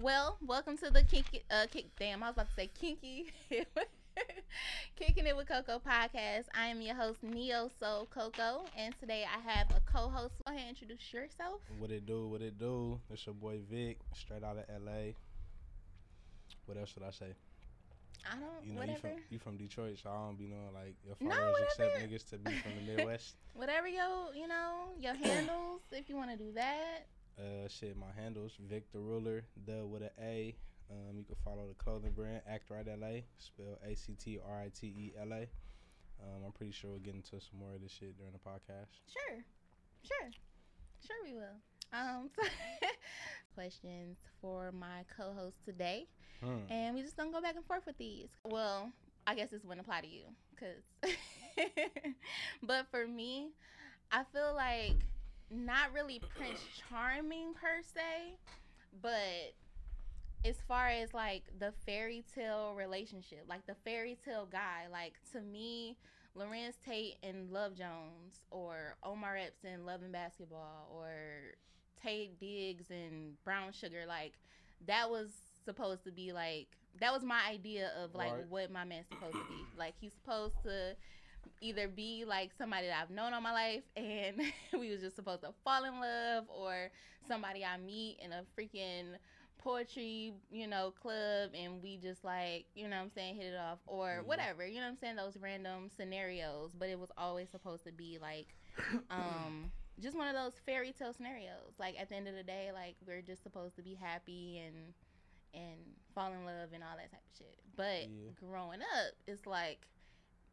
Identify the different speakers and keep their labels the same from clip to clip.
Speaker 1: Well, welcome to the kinky. Uh, kick. Damn, I was about to say kinky. Kicking it with Coco podcast. I am your host Neo Soul Coco, and today I have a co-host. Go ahead, and introduce yourself.
Speaker 2: What it do? What it do? It's your boy Vic, straight out of LA. What else should I say?
Speaker 1: I don't.
Speaker 2: You know,
Speaker 1: whatever.
Speaker 2: you from you from Detroit, so I don't be knowing like your
Speaker 1: No,
Speaker 2: followers accept niggas to be from the Midwest.
Speaker 1: whatever your, you know, your handles. if you want to do that.
Speaker 2: Uh, shit, my handles Victor Ruler, the with an A. Um, you can follow the clothing brand Act Rite LA, spell A C T R I T E L A. Um, I'm pretty sure we'll get into some more of this shit during the podcast.
Speaker 1: Sure, sure, sure we will. Um, questions for my co-host today.
Speaker 2: Hmm.
Speaker 1: and we just gonna go back and forth with these. Well, I guess this wouldn't apply to you, cause. but for me, I feel like not really Prince Charming per se, but as far as like the fairy tale relationship, like the fairy tale guy, like to me, Larenz Tate and Love Jones, or Omar Epps and Love and Basketball, or Taye Diggs and Brown Sugar, like that was supposed to be like that was my idea of like
Speaker 2: Right.
Speaker 1: what my man's supposed to be. Like he's supposed to either be like somebody that I've known all my life and we was just supposed to fall in love or somebody I meet in a freaking poetry, you know, club and we just like, you know what I'm saying, hit it off or
Speaker 2: Mhm.
Speaker 1: whatever, you know what I'm saying, those random scenarios, but it was always supposed to be like um just one of those fairy tale scenarios. Like at the end of the day, like we're just supposed to be happy and and fall in love and all that type of shit. But
Speaker 2: Yeah.
Speaker 1: growing up, it's like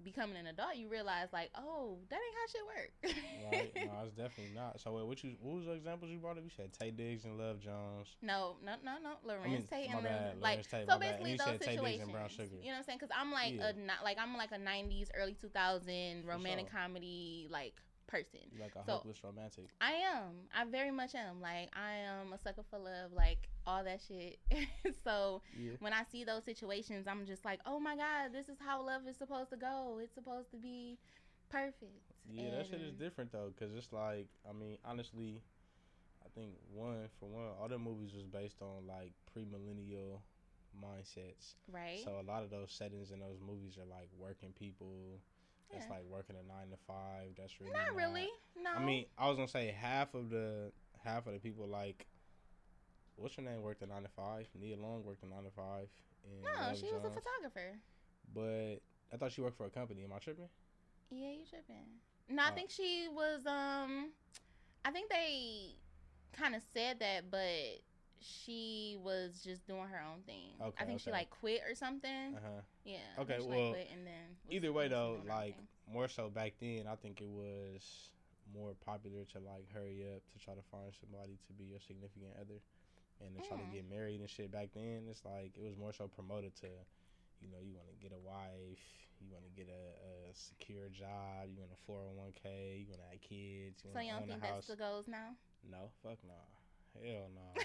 Speaker 1: becoming an adult, you realize like, oh, that ain't how shit work.
Speaker 2: right? No, it's definitely not. So wait, what you what was the examples you brought up? You said Taye Diggs and Love Jones.
Speaker 1: No, no, no, no. Larenz
Speaker 2: mean,
Speaker 1: Tate and
Speaker 2: bad,
Speaker 1: like
Speaker 2: Tate,
Speaker 1: so basically
Speaker 2: You
Speaker 1: those
Speaker 2: said Taye Diggs
Speaker 1: situations.
Speaker 2: and Brown Sugar.
Speaker 1: You know what I'm saying? Because I'm like
Speaker 2: Yeah.
Speaker 1: a not like I'm like a '90s, early 2000 romantic
Speaker 2: sure.
Speaker 1: comedy like person.
Speaker 2: You like a
Speaker 1: So-
Speaker 2: hopeless romantic.
Speaker 1: I am. I very much am. Like I am a sucker for love, like all that shit. so
Speaker 2: Yeah.
Speaker 1: when I see those situations, I'm just like, oh my god, this is how love is supposed to go. It's supposed to be perfect.
Speaker 2: Yeah, that shit is different though, cause it's like I mean, honestly, I think one for one, all the movies was based on like pre-millennial mindsets.
Speaker 1: Right.
Speaker 2: So a lot of those settings in those movies are like working people. That's
Speaker 1: Yeah.
Speaker 2: like working a nine to five. That's really
Speaker 1: not really. No.
Speaker 2: I mean, I was gonna say half of the half of the people like. What's her name worked a nine to five? Nia Long worked a nine to five. And
Speaker 1: no,
Speaker 2: Love
Speaker 1: she was a photographer.
Speaker 2: But I thought she worked for a company. Am I tripping?
Speaker 1: Yeah, you tripping. No, I
Speaker 2: Oh.
Speaker 1: think she was. Um, I think they kind of said that, but she was just doing her own thing. I
Speaker 2: Okay,
Speaker 1: think she like quit or something.
Speaker 2: Uh huh.
Speaker 1: Yeah.
Speaker 2: Okay,
Speaker 1: she,
Speaker 2: well,
Speaker 1: like, quit and then
Speaker 2: Either way though,
Speaker 1: doing her own
Speaker 2: like more so back then, I think it was more popular to like hurry up to try to find somebody to be your significant other, and to try to
Speaker 1: Mm.
Speaker 2: get married and shit. Back then, it's like it was more so promoted to, you know, you want to get a wife, you want to get a, a secure job, you want a four hundred one k, you want to have kids, you
Speaker 1: So you don't think
Speaker 2: house.
Speaker 1: the goals now?
Speaker 2: No, fuck no, hell no.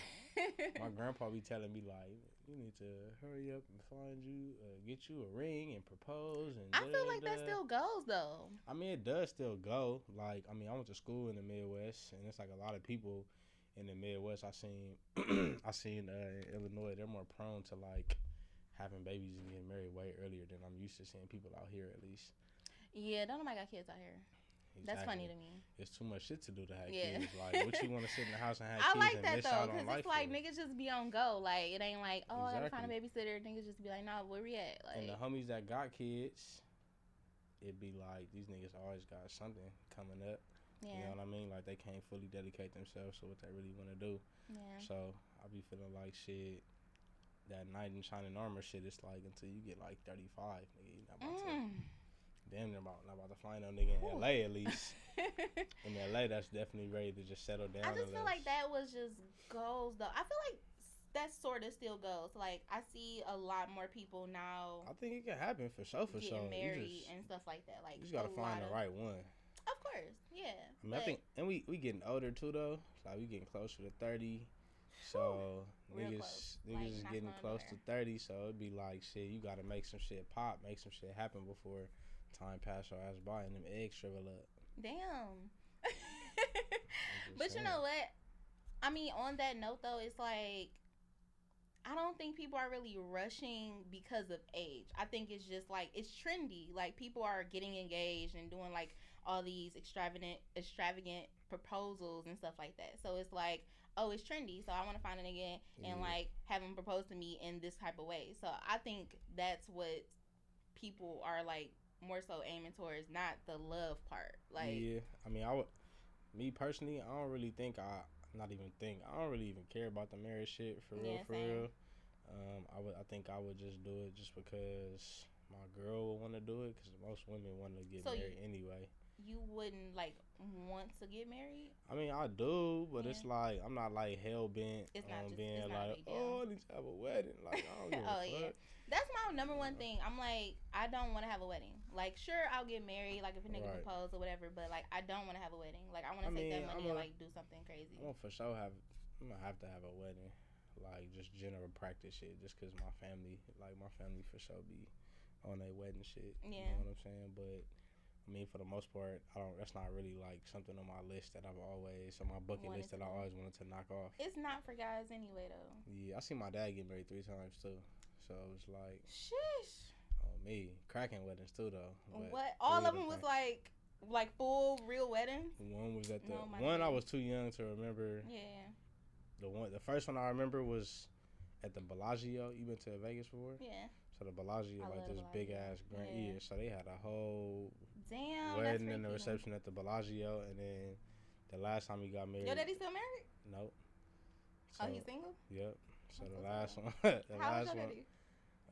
Speaker 2: My grandpa be telling me like, you need to hurry up and find you, uh, get you a ring and propose and.
Speaker 1: I feel like that still goes though.
Speaker 2: I mean, it does still go. Like, I mean, I went to school in the Midwest, and it's like a lot of people in the Midwest. I seen, I seen uh, in Illinois. They're more prone to like having babies and getting married way earlier than I'm used to seeing people out here. At least,
Speaker 1: Yeah, don't nobody got kids out here. That's funny to me.
Speaker 2: It's too much shit to do to have
Speaker 1: Yeah.
Speaker 2: kids. Like, what you want to sit in the house and have kids.
Speaker 1: I
Speaker 2: kids
Speaker 1: like
Speaker 2: and
Speaker 1: that
Speaker 2: miss
Speaker 1: though,
Speaker 2: out on
Speaker 1: because
Speaker 2: life?
Speaker 1: it's like
Speaker 2: for?
Speaker 1: niggas just be on go. Like it ain't like, oh, I gotta find a babysitter. Niggas just be like, nah, where we at? Like,
Speaker 2: and the homies that got kids, it'd be like these niggas always got something coming up.
Speaker 1: yeah,
Speaker 2: You know what I mean? Like they can't fully dedicate themselves to what they really want to do.
Speaker 1: yeah.
Speaker 2: So I be feeling like shit. That knight in shining armor shit. It's like until you get like thirty five, nigga. You not about to.
Speaker 1: Mm.
Speaker 2: Damn, near about not about to find no nigga in
Speaker 1: Ooh.
Speaker 2: L.A. at least. in L.A. That's definitely ready to just settle down.
Speaker 1: I just feel like that was just goals though. I feel like that sort of still goes. Like I see a lot more people now
Speaker 2: I think it can happen for sure. For
Speaker 1: getting
Speaker 2: sure.
Speaker 1: married
Speaker 2: just,
Speaker 1: and stuff like that. Like
Speaker 2: you just gotta find the
Speaker 1: of-
Speaker 2: right one.
Speaker 1: Of course, yeah.
Speaker 2: I mean, I think, and we we getting older too though. Like we getting closer to thirty. So
Speaker 1: Real
Speaker 2: niggas,
Speaker 1: close.
Speaker 2: niggas
Speaker 1: Like,
Speaker 2: is getting close to thirty. So it'd be like shit. You gotta make some shit pop, make some shit happen before time pass your ass by and them eggs shrivel up.
Speaker 1: Damn. But you know what? I mean, on that note though, it's like I don't think people are really rushing because of age. I think it's just like it's trendy. Like people are getting engaged and doing like all these extravagant extravagant proposals and stuff like that. So it's like, oh, it's trendy. So I want to find it again and like have him propose to me in this type of way. So I think that's what people are like more so aiming towards, not the love part. Like
Speaker 2: yeah, I mean, I would, me personally, I don't really think I, not even think, I don't really even care about the marriage shit for real,
Speaker 1: Yeah,
Speaker 2: for real. Um, I would, I think I would just do it just because my girl would want to do it, because most women want to get
Speaker 1: So you-
Speaker 2: married anyway.
Speaker 1: You wouldn't like want to get married.
Speaker 2: I mean, I do, but
Speaker 1: Yeah.
Speaker 2: it's like I'm not like hell bent
Speaker 1: It's
Speaker 2: on
Speaker 1: just-
Speaker 2: being like, oh, I need to have a wedding. Like, I don't give
Speaker 1: Oh, yeah. That's my number one thing. I'm like, I don't want to have a wedding. Like, sure, I'll get married, like if a nigga
Speaker 2: Right.
Speaker 1: propose or whatever, but like, I don't want to have a wedding. Like, I want to take
Speaker 2: mean,
Speaker 1: that money and like do something crazy.
Speaker 2: I'm for sure have. I'm gonna have to have a wedding, like just general practice shit, just cause my family, like my family for sure be on their wedding shit. You
Speaker 1: Yeah.
Speaker 2: know what I'm saying? But I mean, for the most part, I don't. That's not really like something on my list that I've always on my bucket
Speaker 1: Wanted
Speaker 2: list that I always wanted to knock off.
Speaker 1: It's not for guys anyway, though.
Speaker 2: Yeah, I see my dad get married three times too, so it's like
Speaker 1: Shish.
Speaker 2: on me cracking weddings too though.
Speaker 1: What? All of
Speaker 2: them
Speaker 1: was like, like full real weddings.
Speaker 2: One was at the
Speaker 1: No,
Speaker 2: one I was too young to remember.
Speaker 1: Yeah,
Speaker 2: The one, the first one I remember was at the Bellagio. You been to Vegas before?
Speaker 1: yeah.
Speaker 2: So the Bellagio,
Speaker 1: I
Speaker 2: like this big ass grand
Speaker 1: Yeah.
Speaker 2: yeah. So they had a whole
Speaker 1: Damn.
Speaker 2: wedding and the reception at the Bellagio, and then the last time he got married.
Speaker 1: Your daddy still married?
Speaker 2: Nope.
Speaker 1: oh,
Speaker 2: So,
Speaker 1: he's single.
Speaker 2: Yep. So
Speaker 1: That's
Speaker 2: the
Speaker 1: what's
Speaker 2: last one, the
Speaker 1: How old
Speaker 2: last
Speaker 1: your
Speaker 2: one.
Speaker 1: daddy?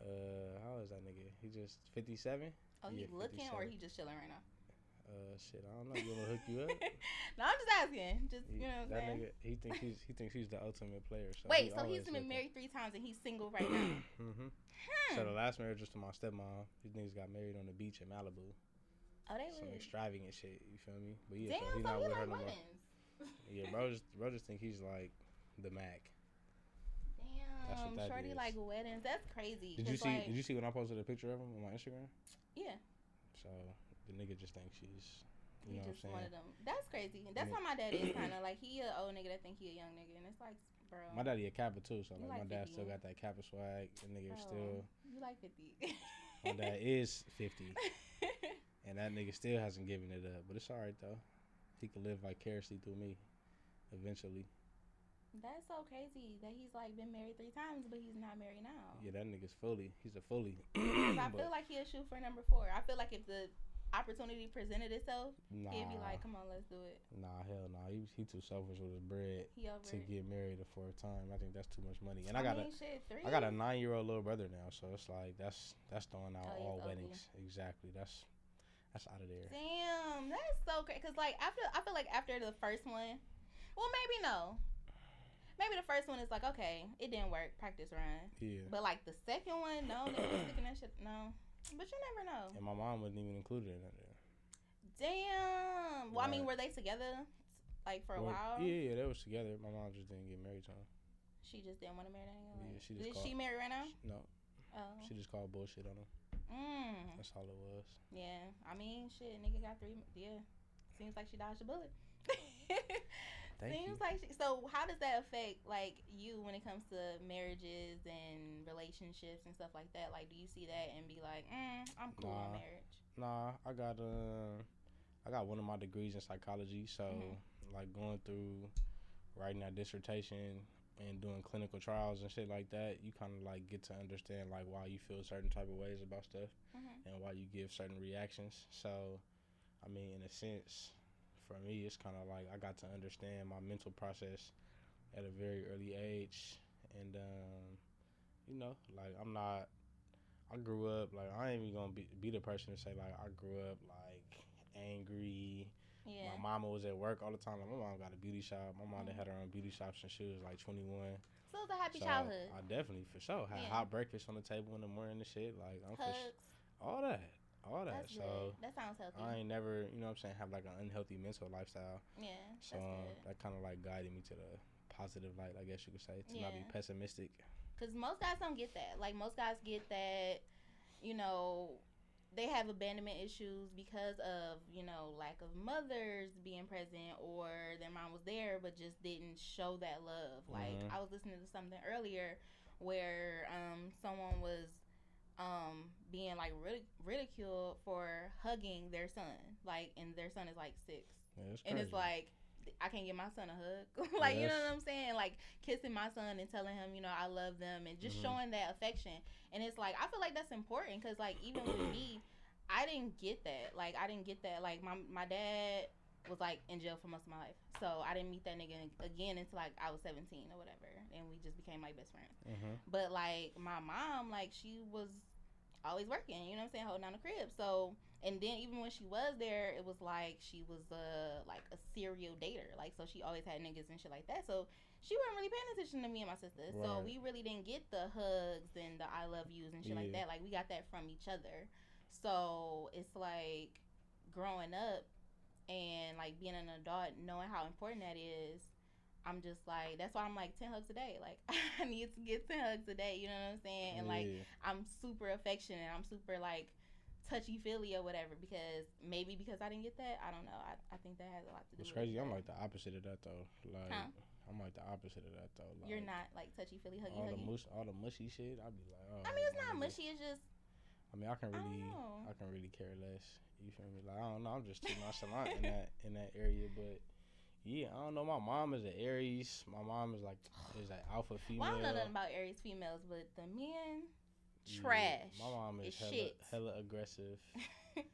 Speaker 2: Uh, how is that nigga? He just fifty seven.
Speaker 1: Oh, he
Speaker 2: yeah,
Speaker 1: looking or
Speaker 2: 57.
Speaker 1: he just chilling right now?
Speaker 2: Uh, shit, I don't know. You wanna hook you up?
Speaker 1: no, I'm just asking. Just
Speaker 2: He-
Speaker 1: you know what I'm
Speaker 2: that
Speaker 1: saying.
Speaker 2: nigga, he thinks he's he thinks he's the ultimate player. So
Speaker 1: Wait, so he's been
Speaker 2: looking.
Speaker 1: married three times and he's single right now.
Speaker 2: hmm
Speaker 1: Hmm.
Speaker 2: So the last marriage was to my stepmom. These niggas got married on the beach in Malibu.
Speaker 1: Oh, they
Speaker 2: Some extravagant shit. You feel me? But yeah,
Speaker 1: Damn,
Speaker 2: so he
Speaker 1: so
Speaker 2: not
Speaker 1: he
Speaker 2: with her no more. Yeah, bro, just bro just think he's like the Mac.
Speaker 1: Damn, shorty
Speaker 2: is.
Speaker 1: like weddings. That's crazy.
Speaker 2: Did you see?
Speaker 1: Like,
Speaker 2: Did you see when I posted a picture of him on my Instagram?
Speaker 1: yeah,
Speaker 2: So the nigga just thinks she's, you know what I'm saying?
Speaker 1: one of them. That's crazy. That's how my dad is kind of like he a old nigga that think he a young nigga, and it's like, bro,
Speaker 2: My daddy a Kappa too, so like,
Speaker 1: like
Speaker 2: my dad
Speaker 1: 50.
Speaker 2: still got that Kappa swag. The nigga
Speaker 1: oh,
Speaker 2: still,
Speaker 1: you like fifty.
Speaker 2: my dad is 50, and that nigga still hasn't given it up. But it's all right though. He can live vicariously through me, eventually.
Speaker 1: That's so crazy that he's like been married three times, but he's not married now.
Speaker 2: Yeah, that nigga's fully. He's a fully.
Speaker 1: I feel like he'll shoot for number four. I feel like if the opportunity presented itself,
Speaker 2: nah,
Speaker 1: he'd be like, "Come on, let's do it."
Speaker 2: nah, hell nah. He he too selfish with his bread to
Speaker 1: it.
Speaker 2: get married a fourth time. I think that's too much money. And I, got
Speaker 1: mean, shit, three.
Speaker 2: a I got a nine year old little brother now, so it's like that's that's throwing out
Speaker 1: Oh,
Speaker 2: all
Speaker 1: ugly.
Speaker 2: weddings. Exactly. That's that's out of there.
Speaker 1: Damn, that's so crazy. Cause like after, I feel like after the first one, well, maybe no. Maybe the first one is like, okay, it didn't work, practice run.
Speaker 2: Yeah.
Speaker 1: But like the second one, no, sticking that shit. No, but you never know.
Speaker 2: And my mom wasn't even included in it.
Speaker 1: Damn. Well, I mean, were they together like for a
Speaker 2: Well,
Speaker 1: while?
Speaker 2: Yeah, yeah, they was together. My mom just didn't get married to him.
Speaker 1: She just didn't want to marry that nigga.
Speaker 2: Yeah, she just
Speaker 1: Is
Speaker 2: called-
Speaker 1: she married right now?
Speaker 2: No,
Speaker 1: Oh.
Speaker 2: she just called bullshit on him.
Speaker 1: Mm.
Speaker 2: That's all it was.
Speaker 1: Yeah. I mean, shit, nigga got three. Yeah. Seems like she dodged a bullet.
Speaker 2: Thank
Speaker 1: Seems
Speaker 2: you.
Speaker 1: like she, so. How does that affect like you when it comes to marriages and relationships and stuff like that? Like, do you see that and be like, mm, I'm cool on
Speaker 2: Nah.
Speaker 1: marriage?
Speaker 2: Nah, I got uh, I got one of my degrees in psychology, so
Speaker 1: Mhm.
Speaker 2: like going through writing that dissertation and doing clinical trials and shit like that, you kind of like get to understand like why you feel certain type of ways about stuff
Speaker 1: Mhm.
Speaker 2: and why you give certain reactions. So, I mean, in a sense, for me, it's kind of like I got to understand my mental process at a very early age, and um, you know, like I'm not. I grew up like I ain't even gonna be, be the person to say like I grew up like angry.
Speaker 1: Yeah.
Speaker 2: My mama was at work all the time. Like my mom got a beauty shop. My mom
Speaker 1: Mhm.
Speaker 2: had her own beauty shop since she was like 21.
Speaker 1: So it was a happy
Speaker 2: So
Speaker 1: childhood.
Speaker 2: I definitely for sure had
Speaker 1: Yeah.
Speaker 2: hot breakfast on the table in the morning and shit. Like I'm for
Speaker 1: Hugs.
Speaker 2: sh- all that, all that.
Speaker 1: That's
Speaker 2: so
Speaker 1: good. That sounds healthy.
Speaker 2: I ain't never, you know what I'm saying, have like an unhealthy mental lifestyle.
Speaker 1: yeah.
Speaker 2: So
Speaker 1: that's
Speaker 2: um, that kind of like guided me to the positive light, I guess you could say, to not be pessimistic.
Speaker 1: Because most guys don't get that. Like, most guys get that, you know, they have abandonment issues because of, you know, lack of mothers being present or their mom was there but just didn't show that love. Like,
Speaker 2: Mhm.
Speaker 1: I was listening to something earlier where um someone was um being like ridic- ridiculed for hugging their son, like, and their son is like six,
Speaker 2: Yeah,
Speaker 1: and it's like. I can't give my son a hug, like you know what I'm saying, like kissing my son and telling him, you know, I love them, and just
Speaker 2: Mhm.
Speaker 1: showing that affection. And it's like I feel like that's important because, like, even with me, I didn't get that. Like, I didn't get that. Like, my my dad was like in jail for most of my life, so I didn't meet that nigga again until like I was 17 or whatever, and we just became like best friends.
Speaker 2: Mhm.
Speaker 1: But like my mom, like she was always working, you know what I'm saying, holding down the crib. So and then even when she was there, it was like she was uh like a serial dater. Like so she always had niggas and shit like that. So she wasn't really paying attention to me and my sister. So we really didn't get the hugs and the I love yous and shit like that. Like we got that from each other. So it's like growing up and like being an adult, knowing how important that is. I'm just like that's why I'm like ten hugs a day. Like I need to get ten hugs a day. You know what I'm saying? And like I'm super affectionate. I'm super like touchy feely or whatever because maybe because I didn't get that. I don't know. I, I think that has a lot to do.
Speaker 2: It's crazy.
Speaker 1: it,
Speaker 2: I'm like the opposite of that though. Like
Speaker 1: Huh?
Speaker 2: I'm like the opposite of that though. Like,
Speaker 1: you're not like touchy feely huggy
Speaker 2: all the
Speaker 1: huggy.
Speaker 2: mush, all the mushy shit. I'd be like, oh.
Speaker 1: I mean, it's not mushy. It's just
Speaker 2: I mean, I can really,
Speaker 1: know.
Speaker 2: I, can really care less. You feel me? Like I don't know. I'm just too nonchalant in that in that area. But yeah, I don't know. My mom is an Aries. My mom is like is an alpha female.
Speaker 1: well, I don't know nothing about Aries females, but the men
Speaker 2: Yeah,
Speaker 1: trash.
Speaker 2: My mom is hella,
Speaker 1: shit.
Speaker 2: hella aggressive.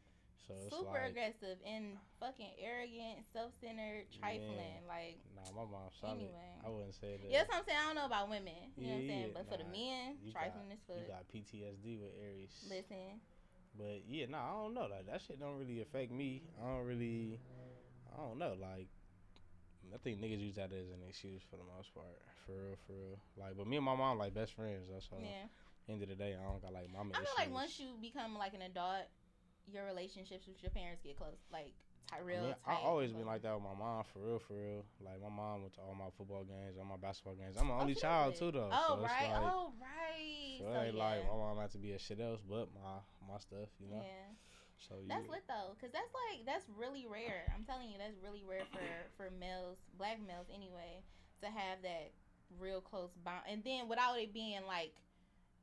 Speaker 2: So
Speaker 1: super
Speaker 2: like,
Speaker 1: aggressive and fucking arrogant, self centered, trifling. Like
Speaker 2: nah, my mom's solid.
Speaker 1: Anyway.
Speaker 2: I wouldn't say that.
Speaker 1: yeah, that's what I'm saying. I don't know about women. You know what I'm
Speaker 2: Yeah,
Speaker 1: saying?
Speaker 2: yeah,
Speaker 1: But for the men, trifling
Speaker 2: got-
Speaker 1: as
Speaker 2: You got PTSD with Aries.
Speaker 1: Listen,
Speaker 2: But yeah, no, I don't know. Like that shit don't really affect me. I don't really. I don't know. Like I think niggas use that as an excuse for the most part. For real, for real. Like, but me and my mom like best friends. That's all.
Speaker 1: yeah.
Speaker 2: End of the day, I don't got like mama
Speaker 1: I feel
Speaker 2: issues.
Speaker 1: like once you become like an adult, your relationships with your parents get close. Like
Speaker 2: I,
Speaker 1: Tyrell.
Speaker 2: mean, I always been like that with my mom. For real, for real. Like my mom went to all my football games, all my basketball games. I'm an only child too, though.
Speaker 1: Oh
Speaker 2: so it's
Speaker 1: right.
Speaker 2: Like,
Speaker 1: oh right.
Speaker 2: So,
Speaker 1: So, yeah.
Speaker 2: like my mom had to be a shit else, but my my stuff, you know.
Speaker 1: yeah.
Speaker 2: So
Speaker 1: That's lit though, cause that's like that's really rare. I'm telling you, that's really rare for for males, black males anyway, to have that real close bond, and then without it being like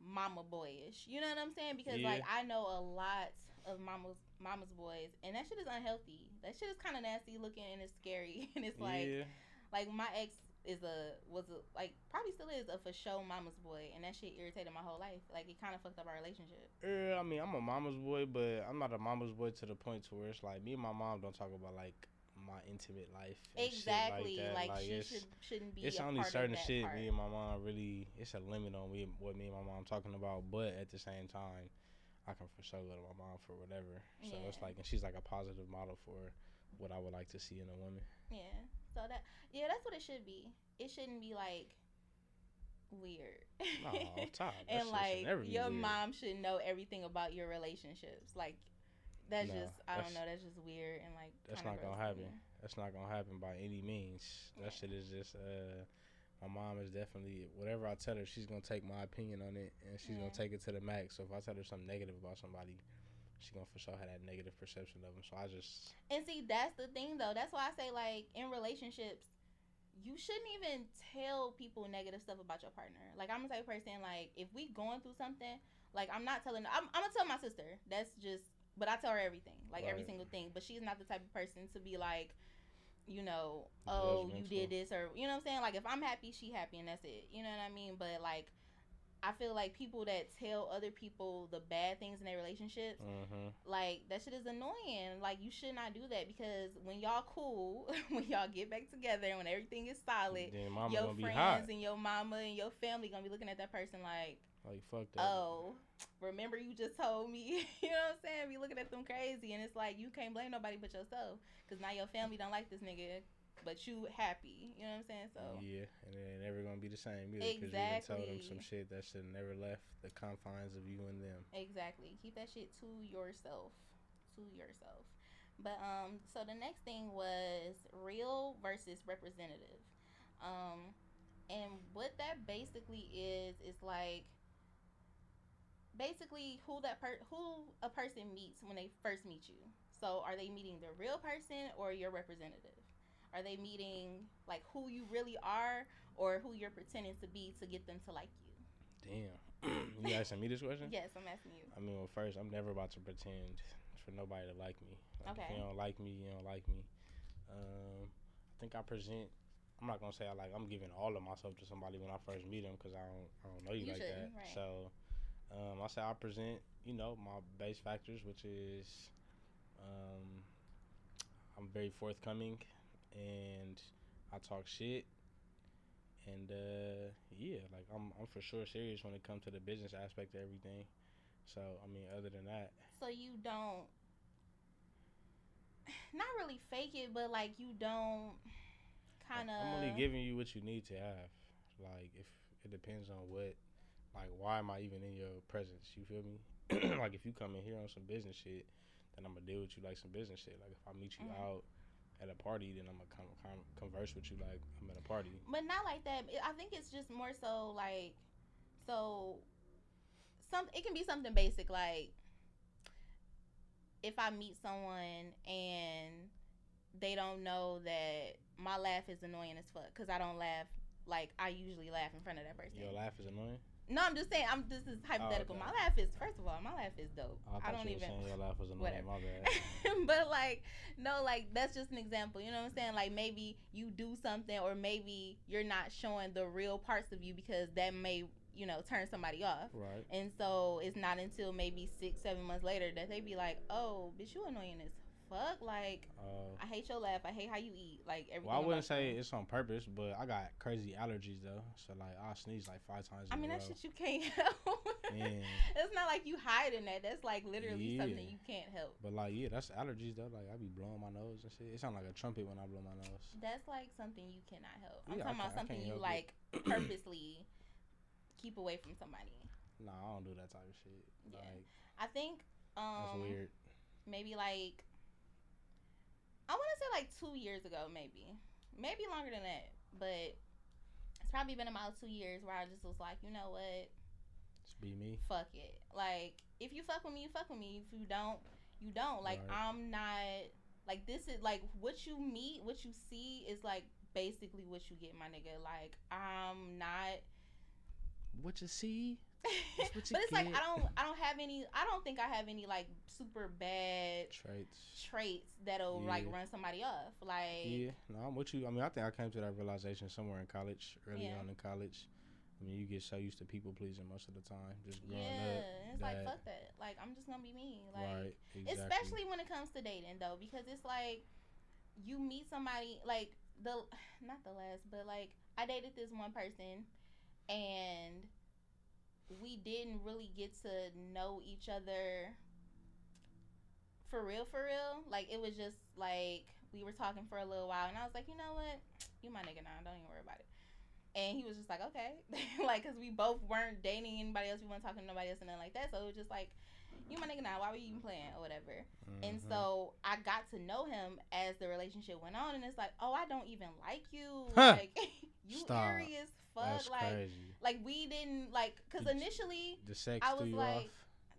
Speaker 1: mama boyish. You know what I'm saying? Because like I know a lot of mamas mama's boys, and that shit is unhealthy. That shit is kind of nasty looking, and it's scary, and it's like
Speaker 2: yeah.
Speaker 1: like my ex is a was a like probably still is a for show mama's boy, and that shit irritated my whole life. Like it kind of fucked up our relationship.
Speaker 2: Yeah, I mean, I'm a mama's boy, but I'm not a mama's boy to the point to where it's like me and my mom don't talk about like my intimate life.
Speaker 1: Exactly.
Speaker 2: like, that.
Speaker 1: Like, she should shouldn't be.
Speaker 2: it's
Speaker 1: a
Speaker 2: only certain shit
Speaker 1: part.
Speaker 2: me and my mom really. It's a limit on me, what me and my mom talking about, but at the same time, I can for sure go to my mom for whatever. So it's like, and she's like a positive model for what I would like to see in a woman.
Speaker 1: Yeah. So that yeah, that's what it should be. It shouldn't be like weird.
Speaker 2: No.
Speaker 1: And like your
Speaker 2: weird.
Speaker 1: mom should know everything about your relationships. Like that's
Speaker 2: No,
Speaker 1: just I don't know. That's just weird and like
Speaker 2: That's not gonna happen.
Speaker 1: me.
Speaker 2: That's not gonna happen by any means. That
Speaker 1: Yeah.
Speaker 2: shit is just uh my mom is definitely whatever I tell her, she's gonna take my opinion on it and she's
Speaker 1: Yeah.
Speaker 2: gonna take it to the max. So if I tell her something negative about somebody, she's gonna for sure have that negative perception of them. So I just
Speaker 1: And see, that's the thing though. That's why I say like in relationships, you shouldn't even tell people negative stuff about your partner. Like I'm the type of person like if we going through something, like I'm not telling. I'm, I'm gonna tell my sister. That's just. But I tell her everything, like every single thing. But she's not the type of person to be like, you know, oh, you did this or you know what I'm saying. Like if I'm happy, she happy, and that's it. You know what I mean? But like. I feel like people that tell other people the bad things in their relationships,
Speaker 2: mm-hmm.
Speaker 1: like that shit is annoying. Like you should not do that because when y'all cool, when y'all get back together, when everything is solid, your friends and your mama and your family gonna be looking at that person like,
Speaker 2: Like fuck that.
Speaker 1: oh, remember you just told me, you know what I'm saying? Be looking at them crazy, and it's like you can't blame nobody but yourself because now your family don't like this nigga, but you happy, you know what I'm saying? So
Speaker 2: Yeah, and it ain't never gonna be the same either because you done told them some shit that should never left the confines of you and them.
Speaker 1: Exactly. Keep that shit to yourself. To yourself. But um so the next thing was real versus representative. Um and what that basically is is like basically who that per who a person meets when they first meet you. So are they meeting the real person or your representative? Are they meeting like who you really are or who you're pretending to be to get them to like you?
Speaker 2: Damn. you asking me this question?
Speaker 1: Yes, I'm asking you.
Speaker 2: I mean, well, first, I'm never about to pretend for nobody to like me. Like,
Speaker 1: Okay.
Speaker 2: If you don't like me, you don't like me. Um, I think I present. I'm not gonna say I like. I'm giving all of myself to somebody when I first meet them because I don't. I don't know you,
Speaker 1: You
Speaker 2: like that.
Speaker 1: right.
Speaker 2: So, um, I say I present. You know, my base factors, which is, um, I'm very forthcoming, and I talk shit. And uh, yeah, like I'm, I'm for sure serious when it comes to the business aspect of everything. So I mean, other than that,
Speaker 1: So you don't, not really fake it, but like you don't kind of.
Speaker 2: I'm only giving you what you need to have. Like if it depends on what, like why am I even in your presence? You feel me? like if you come in here on some business shit, then I'm gonna deal with you like some business shit. Like if I meet you
Speaker 1: Mhm.
Speaker 2: out at a party, then I'm gonna come, come converse with you like I'm at a party.
Speaker 1: But not like that. I think it's just more so like, so, some it can be something basic like, if I meet someone and they don't know that my laugh is annoying as fuck because I don't laugh like I usually laugh in front of that person.
Speaker 2: Your laugh is annoying.
Speaker 1: No, I'm just saying. I'm this is oh, hypothetical.
Speaker 2: okay.
Speaker 1: My laugh is first of all, my laugh is dope.
Speaker 2: Oh, I,
Speaker 1: I, don't
Speaker 2: you
Speaker 1: even.
Speaker 2: your laugh was annoying.
Speaker 1: whatever.
Speaker 2: My bad.
Speaker 1: but like no like that's just an example you know what i'm saying like maybe you do something or maybe you're not showing the real parts of you because that may you know turn somebody off
Speaker 2: right.
Speaker 1: and so it's not until maybe six seven months later that they be like oh bitch you annoying as fuck like
Speaker 2: Uh,
Speaker 1: i hate your laugh i hate how you eat like everything
Speaker 2: well, I wouldn't say
Speaker 1: you.
Speaker 2: it's on purpose, but I got crazy allergies though. So like I sneeze like five times.
Speaker 1: i mean that
Speaker 2: row.
Speaker 1: shit you can't help
Speaker 2: Yeah.
Speaker 1: it's not like you hiding that that's like literally something you can't help
Speaker 2: But like, yeah, that's allergies though. Like I be blowing my nose and shit. It sound like a trumpet when I blow my nose.
Speaker 1: That's like something you cannot help. I'm
Speaker 2: Yeah,
Speaker 1: talking about something you
Speaker 2: help it.
Speaker 1: like purposely keep away from somebody.
Speaker 2: Nah, I don't do that type of shit.
Speaker 1: Yeah.
Speaker 2: Like
Speaker 1: I think um, that's
Speaker 2: weird.
Speaker 1: maybe like I want to say like 2 years ago maybe. Maybe longer than that, but it's probably been about 2 years where I just was like, "You know what?
Speaker 2: Just be me.
Speaker 1: Fuck it." Like if you fuck with me, you fuck with me. If you don't, you don't. Like
Speaker 2: Right.
Speaker 1: I'm not like this is like what you meet, what you see is like basically what you get, my nigga. Like I'm not
Speaker 2: What you see?
Speaker 1: But it's like. I don't I don't have any I don't think I have any like super bad
Speaker 2: Traits.
Speaker 1: traits that'll like run somebody off. Like
Speaker 2: Yeah, no, I'm with you. I mean, I think I came to that realization somewhere in college, early
Speaker 1: Yeah.
Speaker 2: on in college. I mean, you get so used to people pleasing most of the time, just growing
Speaker 1: yeah,
Speaker 2: up.
Speaker 1: it's like fuck that. Like I'm just gonna be me. Like
Speaker 2: right, exactly.
Speaker 1: especially when it comes to dating though, because it's like you meet somebody like the not the last, but like I dated this one person and we didn't really get to know each other for real for real. Like it was just like we were talking for a little while and I was like, "You know what? You my nigga now. Don't even worry about it." And he was just like, "Okay." like cuz we both weren't dating anybody else. We weren't talking to nobody else and nothing like that. So it was just like, "You my nigga now. Why were you even playing or whatever?" And
Speaker 2: Mhm.
Speaker 1: so I got to know him as the relationship went on, and it's like, oh, I don't even like you.
Speaker 2: Huh.
Speaker 1: Like you
Speaker 2: Stop.
Speaker 1: eerie as fuck.
Speaker 2: that's
Speaker 1: like,
Speaker 2: crazy.
Speaker 1: like we didn't like, cause initially
Speaker 2: The sex
Speaker 1: I
Speaker 2: threw
Speaker 1: was
Speaker 2: you
Speaker 1: like-
Speaker 2: off.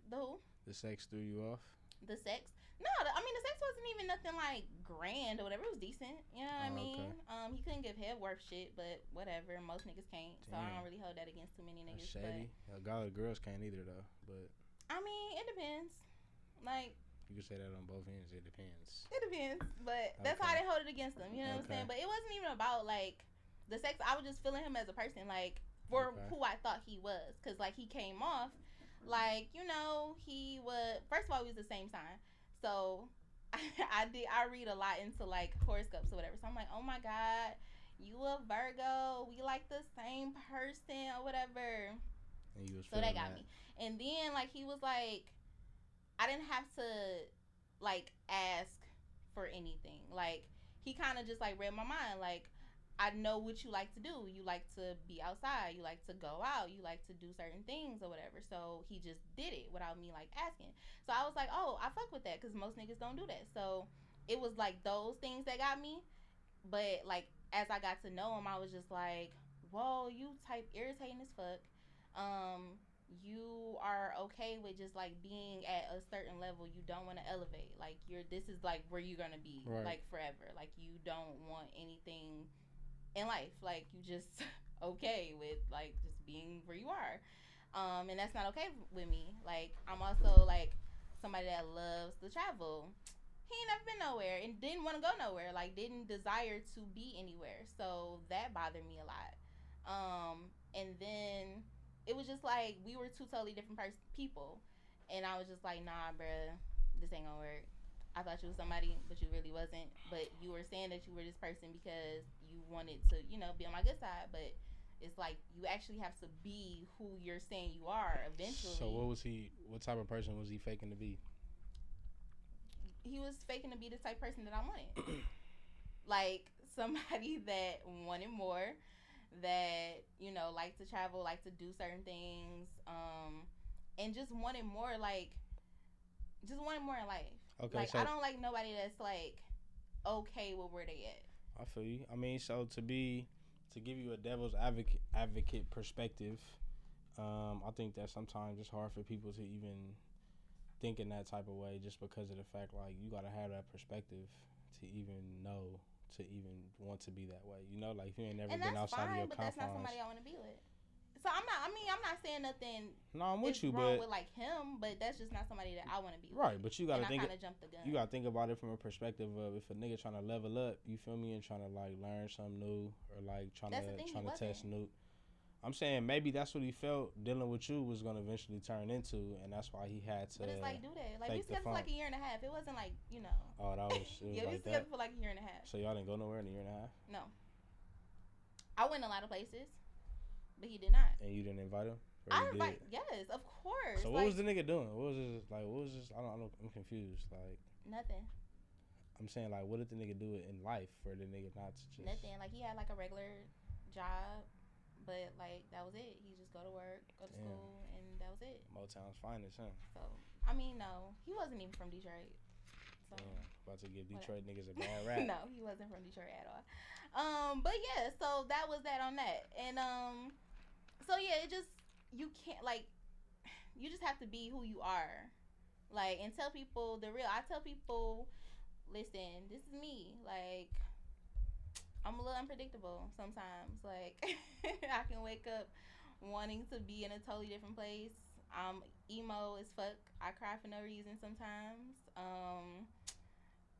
Speaker 1: the
Speaker 2: The sex threw you off.
Speaker 1: the sex. No, the, I mean the sex wasn't even nothing like grand or whatever. It was decent. You know what I
Speaker 2: Oh,
Speaker 1: mean?
Speaker 2: okay.
Speaker 1: Um, he couldn't give head worth shit, but whatever. Most niggas can't, so I don't really hold that against too many
Speaker 2: That's
Speaker 1: niggas.
Speaker 2: shady. A lot of girls can't either though. But
Speaker 1: But I mean, it depends. Like
Speaker 2: you can say that on both ends. It depends.
Speaker 1: It depends, but that's I
Speaker 2: Okay.
Speaker 1: didn't hold it against them. You know what I'm saying? But it wasn't even about like the sex. I was just feeling him as a person, like for
Speaker 2: Okay.
Speaker 1: who I thought he was, because like he came off like you know he was. First of all, he was the same sign, so I, did. I read a lot into like horoscopes or whatever. So I'm like, oh my god, you a Virgo? We like the same person or whatever.
Speaker 2: And you was
Speaker 1: So that got me. And then like he was like I didn't have to like ask for anything. Like he kind of just like read my mind like I know what you like to do. You like to be outside. You like to go out. You like to do certain things or whatever. So he just did it without me like asking. So I was like, oh, I fuck with that because most niggas don't do that. So it was like those things that got me. But like as I got to know him, I was just like, whoa, you type irritating as fuck. Um, you are okay with just like being at a certain level. You don't want to elevate. Like you're this is like where you're gonna be
Speaker 2: Right.
Speaker 1: like forever. Like you don't want anything in life. Like you just okay with like just being where you are. Um, and that's not okay with me. Like I'm also like somebody that loves to travel. He ain't never been nowhere and didn't want to go nowhere. Like didn't desire to be anywhere. So that bothered me a lot. Um, and then it was just like we were two totally different pers- people, and I was just like, nah, bruh, this ain't gonna work. I thought you was somebody, but you really wasn't. But you were saying that you were this person because you wanted to, you know, be on my good side. But it's like you actually have to be who you're saying you are eventually.
Speaker 2: So what was he? What type of person was he faking to be?
Speaker 1: he was faking to be the type of person that I wanted. like somebody that wanted more, that, you know, like to travel, like to do certain things, um, and just wanted more like just wanted more in life.
Speaker 2: Okay,
Speaker 1: like
Speaker 2: so
Speaker 1: I don't like nobody that's like okay with where they at.
Speaker 2: I feel you. I mean, so to be to give you a devil's advocate advocate perspective, um, I think that sometimes it's hard for people to even think in that type of way just because of the fact like you gotta have that perspective to even know to even want to be that way. You know, like if you ain't never
Speaker 1: and
Speaker 2: been outside
Speaker 1: fine,
Speaker 2: of your
Speaker 1: but that's not
Speaker 2: confines.
Speaker 1: somebody I want to be with. So I'm not. I mean, I'm not saying nothing
Speaker 2: No, I'm with you,
Speaker 1: wrong
Speaker 2: but
Speaker 1: with like him, but that's just not somebody that I want to be with.
Speaker 2: right, but you gotta
Speaker 1: and
Speaker 2: think
Speaker 1: I jumped the gun.
Speaker 2: you gotta think about it from a perspective of if a nigga trying to level up, you feel me, and trying to like learn something new or like trying
Speaker 1: That's
Speaker 2: to
Speaker 1: thing,
Speaker 2: trying to test
Speaker 1: wasn't.
Speaker 2: new. I'm saying maybe that's what he felt dealing with you was gonna eventually turn into, and that's why he had to.
Speaker 1: But it's like do that. Like we together for like a year and a half. It wasn't like you know.
Speaker 2: oh, that was, was
Speaker 1: yeah, we
Speaker 2: like
Speaker 1: together for like a year and a half.
Speaker 2: So y'all didn't go nowhere in a year and a half,
Speaker 1: No. I went a lot of places, but he did not.
Speaker 2: and you didn't invite him.
Speaker 1: I
Speaker 2: did?
Speaker 1: invite. Yes, of course.
Speaker 2: So what was the nigga doing? What was this like? What was this? I don't. I don't I'm confused. Like
Speaker 1: nothing?
Speaker 2: I'm saying, like, what did the nigga do in life for the nigga not to just?
Speaker 1: Nothing. Like he had like a regular job, but like that was it. He just go to work, go to
Speaker 2: Damn.
Speaker 1: school, and that was it.
Speaker 2: Motown's finest, huh?
Speaker 1: So I mean, no, he wasn't even from Detroit. So.
Speaker 2: Damn, about to give Detroit niggas a bad rap.
Speaker 1: no, he wasn't from Detroit at all. Um, but yeah, so that was that on that, and um, so yeah, it just you can't like, you just have to be who you are, like, and tell people the real. I tell people, listen, this is me. Like, I'm a little unpredictable sometimes. Like, I can wake up wanting to be in a totally different place. I'm emo as fuck. I cry for no reason sometimes. Um.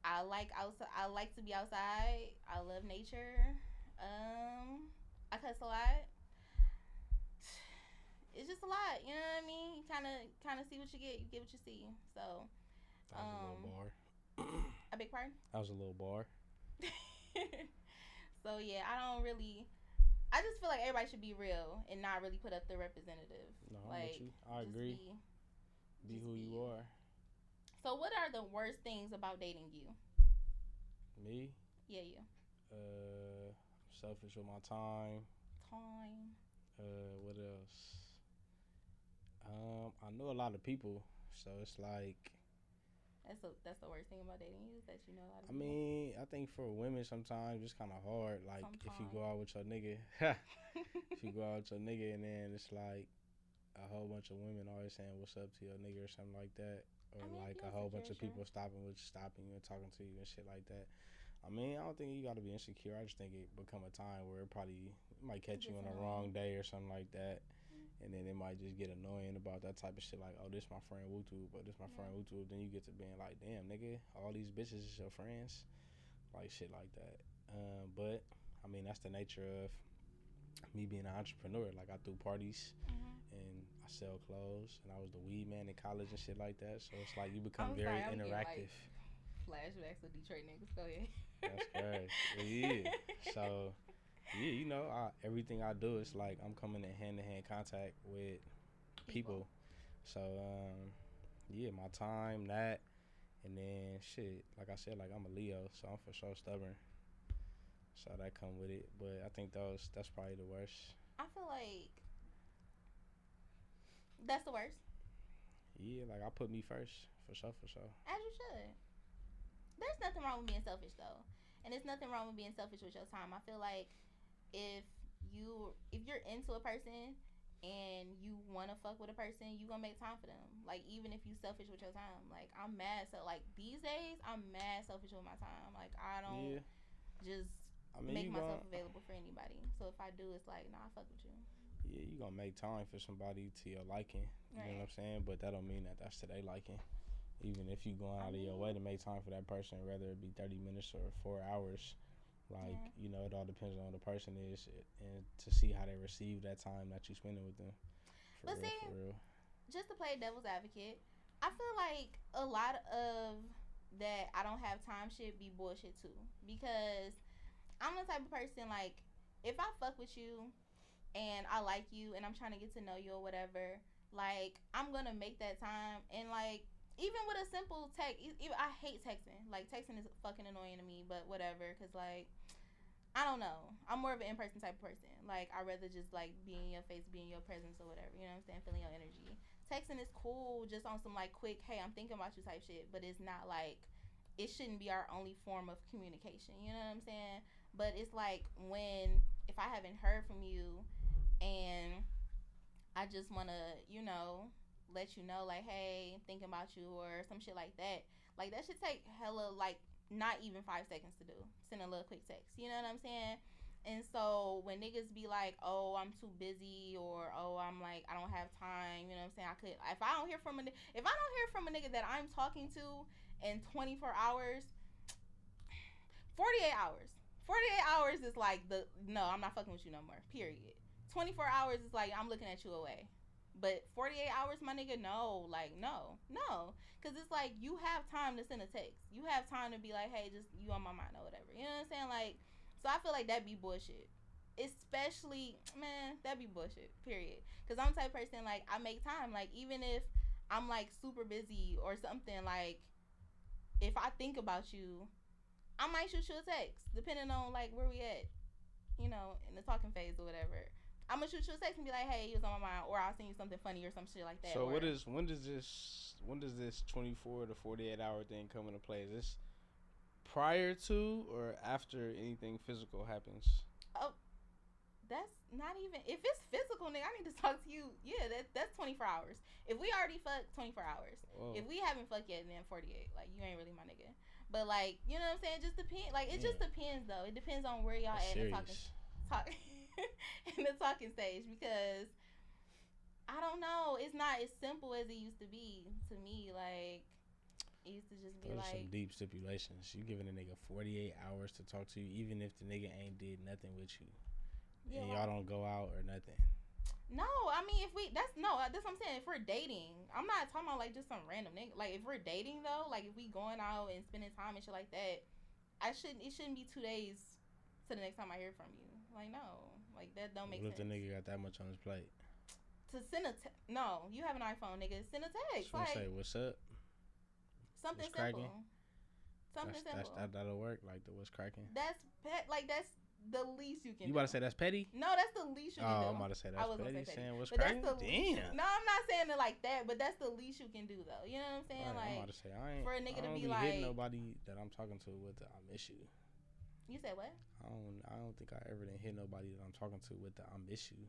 Speaker 1: I like outside. I like to be outside. I love nature. Um, I cuss a lot. It's just a lot, you know what I mean. You kind of, kind of see what you get. You get what you see. So,
Speaker 2: That was a
Speaker 1: Um,
Speaker 2: little bar.
Speaker 1: a big part.
Speaker 2: That was a little bar.
Speaker 1: so yeah, I don't really. I just feel like everybody should be real and not really put up the representative.
Speaker 2: No,
Speaker 1: Like.
Speaker 2: I agree.
Speaker 1: be-
Speaker 2: Be, who
Speaker 1: be
Speaker 2: you
Speaker 1: you.
Speaker 2: are.
Speaker 1: So, what are the worst things about dating you?
Speaker 2: Me,
Speaker 1: Yeah, you.
Speaker 2: uh, selfish with my time.
Speaker 1: Time.
Speaker 2: Uh, what else? Um, I know a lot of people, so it's like,
Speaker 1: That's the that's the worst thing about dating you is that you know a lot of
Speaker 2: I
Speaker 1: people.
Speaker 2: mean, I think for women sometimes it's kind of hard. Like if you go out with your nigga, if you go out with your nigga and then it's like a whole bunch of women always saying what's up to your nigga or something like that, or
Speaker 1: I mean,
Speaker 2: like a whole bunch of people stopping with stopping you and talking to you and shit like that. I mean, I don't think you got to be insecure. I just think it become a time where it probably it might catch you on a
Speaker 1: annoying.
Speaker 2: wrong day or something like that. And then it might just get annoying about that type of shit, like, oh, this my friend Wootu, but this my
Speaker 1: Yeah.
Speaker 2: friend Wootu. Then you get to being like, damn, nigga, all these bitches is your friends, like shit like that. Um, but I mean, that's the nature of me being an entrepreneur. Like, I threw parties
Speaker 1: Mhm.
Speaker 2: and I sell clothes, and I was the weed man in college and shit like that. So it's like you become very
Speaker 1: sorry, I'm getting, like,
Speaker 2: interactive.
Speaker 1: Flashbacks of Detroit niggas. Go ahead.
Speaker 2: That's crazy. yeah. So, yeah, you know, I, everything I do is like I'm coming in hand to hand contact with people. So, um, yeah, my time, that, and then shit. Like I said, like I'm a Leo, so I'm for sure stubborn. So that come with it. But I think those that's probably the worst.
Speaker 1: I feel like that's the worst.
Speaker 2: Yeah, like I put me first for sure, for sure.
Speaker 1: As you should. There's nothing wrong with being selfish though. And there's nothing wrong with being selfish with your time. I feel like if you if you're into a person and you wanna fuck with a person, you gonna make time for them. Like even if you selfish with your time. Like I'm mad so like these days I'm mad selfish with my time. Like I don't
Speaker 2: Yeah,
Speaker 1: just
Speaker 2: I mean,
Speaker 1: make myself
Speaker 2: gon-
Speaker 1: available for anybody. So if I do it's like, nah, I fuck with you.
Speaker 2: yeah, you gonna make time for somebody to your liking. You know what I'm saying? But that don't mean that that's to their liking. Even if you going out of your way to make time for that person, whether it be thirty minutes or four hours, like
Speaker 1: Yeah.
Speaker 2: you know, it all depends on the person is and to see how they receive that time that you spending with them. For
Speaker 1: But
Speaker 2: real,
Speaker 1: see,
Speaker 2: for real.
Speaker 1: just to play devil's advocate, I feel like a lot of that I don't have time shit be bullshit too. Because I'm the type of person like if I fuck with you and I like you and I'm trying to get to know you or whatever, like I'm gonna make that time and like even with a simple text, even I hate texting. Like texting is fucking annoying to me, but whatever. Cause like I don't know. I'm more of an in person type of person. Like I rather just like be in your face, be in your presence or whatever. You know what I'm saying? Feeling your energy. Texting is cool, just on some like quick, hey, I'm thinking about you type shit. But it's not like it shouldn't be our only form of communication. You know what I'm saying? But it's like when if I haven't heard from you and I just wanna, you know, let you know like, hey, thinking about you or some shit like that. Like that should take hella like not even five seconds to do. Send a little quick text. You know what I'm saying? And so when niggas be like, "Oh, I'm too busy," or "Oh, I'm like, I don't have time," you know what I'm saying? I could if I don't hear from a if I don't hear from a nigga that I'm talking to in 24 hours, 48 hours. 48 hours is like the no, I'm not fucking with you no more. Period. 24 hours is like I'm looking at you away. But 48 hours, my nigga, no, like no, no, because it's like you have time to send a text. You have time to be like, hey, just you on my mind or whatever. You know what I'm saying? Like, so I feel like that'd be bullshit. Especially, man, that'd be bullshit. Period. Because I'm type of person like I make time. Like even if I'm like super busy or something, like if I think about you, I might shoot you a text, depending on like where we at, you know, in the talking phase or whatever. I'm gonna shoot you a text and be like, "Hey, you was on my mind," or I'll send you something funny or some shit like that.
Speaker 2: So what is when does this when does this twenty four to forty eight hour thing come into play? Is this prior to or after anything physical happens?
Speaker 1: Oh, that's not even if it's physical, nigga. I need to talk to you. Yeah, that that's 24 hours. If we already fucked, 24 hours.
Speaker 2: Whoa.
Speaker 1: If we haven't fucked yet, then 48. Like you ain't really my nigga. But like you know what I'm saying? Just depend. Like it just depends though. It depends on where y'all
Speaker 2: That's
Speaker 1: at the talking talk in the talking stage because I don't know. It's not as simple as it used to be to me. Like it used to just be
Speaker 2: Those are some
Speaker 1: like
Speaker 2: deep stipulations. You giving a nigga forty eight hours to talk to you, even if the nigga ain't did nothing with you,
Speaker 1: yeah,
Speaker 2: and y'all don't go out or nothing.
Speaker 1: No, I mean if we that's no, uh, that's what I'm saying. If we're dating, I'm not talking about like just some random nigga. Like if we're dating though, like if we going out and spending time and shit like that, I shouldn't. It shouldn't be two days to the next time I hear from you. Like no, like that don't make
Speaker 2: What if the nigga got that much on his plate?
Speaker 1: to send a te- no, you have an iPhone, nigga. Send a text,
Speaker 2: Just
Speaker 1: like
Speaker 2: say what's up.
Speaker 1: something
Speaker 2: what's cracking?
Speaker 1: simple. Something
Speaker 2: That's, that's
Speaker 1: simple.
Speaker 2: that that'll work. Like the what's cracking.
Speaker 1: That's pet. Like that's the least you can.
Speaker 2: You
Speaker 1: do.
Speaker 2: to say that's petty?
Speaker 1: No, that's the least you can oh, do.
Speaker 2: Oh, I'm about to say
Speaker 1: I
Speaker 2: that's
Speaker 1: was
Speaker 2: petty.
Speaker 1: say petty.
Speaker 2: Saying what's
Speaker 1: But that's
Speaker 2: cracking?
Speaker 1: the least.
Speaker 2: Damn.
Speaker 1: No, I'm not saying it like that, but that's the least you can do, though. You know what I'm saying?
Speaker 2: Right, I'm about to say I ain't.
Speaker 1: for a nigga
Speaker 2: I
Speaker 1: to be
Speaker 2: be
Speaker 1: like-
Speaker 2: nobody that I'm talking to with um, the I miss you.
Speaker 1: You said what?
Speaker 2: I don't. I don't think I ever didn't hit nobody that I'm talking to with the I miss you.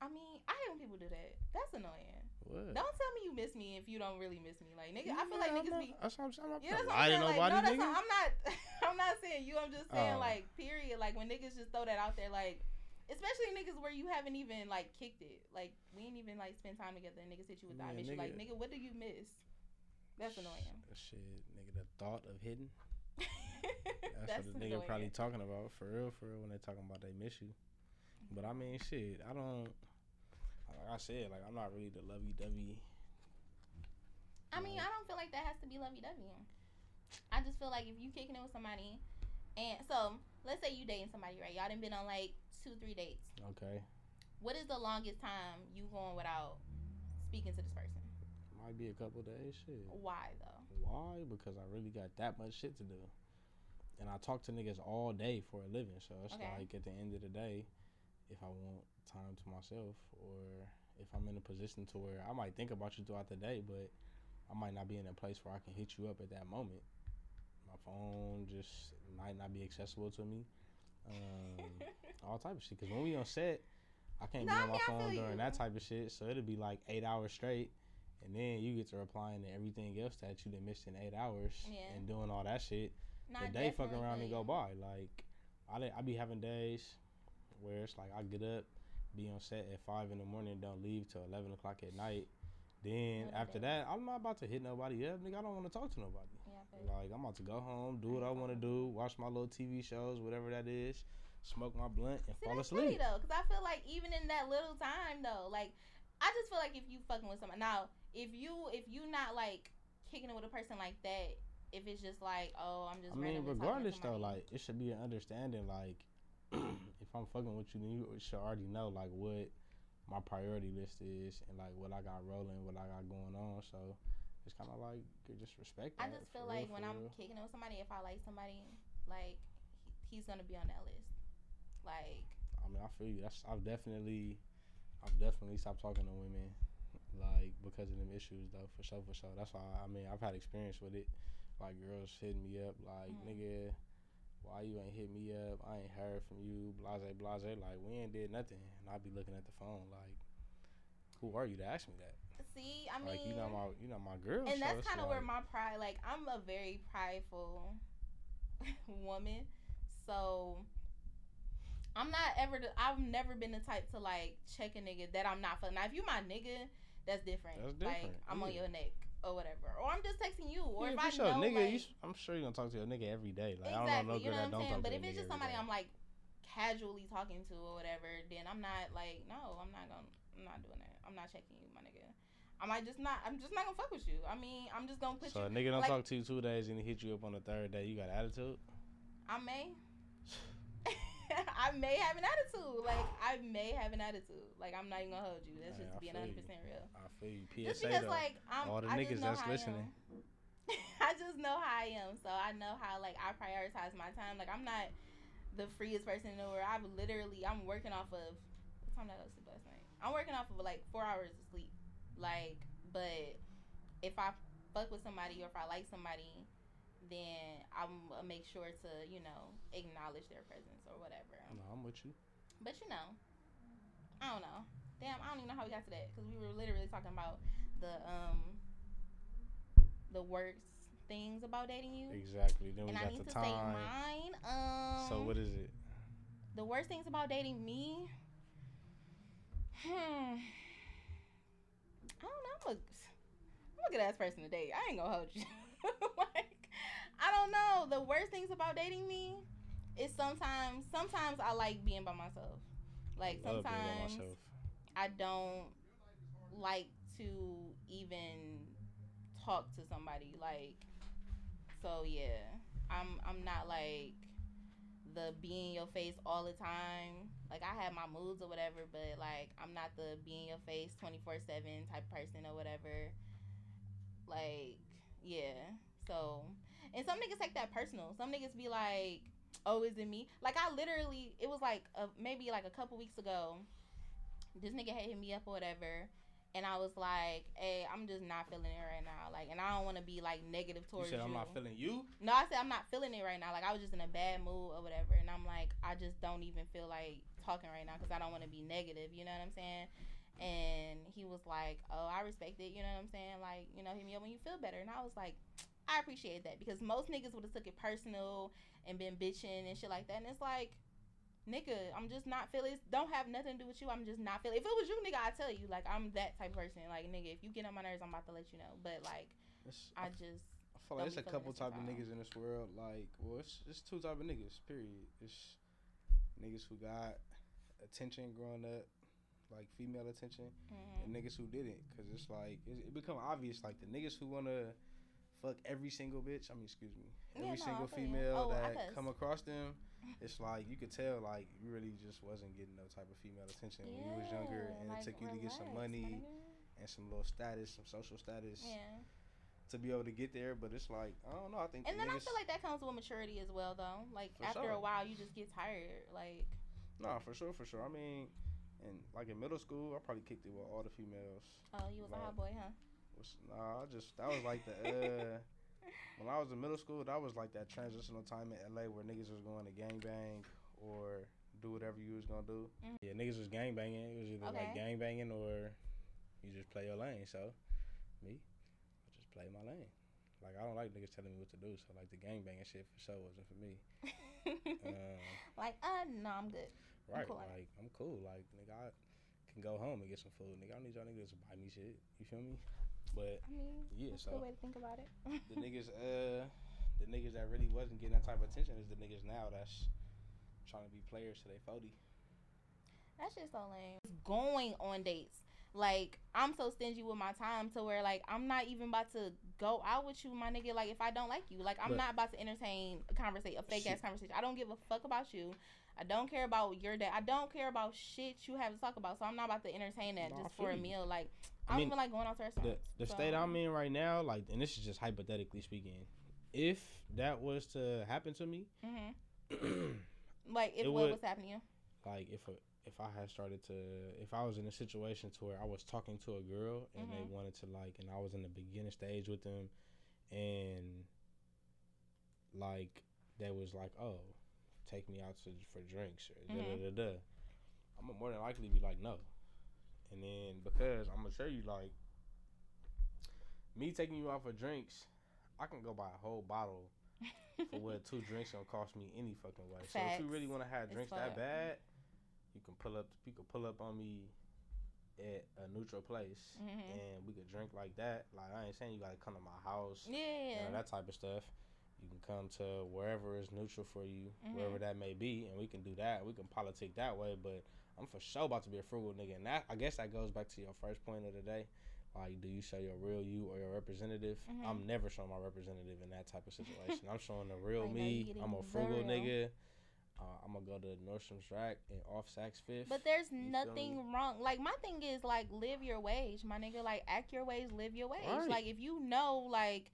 Speaker 1: I mean, I hate when people do that. That's annoying.
Speaker 2: What?
Speaker 1: Don't tell me you miss me if you don't really miss me. Like, nigga, I feel like
Speaker 2: Yeah, I'm
Speaker 1: niggas
Speaker 2: not-
Speaker 1: be.
Speaker 2: I'm saying. I'm not
Speaker 1: Yeah, that's
Speaker 2: gonna
Speaker 1: what I'm
Speaker 2: to
Speaker 1: saying. Like,
Speaker 2: nobody,
Speaker 1: no, that's
Speaker 2: nigga.
Speaker 1: not, I'm not. I'm not saying you. I'm just saying,
Speaker 2: Oh.
Speaker 1: like, period. Like when niggas just throw that out there, like, especially niggas where you haven't even like kicked it. Like we ain't even like spend time together. And niggas hit you with the I
Speaker 2: Yeah,
Speaker 1: miss you. Like,
Speaker 2: nigga-
Speaker 1: nigga, what do you miss? That's annoying.
Speaker 2: Shit, nigga, the thought of hitting.
Speaker 1: That's
Speaker 2: That's, what the nigga probably talking about for real, for real when they talking about they miss you. But I mean, shit, I don't. Like I said, like I'm not really the lovey dovey.
Speaker 1: I mean, I don't feel like that has to be lovey dovey. I just feel like if you kicking it with somebody, and so let's say you dating somebody, right? Y'all done been on like two, three dates.
Speaker 2: Okay,
Speaker 1: What is the longest time you going without speaking to this person?
Speaker 2: might be a couple days. Shit.
Speaker 1: Why though?
Speaker 2: Why? Because I really got that much shit to do. And I talk to niggas all day for a living. So it's
Speaker 1: Okay.
Speaker 2: like at the end of the day, if I want time to myself or if I'm in a position to where I might think about you throughout the day, but I might not be in a place where I can hit you up at that moment. My phone just might not be accessible to me. Um, all type of shit. Because when we on set, I can't
Speaker 1: No,
Speaker 2: be on my phone during
Speaker 1: you.
Speaker 2: that type of shit. So it'll be like eight hours straight. And then you get to replying to everything else that you done missed in eight hours
Speaker 1: Yeah.
Speaker 2: and doing all that shit.
Speaker 1: No,
Speaker 2: the day fuck
Speaker 1: definitely
Speaker 2: around and go by. Like I I be having days where it's like I get up be on set at five in the morning, don't leave till eleven o'clock at night. Then after that, I'm not about to hit nobody up, nigga. I don't want to talk to nobody.
Speaker 1: Yeah,
Speaker 2: Like I'm about to go home, do what I want to do, watch my little TV shows, whatever that is, smoke my blunt, and
Speaker 1: See,
Speaker 2: fall
Speaker 1: that's funny
Speaker 2: asleep.
Speaker 1: though, because I feel like even in that little time though, like I just feel like if you fucking with someone now, if you if you not like kicking it with a person like that, if it's just like oh I'm just
Speaker 2: I mean,
Speaker 1: randomly talking to
Speaker 2: regardless though, like it should be an understanding. Like if I'm fucking with you, then you should already know like what my priority list is and like what I got rolling, what I got going on. So it's kind of like you just respect.
Speaker 1: I just feel like
Speaker 2: for
Speaker 1: when I'm
Speaker 2: real.
Speaker 1: kicking it with somebody, if I like somebody, like he- he's gonna be on that list. Like
Speaker 2: I mean, I feel you. That's I've definitely, I've definitely stopped talking to women, like because of them issues though. For sure, for sure. That's why I mean I've had experience with it. Like girls hitting me up, like
Speaker 1: Mhm.
Speaker 2: nigga, why you ain't hit me up? I ain't heard from you. Blase, blase. Like we ain't did nothing, and I be looking at the phone like, who are you to ask me that?
Speaker 1: see, I mean,
Speaker 2: like you know my, you not my girl.
Speaker 1: and that's kind of where
Speaker 2: like-
Speaker 1: my pride like i'm a very prideful woman so i'm not ever i've never been the type to like check a nigga that i'm not fucking now if you my nigga that's different
Speaker 2: That's
Speaker 1: like i'm on your neck or whatever or i'm just texting you or
Speaker 2: Yeah,
Speaker 1: if i
Speaker 2: sure,
Speaker 1: know
Speaker 2: nigga.
Speaker 1: like,
Speaker 2: you, s- I'm sure you're gonna talk to your nigga every day. Like I
Speaker 1: exactly
Speaker 2: don't know no
Speaker 1: you know what i'm saying but if it's just somebody
Speaker 2: day.
Speaker 1: i'm like casually talking to or whatever then i'm not like no i'm not gonna i'm not doing that i'm not checking you my nigga I might just not. I'm just not gonna fuck with you. I mean, I'm just gonna put you.
Speaker 2: So a
Speaker 1: you.
Speaker 2: nigga don't
Speaker 1: like-
Speaker 2: talk to you two days and he hit you up on the third day. You got attitude.
Speaker 1: I may. I may have an attitude. Like I may have an attitude. Like I'm not even gonna hold you. That's just being 100 percent real.
Speaker 2: I feel you. PSA
Speaker 1: just because
Speaker 2: though.
Speaker 1: like I'm.
Speaker 2: All the
Speaker 1: I
Speaker 2: niggas that's listening.
Speaker 1: I just know how I am. So I know how like I prioritize my time. Like I'm not the freest person in the world. I've literally I'm working off of what time did I go to sleep last night? I'm working off of like four hours of sleep. Like, but if I fuck with somebody or if I like somebody, then I'm gonna make sure to you know acknowledge their presence or whatever.
Speaker 2: No, I'm with you.
Speaker 1: But you know, I don't know. Damn, I don't even know how we got to that because we were literally talking about the um the worst things about dating you.
Speaker 2: Exactly. Then we
Speaker 1: And I
Speaker 2: got
Speaker 1: need
Speaker 2: the
Speaker 1: to say
Speaker 2: time.
Speaker 1: mine. Um,
Speaker 2: So what is it?
Speaker 1: the worst things about dating me? Hmm. I don't know. I'm a, I'm a good ass person to date. I ain't gonna hold you. like, I don't know. The worst things about dating me is sometimes, sometimes I like being by myself. Like sometimes
Speaker 2: myself.
Speaker 1: I don't like to even talk to somebody. Like, so yeah, I'm I'm not like the be in your face all the time. Like I have my moods or whatever, but like I'm not the be in your face twenty four seven type person or whatever. Like, yeah. So, and some niggas take that personal. Some niggas be like, "Oh, is it me?" Like I literally, it was like a, maybe like a couple weeks ago. This nigga had hit me up or whatever, and I was like, "Hey, I'm just not feeling it right now." Like, and I don't want to be like negative
Speaker 2: You
Speaker 1: towards
Speaker 2: said
Speaker 1: you.
Speaker 2: I'm not feeling you.
Speaker 1: No, I said I'm not feeling it right now. Like I was just in a bad mood or whatever, and I'm like, I just don't even feel like talking right now because I don't want to be negative. You know what I'm saying? And he was like, "Oh, I respect it." You know what I'm saying? Like, you know, hit me up when you feel better. And I was like, I appreciate that because most niggas would have took it personal and been bitching and shit like that. And it's like, nigga, I'm just not feeling. It don't have nothing to do with you. I'm just not feeling. If it was you, nigga, I tell you. Like I'm that type of person. Like nigga, if you get on my nerves, I'm about to let you know. But like,
Speaker 2: It's,
Speaker 1: I just
Speaker 2: I feel like it's a couple type of niggas in this world. Like, well, it's it's two type of niggas. Period. It's niggas who got attention growing up, like female attention,
Speaker 1: mhm.
Speaker 2: and niggas who didn't. Cause it's like it, it become obvious. Like the niggas who wanna fuck every single bitch. I mean, excuse me,
Speaker 1: Yeah,
Speaker 2: every
Speaker 1: no,
Speaker 2: single female
Speaker 1: Oh,
Speaker 2: that come across them. It's like you could tell, like you really just wasn't getting no type of female attention when you was younger, and
Speaker 1: like,
Speaker 2: it took you to get some money and some little status, some social status
Speaker 1: Yeah.
Speaker 2: to be able to get there. But it's like I don't know. I think
Speaker 1: And
Speaker 2: the
Speaker 1: then I feel like that comes with maturity as well, though. Like after
Speaker 2: sure.
Speaker 1: a while, you just get tired. Like,
Speaker 2: Nah, for sure, for sure. I mean, and like in middle school, I probably kicked it with all the females.
Speaker 1: oh, you was a hot boy, huh?
Speaker 2: Was, nah, I just that was like the uh, when I was in middle school, that was like that transitional time in LA where niggas was going to gangbang or do whatever you was gonna do.
Speaker 1: Mhm.
Speaker 2: Yeah, niggas was gangbanging. It was either like
Speaker 1: Okay.
Speaker 2: gangbanging or you just play your lane. So me, I just play my lane. Like I don't like niggas telling me what to do. So like the gang gangbanging shit for sure wasn't for me. Um,
Speaker 1: like, uh, no, I'm good.
Speaker 2: Right.
Speaker 1: cool like
Speaker 2: like I'm cool. Like nigga, I can go home and get some food. Nigga, I don't need y'all niggas to buy me shit. You feel me? But
Speaker 1: I mean,
Speaker 2: yeah,
Speaker 1: that's a
Speaker 2: so
Speaker 1: good way to think about it.
Speaker 2: the niggas, uh, the niggas that really wasn't getting that type of attention is the niggas now that's trying to be players to they forty.
Speaker 1: That's just so lame. It's going on dates. Like, I'm so stingy with my time to where, like, I'm not even about to go out with you, my nigga. Like, if I don't like you, like, I'm
Speaker 2: But-
Speaker 1: not about to entertain a conversation, a fake ass conversation. I don't give a fuck about you. I don't care about your day. I don't care about shit you have to talk about. So I'm not about to entertain that
Speaker 2: Nah,
Speaker 1: just for a
Speaker 2: you.
Speaker 1: meal. Like,
Speaker 2: I
Speaker 1: I don't even like going out to
Speaker 2: The
Speaker 1: restaurants.
Speaker 2: the
Speaker 1: so-
Speaker 2: state I'm in right now, like, and this is just hypothetically speaking, if that was to happen to me,
Speaker 1: Mhm. Like, if
Speaker 2: It
Speaker 1: what
Speaker 2: would-
Speaker 1: was happening to you?
Speaker 2: like if a, if I had started to if I was in a situation to where I was talking to a girl and they
Speaker 1: Mhm.
Speaker 2: wanted to like and I was in the beginning stage with them and like they was like oh take me out to for drinks or da da da da I'm gonna more than likely be like no. And then because I'm gonna show you like me taking you out for drinks I can go buy a whole bottle for what two drinks gonna cost me any fucking way. So if you really want to have drinks that bad, you can pull up. You can pull up on me at a neutral place,
Speaker 1: Mhm.
Speaker 2: and we could drink like that. Like I ain't saying you gotta come to my house, you
Speaker 1: Yeah.
Speaker 2: know, that type of stuff. You can come to wherever is neutral for you,
Speaker 1: Mhm.
Speaker 2: wherever that may be, and we can do that. We can politic that way. But I'm for sure about to be a frugal nigga, and that I guess that goes back to your first point of the day. Like, do you show your real you or your representative?
Speaker 1: Mhm.
Speaker 2: I'm never showing my representative in that type of situation. I'm showing the real
Speaker 1: Like,
Speaker 2: me. I'm a frugal
Speaker 1: real.
Speaker 2: nigga. Uh, I'm gonna go to Nordstrom's Rack and off Saks Fifth.
Speaker 1: But there's
Speaker 2: feel
Speaker 1: nothing wrong. Like my thing is like live your wage, my nigga. Like act your ways, live your wage.
Speaker 2: Right.
Speaker 1: Like if you know, like,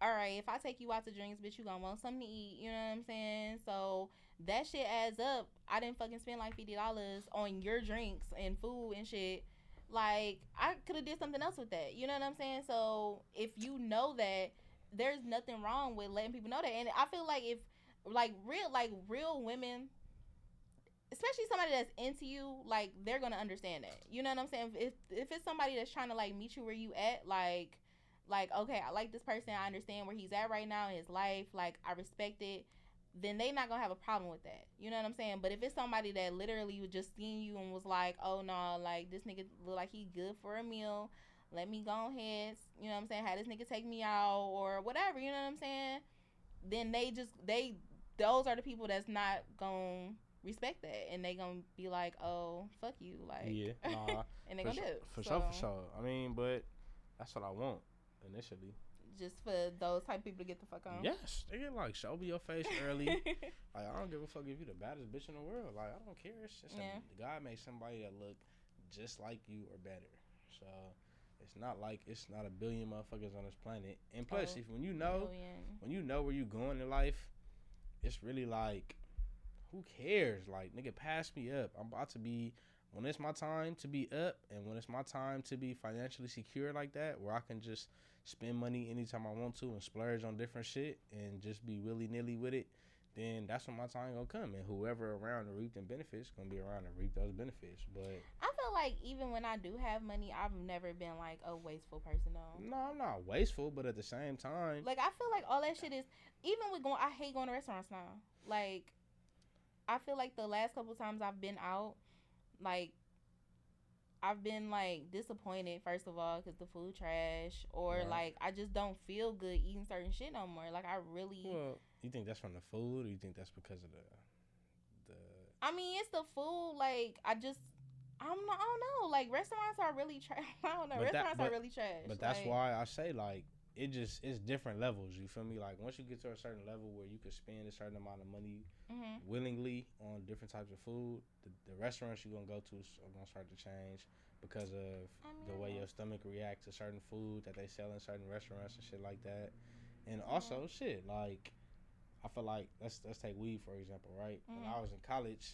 Speaker 1: all right, if I take you out to drinks, bitch, you gonna want something to eat. You know what I'm saying? So that shit adds up. I didn't fucking spend like fifty dollars on your drinks and food and shit. Like I could have did something else with that. You know what I'm saying? So if you know that, there's nothing wrong with letting people know that. And I feel like if like real like real women especially somebody that's into you, like they're gonna understand that. You know what I'm saying? If if it's somebody that's trying to like meet you where you at, like like okay, I like this person, I understand where he's at right now in his life, like I respect it, then they not gonna have a problem with that. You know what I'm saying? But if it's somebody that literally was just seeing you and was like, oh no, like this nigga look like he good for a meal. Let me go ahead, you know what I'm saying? Have this nigga take me out or whatever, you know what I'm saying? Then they just they those are the people that's not gonna respect that and they gonna be like, oh fuck you, like
Speaker 2: yeah, nah,
Speaker 1: and they gonna
Speaker 2: sure,
Speaker 1: do it.
Speaker 2: for
Speaker 1: So,
Speaker 2: sure, for sure. I mean, but that's what I want initially.
Speaker 1: Just for those type of people to get the fuck on.
Speaker 2: Yes, they get like show me your face early. Like I don't give a fuck if you the baddest bitch in the world. Like I don't care. It's just
Speaker 1: Yeah.
Speaker 2: a, God made somebody that look just like you or better. So it's not like it's not a billion motherfuckers on this planet. And plus,
Speaker 1: Oh,
Speaker 2: if when you know when you know where you're going in life, it's really like who cares? Like nigga, pass me up. I'm about to be when it's my time to be up, and when it's my time to be financially secure like that, where I can just spend money anytime I want to and splurge on different shit and just be willy nilly with it. Then that's when my time gonna come, and whoever around to reap them benefits gonna be around to reap those benefits. But
Speaker 1: I feel like even when I do have money, I've never been like a wasteful person though.
Speaker 2: no, I'm not wasteful, but at the same time,
Speaker 1: Like I feel like all that shit is even with going. I hate going to restaurants now. Like I feel like the last couple times I've been out, like I've been like disappointed first of all because the food trash or
Speaker 2: Right.
Speaker 1: like I just don't feel good eating certain shit no more. Like I really.
Speaker 2: well, you think that's from the food, or you think that's because of the the
Speaker 1: I mean, it's the food. Like I just. I'm not, I don't know. Like restaurants are really trash. I don't know.
Speaker 2: But that-
Speaker 1: restaurants
Speaker 2: but-
Speaker 1: are really trash.
Speaker 2: But that's
Speaker 1: Like,
Speaker 2: why I say like it just it's different levels. You feel me? Like once you get to a certain level where you can spend a certain amount of money
Speaker 1: mhm.
Speaker 2: willingly on different types of food, the, the restaurants you're gonna go to are gonna start to change because of
Speaker 1: I mean,
Speaker 2: the way your stomach reacts to certain food that they sell in certain restaurants and shit like that. And also shit like I feel like let's let's take weed for example, right? When
Speaker 1: Mhm.
Speaker 2: I was in college,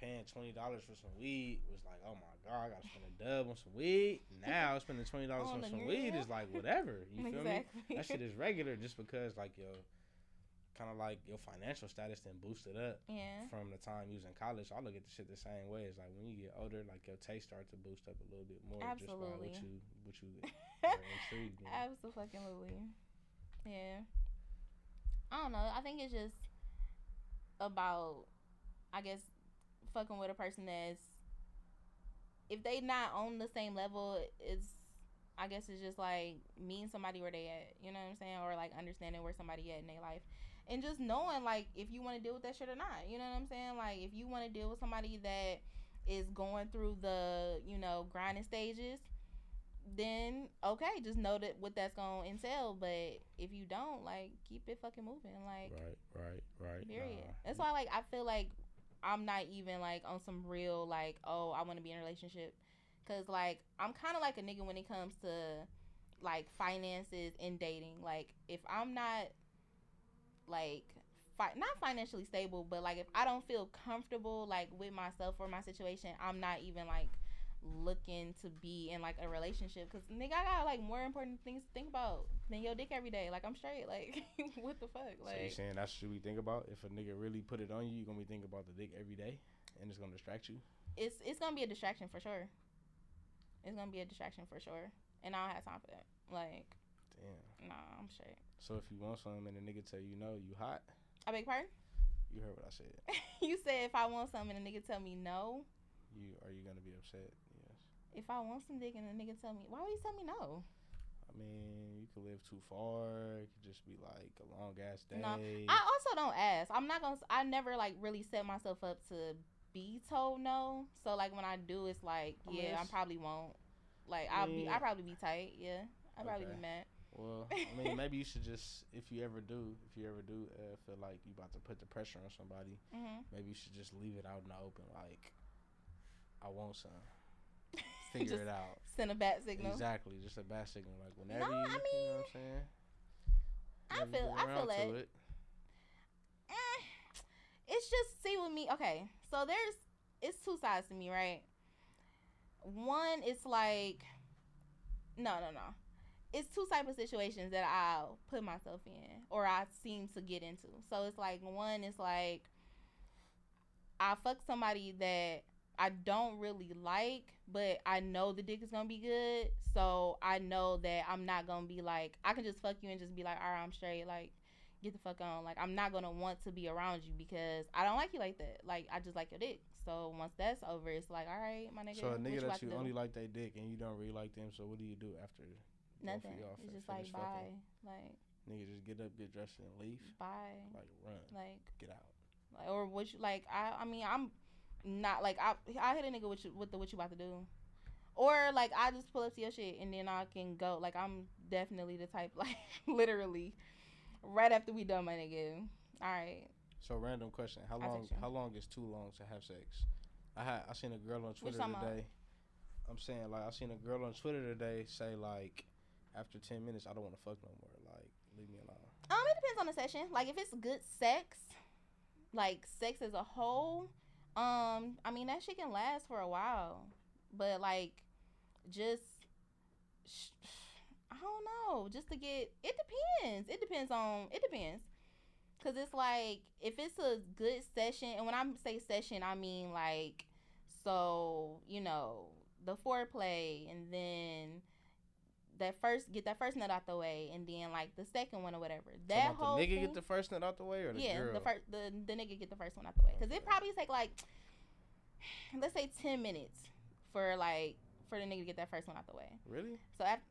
Speaker 2: paying twenty dollars for some weed was like, oh my god, I gotta spend a dub on some weed. Now spending twenty dollars
Speaker 1: On
Speaker 2: on some weed is like whatever. You feel me?
Speaker 1: exactly.
Speaker 2: That shit is regular just because like your kind of like your financial status then boosted up
Speaker 1: yeah.
Speaker 2: from the time you was in college. I look at the shit the same way. It's like when you get older, like your taste starts to boost up a little bit more just by what
Speaker 1: Absolutely.
Speaker 2: you what you are intrigued in.
Speaker 1: Absolutely. Yeah. I don't know. I think it's just about, I guess, fucking with a person that's if they not on the same level, it's I guess it's just like meeting somebody where they at, you know what I'm saying, or like understanding where somebody at in their life, and just knowing like if you want to deal with that shit or not, you know what I'm saying. Like if you want to deal with somebody that is going through the you know grinding stages, then okay, just know that what that's gonna entail. But if you don't, like keep it fucking moving, like
Speaker 2: Right, right, right.
Speaker 1: Period.
Speaker 2: Nah.
Speaker 1: That's why, like, I feel like I'm not even like on some real like, oh, I want to be in a relationship, cause like I'm kind of like a nigga when it comes to like finances and dating. Like, if I'm not like fi- not financially stable, but like if I don't feel comfortable like with myself or my situation, I'm not even like looking to be in like a relationship because nigga I got like more important things to think about than your dick every day like I'm straight like what the fuck
Speaker 2: so you
Speaker 1: like
Speaker 2: saying that's what we think about? If a nigga really put it on you, you gonna be thinking about the dick every day, and it's gonna distract you.
Speaker 1: it's it's gonna be a distraction for sure. It's gonna be a distraction for sure, and I don't have time for that. Like,
Speaker 2: Damn.
Speaker 1: nah, I'm straight.
Speaker 2: So if you want something and the nigga tell you no, you hot.
Speaker 1: I beg pardon.
Speaker 2: You heard what I said.
Speaker 1: you said if I want something and a nigga tell me no.
Speaker 2: You are you gonna be upset?
Speaker 1: If I want some dick and a nigga tell me, why would you tell me no?
Speaker 2: I mean, you could live too far. It could just be like a long ass day.
Speaker 1: No, I also don't ask. I'm not gonna. I never like really set myself up to be told no. So like when I do, it's like
Speaker 2: I mean,
Speaker 1: yeah, I probably won't. Like I'll be.
Speaker 2: Yeah.
Speaker 1: I probably be tight. Yeah, I probably
Speaker 2: Okay.
Speaker 1: be mad.
Speaker 2: Well, I mean, maybe you should just, if you ever do, if you ever do uh, feel like you about to put the pressure on somebody,
Speaker 1: hmm
Speaker 2: maybe you should just leave it out in the open. Like, I want some. Figure it out.
Speaker 1: Send a bat signal.
Speaker 2: Exactly, just a bad signal. Like whenever
Speaker 1: No,
Speaker 2: you,
Speaker 1: I
Speaker 2: you know
Speaker 1: mean,
Speaker 2: what I'm saying.
Speaker 1: I
Speaker 2: Whenever
Speaker 1: feel. I feel that.
Speaker 2: it.
Speaker 1: Eh, it's just see with me. Okay, so there's it's two sides to me, right? One, it's like no, no, no. It's two type of situations that I'll put myself in or I seem to get into. So it's like one it's like I fuck somebody that I don't really like, but I know the dick is gonna be good. So I know that I'm not gonna be like I can just fuck you and just be like, all right, I'm straight. Like get the fuck on. Like I'm not gonna want to be around you because I don't like you like that. Like I just like your dick. So once that's over, it's like, all right, my nigga.
Speaker 2: So a nigga that you only like they dick and you don't really like them, so what do you do after?
Speaker 1: nothing. It's just like bye,
Speaker 2: fucking?
Speaker 1: like
Speaker 2: Nigga just get up, get dressed, and leave.
Speaker 1: bye,
Speaker 2: Like run,
Speaker 1: like
Speaker 2: get out.
Speaker 1: like or what you like. I I mean I'm not like I I hit a nigga with you, with the what you about to do. Or like I just pull up to your shit and then I can go. Like I'm definitely the type like literally right after we done my nigga. All right.
Speaker 2: So random question: How
Speaker 1: I'll
Speaker 2: long? How long is too long to have sex? I had I seen a girl on Twitter today. I'm saying like I seen a girl on Twitter today say like after ten minutes I don't want to fuck no more. Like leave me alone.
Speaker 1: Um, it depends on the session. Like if it's good sex, like sex as a whole, um, I mean that shit can last for a while. But like, just sh- I don't know. Just to get it depends. It depends on it depends. Cause it's like if it's a good session, and when I say session, I mean like so you know the foreplay, and then that first get that first nut out the way, and then like the second one or whatever. That whole
Speaker 2: the nigga
Speaker 1: thing,
Speaker 2: get the first nut out the way or the
Speaker 1: yeah,
Speaker 2: girl?
Speaker 1: the first the the nigga get the first one out the way, cause it probably take like let's say ten minutes for like for the nigga to get that first one out the way.
Speaker 2: Really?
Speaker 1: So after,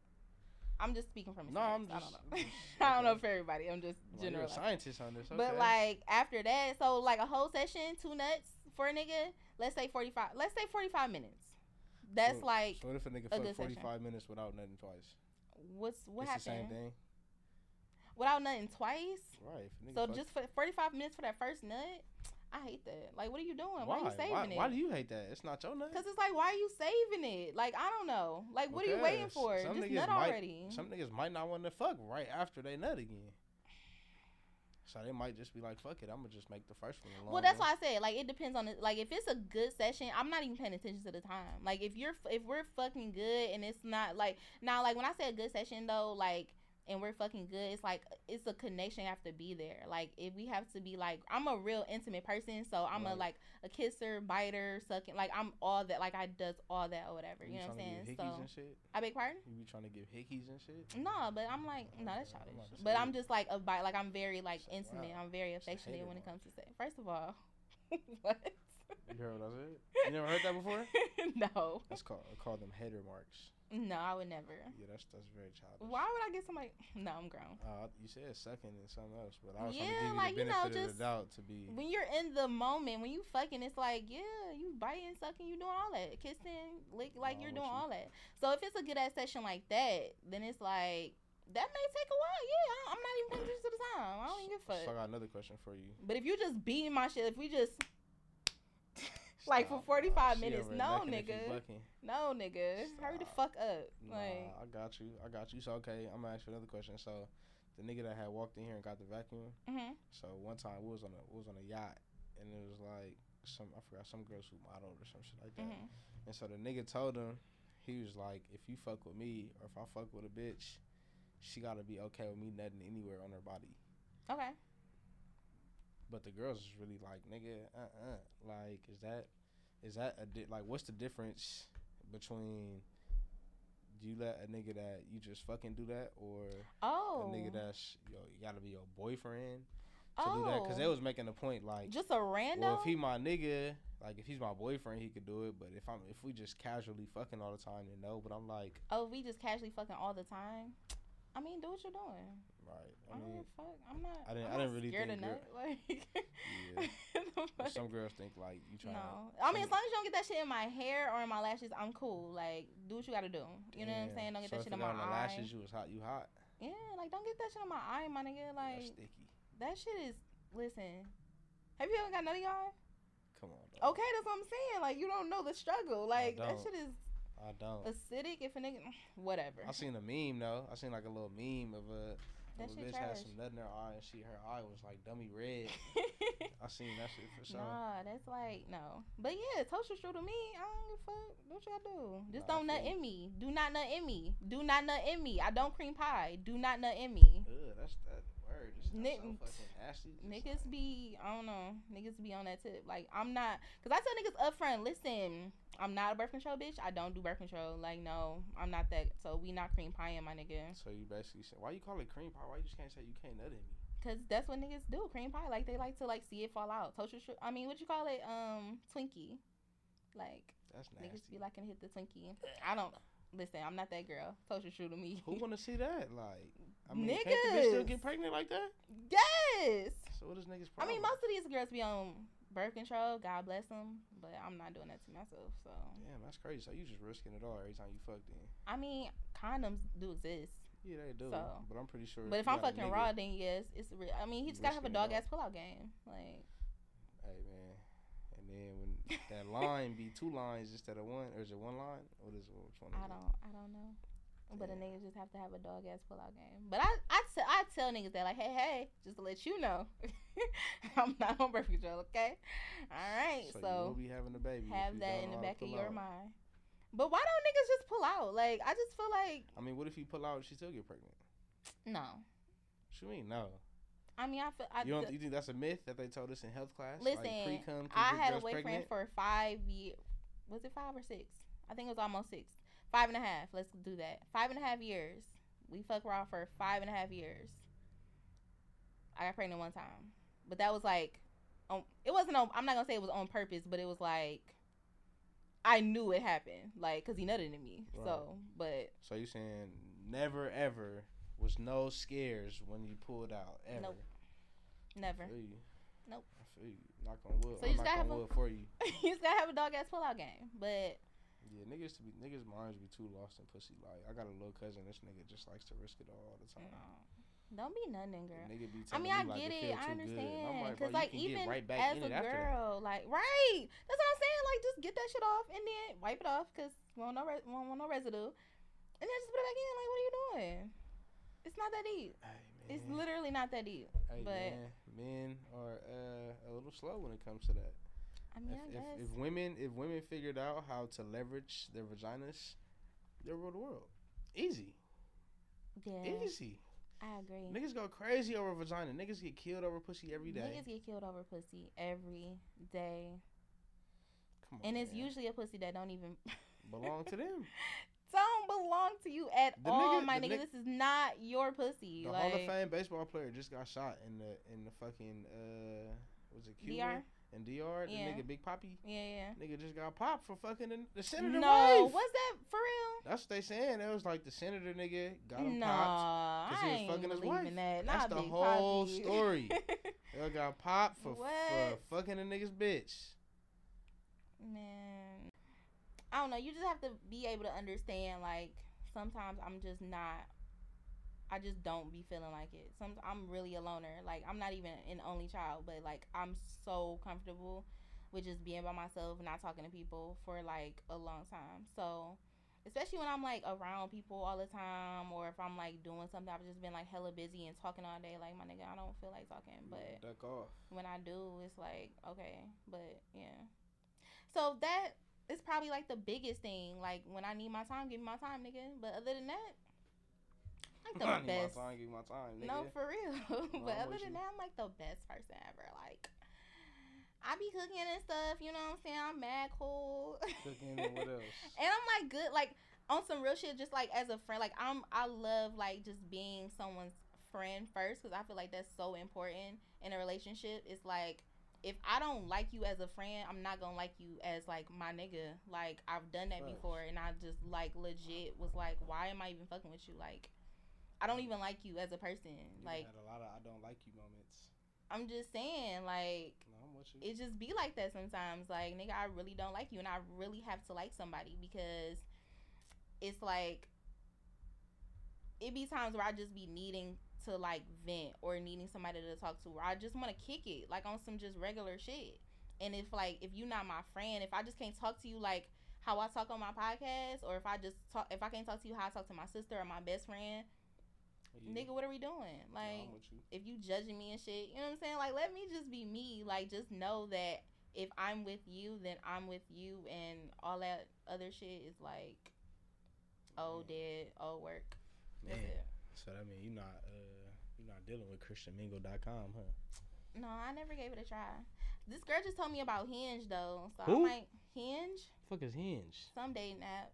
Speaker 1: I'm just speaking from
Speaker 2: No. I'm
Speaker 1: I don't
Speaker 2: just-
Speaker 1: know.
Speaker 2: just-
Speaker 1: I don't know for everybody. I'm just
Speaker 2: Well,
Speaker 1: generalizing.
Speaker 2: scientist on this. Okay.
Speaker 1: But like after that, so like a whole session, two nuts for a nigga. Let's say forty five. Let's say forty five minutes. That's
Speaker 2: So-
Speaker 1: like
Speaker 2: So what if a nigga fuck
Speaker 1: session.
Speaker 2: 45 minutes without nothing twice?
Speaker 1: what's what
Speaker 2: it's the same thing,
Speaker 1: without nothing twice.
Speaker 2: right?
Speaker 1: So just for forty five minutes for that first nut, I hate that. Like, what are you doing? Why, are you saving
Speaker 2: why,
Speaker 1: it?
Speaker 2: why do you hate that? It's not your nut.
Speaker 1: Cause it's like, why are you saving it? Like, I don't know. Like, what are you waiting for?
Speaker 2: some
Speaker 1: Just
Speaker 2: niggas
Speaker 1: nut
Speaker 2: might-
Speaker 1: already.
Speaker 2: Some niggas might not want to fuck right after they nut again. So they might just be like, "Fuck it, I'm gonna just make the first one."
Speaker 1: Well, that's why I said like it depends on it. Like if it's a good session, I'm not even paying attention to the time. Like if you're if we're fucking good and it's not like now like when I say a good session though, like and we're fucking good, it's like it's a connection have to be there. Like if we have to be like I'm a real intimate person, so I'm a like a kisser, biter, sucking. Like I'm all that. Like I does all that or whatever. You,
Speaker 2: You
Speaker 1: know what I'm saying? So
Speaker 2: and shit.
Speaker 1: I beg pardon.
Speaker 2: You be trying to give hickeys and shit.
Speaker 1: No, but I'm like, no, that's
Speaker 2: Okay, I'm
Speaker 1: childish. But I'm just like a bite. Like I'm very like intimate.
Speaker 2: wow.
Speaker 1: I'm very affectionate when it comes to sex. First of all, what?
Speaker 2: You heard what I said? You never heard that before?
Speaker 1: no.
Speaker 2: That's called I call them hater marks.
Speaker 1: No, I would never.
Speaker 2: Yeah, that's that's very childish.
Speaker 1: Why would I get somebody? No, I'm grown.
Speaker 2: Uh, you said second and something else, but I was
Speaker 1: Yeah,
Speaker 2: trying to give
Speaker 1: like,
Speaker 2: you
Speaker 1: you
Speaker 2: the
Speaker 1: know,
Speaker 2: benefit of
Speaker 1: just
Speaker 2: the doubt to be.
Speaker 1: When you're in the moment, when you fucking, it's like, yeah, you biting, sucking, you doing all that, kissing, lick, like you're doing
Speaker 2: you.
Speaker 1: all that. So if it's a good ass session like that, then it's like that may take a while. Yeah, I- I'm not even paying attention to the time. I don't even give a
Speaker 2: So I got another question for you.
Speaker 1: But if you just beating my shit, if we just Like, for 45
Speaker 2: She
Speaker 1: minutes. No,
Speaker 2: if you
Speaker 1: nigga. no, nigga, hurry the fuck up.
Speaker 2: Nah,
Speaker 1: Like,
Speaker 2: I got you. I got you. So okay, I'm gonna ask you another question. So, the nigga that had walked in here and got the vacuum.
Speaker 1: hmm
Speaker 2: So one time we was on a we was on a yacht and it was like some I forgot some girls who modeled or some shit like that.
Speaker 1: hmm
Speaker 2: And so the nigga told him he was like, if you fuck with me or if I fuck with a bitch, she gotta be okay with me nothing anywhere on her body.
Speaker 1: okay.
Speaker 2: But the girls is really like, nigga, uh uh Like, is that is that a di- like what's the difference between do you let a nigga that you just fucking do that or
Speaker 1: Oh,
Speaker 2: a nigga that's yo you gotta be your boyfriend to
Speaker 1: oh,
Speaker 2: do that? Because they oh. was making a point like
Speaker 1: just a random.
Speaker 2: well if he my nigga like if he's my boyfriend he could do it. But if I'm if we just casually fucking all the time then no. But I'm like
Speaker 1: oh, we just casually fucking all the time. I mean, do what you're doing.
Speaker 2: right
Speaker 1: I,
Speaker 2: I
Speaker 1: don't
Speaker 2: mean
Speaker 1: give a fuck. I'm not.
Speaker 2: I didn't-
Speaker 1: I'm
Speaker 2: I didn't really
Speaker 1: scared
Speaker 2: think
Speaker 1: of Like,
Speaker 2: Yeah. some girls think like you trying
Speaker 1: No, I mean, as long as you don't get that shit in my hair or in my lashes, I'm cool. Like, do what you gotta do. You know what I'm
Speaker 2: Damn.
Speaker 1: saying? Don't get
Speaker 2: so
Speaker 1: that shit in my
Speaker 2: got
Speaker 1: eye.
Speaker 2: lashes you was hot you hot
Speaker 1: Yeah, like don't get that shit in my eye, my nigga. Like.
Speaker 2: that's sticky
Speaker 1: that shit is. Listen, have you ever got nutty eye?
Speaker 2: come on dog.
Speaker 1: Okay, that's what I'm saying. Like you don't know the struggle. Like that shit is
Speaker 2: I don't
Speaker 1: acidic. If a nigga, mm, whatever.
Speaker 2: I seen a meme though. I seen like a little meme of a,
Speaker 1: That
Speaker 2: of a bitch had some nut in her eye and she her eye was like dummy red. I seen that shit for sure.
Speaker 1: Nah, that's like no. But yeah, toast your to me. I don't give a fuck. What gotta do. Just
Speaker 2: Nah,
Speaker 1: don't nut in me. Do not nut in me. Do not nut in me. I don't cream pie. Do not nut in me.
Speaker 2: Ugh, that's that Just
Speaker 1: Nick-
Speaker 2: so nasty. Just
Speaker 1: Niggas
Speaker 2: like-
Speaker 1: be, I don't know, niggas be on that tip. Like, I'm not, cause I tell niggas up front, listen, I'm not a birth control bitch. I don't do birth control. Like, no, I'm not that. So we not cream pie in my nigga.
Speaker 2: So you basically said, why you call it cream pie? Why you just can't say you can't nut in me?
Speaker 1: Cause that's what niggas do, cream pie. Like, they like to like see it fall out. Toaster, stri- I mean, what you call it? Um, Twinkie. Like,
Speaker 2: That's
Speaker 1: niggas be liking to hit the Twinkie. I don't, listen, I'm not that girl. Toaster true to me.
Speaker 2: Who want to see that? Like, I mean, can't the bitch still get pregnant like that?
Speaker 1: yes!
Speaker 2: So what is niggas
Speaker 1: I mean, most of these girls be on birth control. God bless them. But I'm not doing that to myself, so.
Speaker 2: Damn, that's crazy. So you just risking it all every time you fuck then?
Speaker 1: I mean, condoms do exist.
Speaker 2: Yeah, they do.
Speaker 1: So-
Speaker 2: but I'm pretty sure.
Speaker 1: But if I'm fucking
Speaker 2: nigga-
Speaker 1: raw, then yes, it's real. I mean, he just gotta have a dog ass pullout game. Like,
Speaker 2: Hey man, and then when that line be two lines instead of one, or is it one line? What is which one? Is
Speaker 1: I don't, I don't know. But a
Speaker 2: Damn.
Speaker 1: nigga just have to have a dog ass pull out game. But I, I, t- I tell niggas that like, hey, hey, just to let you know, I'm not on birth control, okay? All right,
Speaker 2: So,
Speaker 1: so,
Speaker 2: will be having a baby.
Speaker 1: have that in the
Speaker 2: know how to
Speaker 1: back of your
Speaker 2: out.
Speaker 1: mind. But why don't niggas just pull out? Like, I just feel like
Speaker 2: I mean, what if you pull out and she still get pregnant?
Speaker 1: no.
Speaker 2: You mean no?
Speaker 1: I mean, I feel. I
Speaker 2: you don't? you think that's a myth that they told us in health class?
Speaker 1: Listen,
Speaker 2: like
Speaker 1: I had a boyfriend
Speaker 2: pregnant?
Speaker 1: for five years. Was it five or six? I think it was almost six. Five and a half. Let's do that. Five and a half years. We fuck raw for five and a half years. I got pregnant one time, but that was like, um, it wasn't on. I'm not gonna say it was on purpose, but it was like, I knew it happened, like, cause he nutted in me. So, but
Speaker 2: So you saying never ever was no scares when you pulled out ever?
Speaker 1: Nope. never.
Speaker 2: I feel you.
Speaker 1: Nope.
Speaker 2: I feel you. Knock on wood.
Speaker 1: So
Speaker 2: I'm
Speaker 1: you just gotta have a-
Speaker 2: for you.
Speaker 1: you just gotta have a dog ass pull out game, but
Speaker 2: Yeah, niggas to be niggas minds be too lost in pussy. Like I got a little cousin. This nigga just likes to risk it all, all the time.
Speaker 1: no. don't be nothing,
Speaker 2: The
Speaker 1: girl.
Speaker 2: nigga be
Speaker 1: I mean, I
Speaker 2: like,
Speaker 1: get
Speaker 2: it.
Speaker 1: I understand.
Speaker 2: Good. Like,
Speaker 1: like even
Speaker 2: right
Speaker 1: as a girl, like right. That's what I'm saying. Like just get that shit off and then wipe it off because we want no re- we want no residue, and then just put it back in. Like what are you doing? It's not that deep.
Speaker 2: Hey,
Speaker 1: It's literally not that deep.
Speaker 2: Hey,
Speaker 1: but-
Speaker 2: man, men are uh, a little slow when it comes to that.
Speaker 1: I mean,
Speaker 2: if,
Speaker 1: I
Speaker 2: if,
Speaker 1: guess.
Speaker 2: if women if women figured out how to leverage their vaginas, they'll rule the world. Easy,
Speaker 1: yeah,
Speaker 2: easy.
Speaker 1: I agree.
Speaker 2: Niggas go crazy over vagina. Niggas get killed over pussy every day.
Speaker 1: Niggas get killed over pussy every day,
Speaker 2: Come on,
Speaker 1: and it's
Speaker 2: man.
Speaker 1: usually a pussy that don't even
Speaker 2: belong to them.
Speaker 1: don't belong to you at
Speaker 2: The
Speaker 1: all,
Speaker 2: nigga-
Speaker 1: my nigga.
Speaker 2: nig-
Speaker 1: this is not your pussy.
Speaker 2: The
Speaker 1: like
Speaker 2: Hall of Fame baseball player just got shot in the in the fucking uh was it Cuba?
Speaker 1: DR?
Speaker 2: In DR, the nigga Big Papi,
Speaker 1: Yeah, yeah.
Speaker 2: nigga just got popped for fucking the, the senator
Speaker 1: No,
Speaker 2: wife.
Speaker 1: what's that for real?
Speaker 2: That's what they saying. It was like the senator nigga got him
Speaker 1: no,
Speaker 2: popped. 'cause
Speaker 1: I
Speaker 2: he was fucking his wife.
Speaker 1: that.
Speaker 2: That's
Speaker 1: Not
Speaker 2: the whole
Speaker 1: Poppy.
Speaker 2: story. They got popped for, for fucking a nigga's bitch.
Speaker 1: Man, I don't know. You just have to be able to understand. Like sometimes I'm just not. I just don't be feeling like it. Some I'm really a loner. Like I'm not even an only child, but like I'm so comfortable with just being by myself, and not talking to people for like a long time. So, especially when I'm like around people all the time, or if I'm like doing something, I've just been like hella busy and talking all day. Like my nigga, I don't feel like talking, but
Speaker 2: duck off.
Speaker 1: when I do, it's like okay, but yeah. So that is probably like the biggest thing. Like when I need my time, give me my time, nigga. But other than that, like
Speaker 2: I
Speaker 1: the
Speaker 2: need
Speaker 1: best.
Speaker 2: my time, give my time, nigga.
Speaker 1: No, for real. but
Speaker 2: I'm
Speaker 1: other than
Speaker 2: you.
Speaker 1: that, I'm like the best person ever. Like I be cooking and stuff. You know what I'm saying? I'm mad cool.
Speaker 2: Cooking and what else?
Speaker 1: And I'm like good, like on some real shit. Just like as a friend, like I'm, I love like just being someone's friend first because I feel like that's so important in a relationship. It's like if I don't like you as a friend, I'm not gonna like you as like my nigga. Like I've done that
Speaker 2: Facts.
Speaker 1: before, and I just like legit was like, why am I even fucking with you? Like I don't even like you as a person.
Speaker 2: You
Speaker 1: Like
Speaker 2: had a lot of I don't like you moments.
Speaker 1: I'm just saying, like
Speaker 2: No, I'm with you.
Speaker 1: it just be like that sometimes. Like, nigga, I really don't like you, and I really have to like somebody because it's like it be times where I just be needing to like vent or needing somebody to talk to, or I just want to kick it like on some just regular shit. And if like if you're not my friend, if I just can't talk to you like how I talk on my podcast, or if I just talk, if I can't talk to you how I talk to my sister or my best friend,
Speaker 2: Yeah.
Speaker 1: nigga, what are we doing? Like,
Speaker 2: I'm you.
Speaker 1: if you judging me and shit, you know what I'm saying? Like, let me just be me. Like, just know that if I'm with you, then I'm with you, and all that other shit is like, oh, dead, oh, work. That's
Speaker 2: Man.
Speaker 1: it.
Speaker 2: So that mean you're not uh you're not dealing with ChristianMingle.com, huh?
Speaker 1: No, I never gave it a try. This girl just told me about Hinge though, so
Speaker 2: Who?
Speaker 1: I'm like, Hinge,
Speaker 2: Fuck is Hinge?
Speaker 1: some dating app.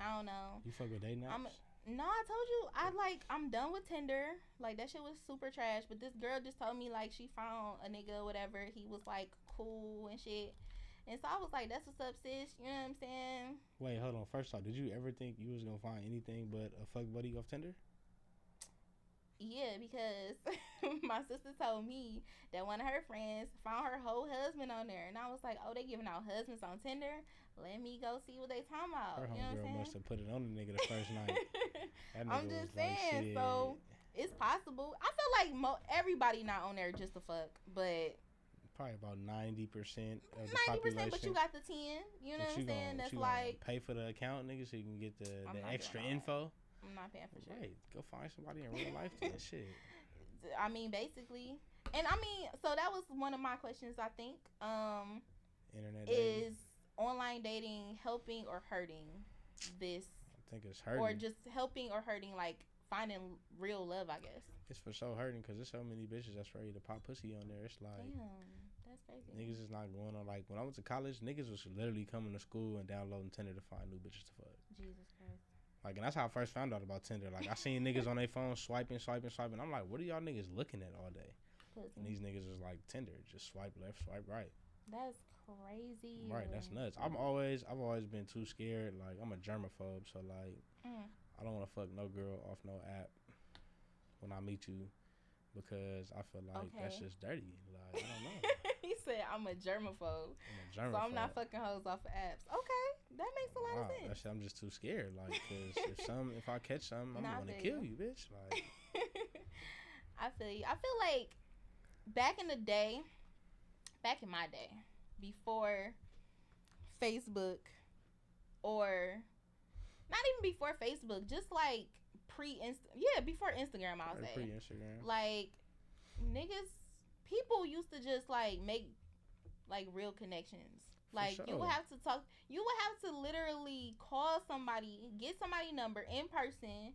Speaker 1: I don't know.
Speaker 2: You fuck with dating apps?
Speaker 1: I'm- No, I told you I like I'm done with Tinder. Like that shit was super trash. But this girl just told me like she found a nigga whatever. He was like cool and shit. And so I was like, "That's what's up, sis." You know what I'm saying?
Speaker 2: Wait, hold on. First off, did you ever think you was gonna find anything but a fuck buddy off Tinder?
Speaker 1: Yeah, because my sister told me that one of her friends found her whole husband on there, and I was like, "Oh, they giving out husbands on Tinder? Let me go see what they talking about."
Speaker 2: Her
Speaker 1: you know what
Speaker 2: homegirl
Speaker 1: I'm
Speaker 2: must have put it on the nigga the first night.
Speaker 1: I'm just
Speaker 2: like,
Speaker 1: saying, so- it's possible. I feel like mo- everybody not on there just to fuck, but
Speaker 2: probably about ninety percent of the
Speaker 1: ninety
Speaker 2: population.
Speaker 1: percent. But you got the ten. You know what I'm saying?
Speaker 2: gonna-
Speaker 1: That's like
Speaker 2: pay for the account, nigga, so you can get the,
Speaker 1: I'm
Speaker 2: the extra info.
Speaker 1: I'm not paying for shit.
Speaker 2: Right, go find somebody in real life. Then shit.
Speaker 1: I mean, basically, and I mean, so that was one of my questions. I think um,
Speaker 2: Internet dating.
Speaker 1: is online dating helping or hurting this,
Speaker 2: I think it's hurting.
Speaker 1: or just helping or hurting like finding real love? I guess.
Speaker 2: it's for so hurting because there's so many bitches that's ready to pop pussy on there. It's like
Speaker 1: Damn, that's crazy.
Speaker 2: niggas is not going on. Like when I went to college, niggas was literally coming to school and downloading Tinder to find new bitches to fuck.
Speaker 1: Jesus Christ.
Speaker 2: Like, and that's how I first found out about Tinder. Like, I seen niggas on their phone swiping, swiping, swiping. I'm like, what are y'all niggas looking at all day? And these niggas was like Tinder, just swipe left, swipe right.
Speaker 1: That's crazy.
Speaker 2: Right, that's nuts. I'm always, I've always been too scared. Like, I'm a germaphobe, so like,
Speaker 1: Mm.
Speaker 2: I don't want to fuck no girl off no app when I meet you because I feel like that's just dirty. Like, I don't know.
Speaker 1: he said I'm a germaphobe.
Speaker 2: I'm a
Speaker 1: So. I'm not fucking hoes off of apps. Okay, that makes a lot
Speaker 2: Nah,
Speaker 1: of sense.
Speaker 2: shit, I'm just too scared. Like, cause if some, if I catch some, I'm
Speaker 1: Nah,
Speaker 2: gonna kill
Speaker 1: you.
Speaker 2: you, bitch. Like,
Speaker 1: I feel you. I feel like back in the day, back in my day, before Facebook, or not even before Facebook, just like pre Inst, yeah, before Instagram, I'll say.
Speaker 2: pre Instagram.
Speaker 1: like niggas, people used to just like make like real connections. Like you would have to talk. You would have to literally call somebody, get somebody number in person,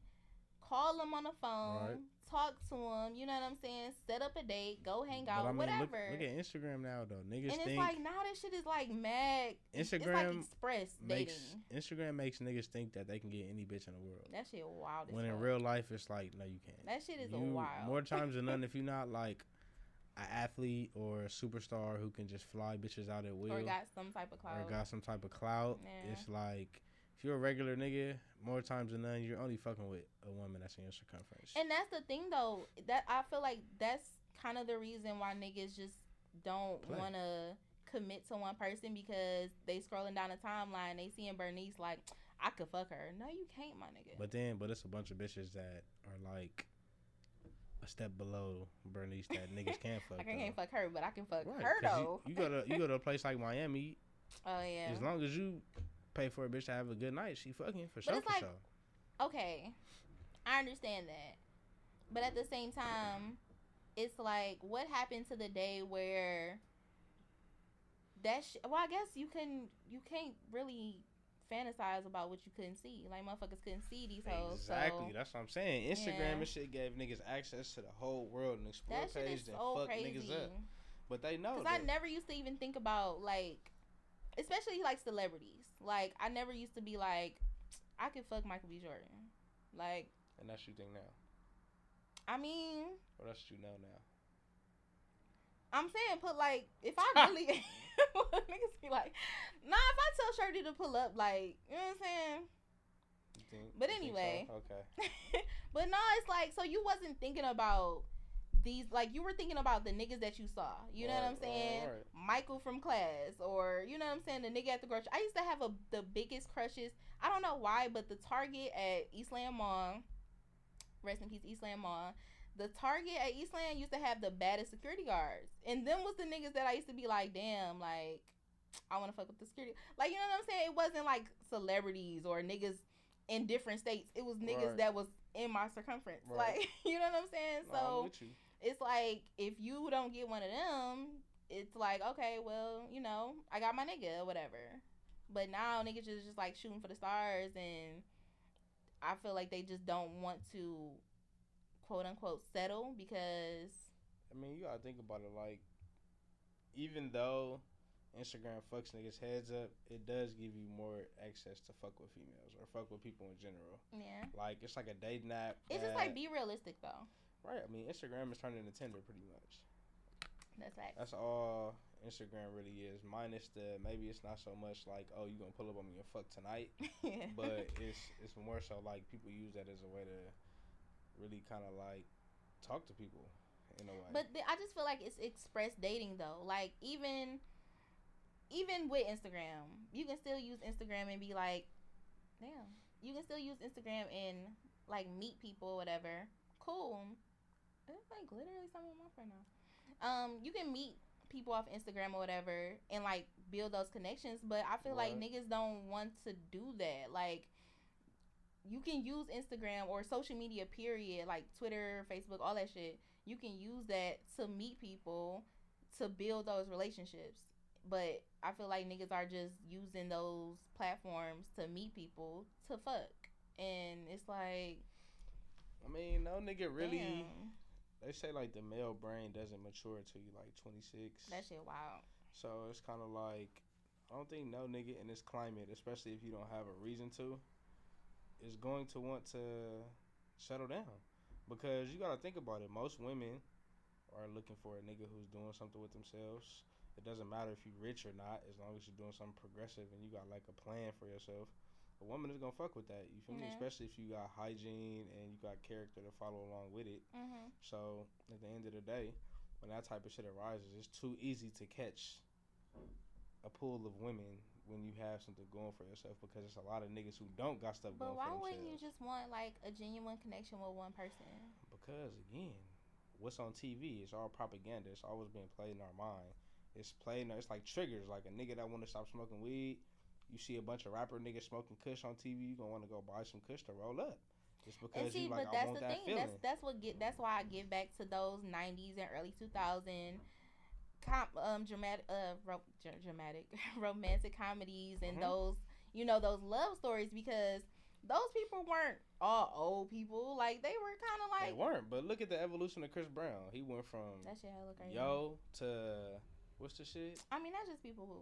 Speaker 1: call them on the phone,
Speaker 2: Right.
Speaker 1: talk to them. You know what I'm saying? Set up a date, go hang out,
Speaker 2: I mean,
Speaker 1: whatever.
Speaker 2: look at Instagram now, though. Niggas
Speaker 1: and it's
Speaker 2: think
Speaker 1: like now that shit is like mad. it's like
Speaker 2: Instagram
Speaker 1: express
Speaker 2: makes
Speaker 1: dating.
Speaker 2: Instagram makes niggas think that they can get any bitch in the world.
Speaker 1: That shit wild. As
Speaker 2: When in real life, it's like, no, you can't.
Speaker 1: that shit is
Speaker 2: You-
Speaker 1: wild.
Speaker 2: More times than none, if you're not like an athlete or a superstar who can just fly bitches out at will,
Speaker 1: or got some type of clout.
Speaker 2: or got some type of clout.
Speaker 1: Yeah.
Speaker 2: It's like if you're a regular nigga, more times than none, you're only fucking with a woman that's in your circumference.
Speaker 1: And that's the thing though, that I feel like that's kind of the reason why niggas just don't want to commit to one person because they scrolling down the timeline, they seeing Bernice like, I could fuck her. No, you can't, my nigga.
Speaker 2: But then, but it's a bunch of bitches that are like a step below Bernice that niggas can't fuck.
Speaker 1: I can't,
Speaker 2: though.
Speaker 1: fuck her, but I can fuck
Speaker 2: Right,
Speaker 1: her though.
Speaker 2: You, you go to you go to a place like Miami.
Speaker 1: oh yeah.
Speaker 2: As long as you pay for a bitch to have a good night, she fucking for sure.
Speaker 1: it's
Speaker 2: For
Speaker 1: like-
Speaker 2: sure.
Speaker 1: okay, I understand that, but at the same time, it's like what happened to the day where that sh- well, I guess you can you can't really fantasize about what you couldn't see. Like motherfuckers couldn't see these hoes.
Speaker 2: Exactly.
Speaker 1: So
Speaker 2: That's what I'm saying. Instagram
Speaker 1: Yeah.
Speaker 2: and shit gave niggas access to the whole world and explore
Speaker 1: that
Speaker 2: page and
Speaker 1: so
Speaker 2: fuck
Speaker 1: crazy.
Speaker 2: niggas up. But they know.
Speaker 1: Because I never used to even think about like, especially like celebrities. Like I never used to be like, I could fuck Michael B. Jordan. Like
Speaker 2: and that's what you think now.
Speaker 1: I mean,
Speaker 2: Or that's what you know now.
Speaker 1: I'm saying put like if I really niggas be like, nah. If I tell Shirty to pull up, like you know what I'm saying.
Speaker 2: Think?
Speaker 1: But
Speaker 2: you think so?
Speaker 1: anyway.
Speaker 2: Okay.
Speaker 1: but no, it's like so you wasn't thinking about these like you were thinking about the niggas that you saw. You know what I'm
Speaker 2: Right, right,
Speaker 1: saying?
Speaker 2: right.
Speaker 1: Michael from class or you know what I'm saying, the nigga at the grocery. I used to have a the biggest crushes. I don't know why, but the Target at Eastland Mall, rest in peace Eastland Mall. The Target at Eastland used to have the baddest security guards. And them was the niggas that I used to be like, damn, like I want to fuck with the security. Like, you know what I'm saying? It wasn't like celebrities or niggas in different states. It was niggas
Speaker 2: Right.
Speaker 1: that was in my circumference.
Speaker 2: Right.
Speaker 1: Like, you know what I'm saying?
Speaker 2: No, I'm
Speaker 1: So
Speaker 2: you.
Speaker 1: it's like if you don't get one of them, it's like okay, well, you know, I got my nigga or whatever. But now niggas just just like shooting for the stars, and I feel like they just don't want to quote unquote settle because
Speaker 2: I mean, you gotta think about it. Like, even though Instagram fucks niggas heads up, it does give you more access to fuck with females or fuck with people in general.
Speaker 1: yeah,
Speaker 2: Like, it's like a dating app.
Speaker 1: it's just like be realistic though.
Speaker 2: right. I mean, Instagram is turning into Tinder pretty much.
Speaker 1: That's facts.
Speaker 2: That's all Instagram really is. Minus the maybe it's not so much like oh you gonna pull up on me and fuck tonight,
Speaker 1: yeah.
Speaker 2: but it's it's more so like people use that as a way to really kind of like talk to people in a way.
Speaker 1: But th- I just feel like it's express dating though. Like even even with Instagram, you can still use Instagram and be like, damn, you can still use Instagram and like meet people whatever. Cool. It's like literally something on my friend now. Um, you can meet people off Instagram or whatever and like build those connections, but I feel like niggas don't want to do that. Like you can use Instagram or social media period, like Twitter, Facebook, all that shit. You can use that to meet people to build those relationships. But I feel like niggas are just using those platforms to meet people to fuck. And it's like
Speaker 2: I mean, no nigga really.
Speaker 1: damn,
Speaker 2: They say like the male brain doesn't mature until you like 26.
Speaker 1: that shit wild.
Speaker 2: So it's kind of like I don't think no nigga in this climate, especially if you don't have a reason to, is going to want to settle down because you gotta think about it. Most women are looking for a nigga who's doing something with themselves. It doesn't matter if you're rich or not, as long as you're doing something progressive and you got like a plan for yourself. A woman is gonna fuck with that. You feel me? Especially if you got hygiene and you got character to follow along with it.
Speaker 1: hmm
Speaker 2: So at the end of the day, when that type of shit arises, it's too easy to catch a pool of women when you have something going for yourself because it's a lot of niggas who don't got stuff
Speaker 1: But
Speaker 2: going
Speaker 1: why
Speaker 2: for
Speaker 1: wouldn't you just want like a genuine connection with one person?
Speaker 2: Because again, what's on TV is all propaganda. It's always being played in our mind. It's playing. It's like triggers. Like a nigga that want to stop smoking weed. You see a bunch of rapper niggas smoking Kush on TV. You gonna want to go buy some Kush to roll up. Just
Speaker 1: And
Speaker 2: because
Speaker 1: see,
Speaker 2: you like,
Speaker 1: but that's the
Speaker 2: that
Speaker 1: thing.
Speaker 2: feeling.
Speaker 1: That's that's what get. That's why I give back to those '90s and early 2000 com um dramatic uh ro- dramatic romantic comedies and
Speaker 2: Mhm.
Speaker 1: those you know those love stories because those people weren't all old people. Like they were kind of like they
Speaker 2: weren't. But look at the evolution of Chris Brown. He went from
Speaker 1: that shit hella crazy.
Speaker 2: Yo to what's the shit?
Speaker 1: I mean that's just people who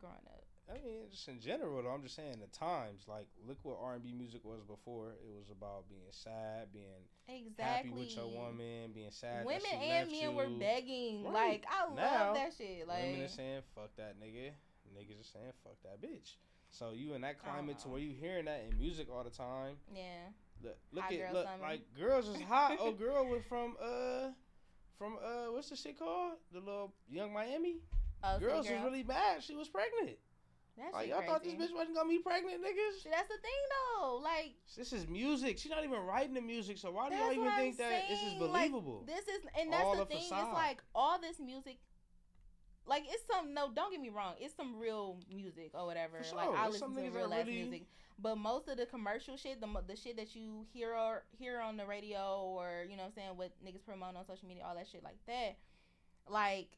Speaker 1: growing up.
Speaker 2: I mean, just in general, though, I'm just saying the times. Like, look what R and B music was before. It was about being sad, being
Speaker 1: exactly.
Speaker 2: happy with your woman, being sad.
Speaker 1: Women and men were begging.
Speaker 2: Right.
Speaker 1: Like I
Speaker 2: Now,
Speaker 1: love that shit. Like
Speaker 2: Women are saying "fuck that nigga," niggas are saying "fuck that bitch." So you in that climate to where you hearing that in music all the time.
Speaker 1: yeah.
Speaker 2: Look, look
Speaker 1: Hot
Speaker 2: at look
Speaker 1: summer.
Speaker 2: like girls is hot. oh, girl was from uh from uh what's the shit called? The little Yung Miami.
Speaker 1: Oh,
Speaker 2: Girls
Speaker 1: girl.
Speaker 2: was really mad. She was pregnant.
Speaker 1: That
Speaker 2: Like y'all thought this bitch wasn't gonna be pregnant, niggas.
Speaker 1: See, That's the thing though. Like
Speaker 2: This is music. She's not even writing the music. So why do y'all even think that this is
Speaker 1: saying, like,
Speaker 2: believable?
Speaker 1: this is, and that's
Speaker 2: All
Speaker 1: the
Speaker 2: a
Speaker 1: thing.
Speaker 2: facade.
Speaker 1: It's like all this music. Like it's some no, don't get me wrong. It's some real music or whatever.
Speaker 2: For
Speaker 1: Like
Speaker 2: sure.
Speaker 1: I
Speaker 2: There's
Speaker 1: listen to real ass
Speaker 2: really-
Speaker 1: music, but most of the commercial shit, the the shit that you hear or hear on the radio or you know what I'm saying what niggas promote on social media, all that shit like that, like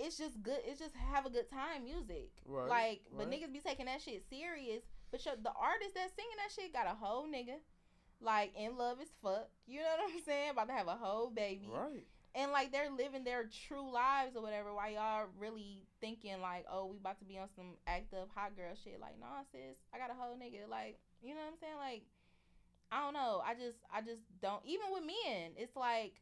Speaker 1: it's just good. It's just have a good time music.
Speaker 2: Right,
Speaker 1: Like, but niggas be taking that shit serious. But your, the artist that's singing that shit got a whole nigga, like in love as fuck. You know what I'm saying? About to have a whole baby
Speaker 2: Right.
Speaker 1: and like they're living their true lives or whatever while y'all really thinking like oh we about to be on some active hot girl shit like nah sis i got a whole nigga like you know what i'm saying like i don't know i just i just don't even with men it's like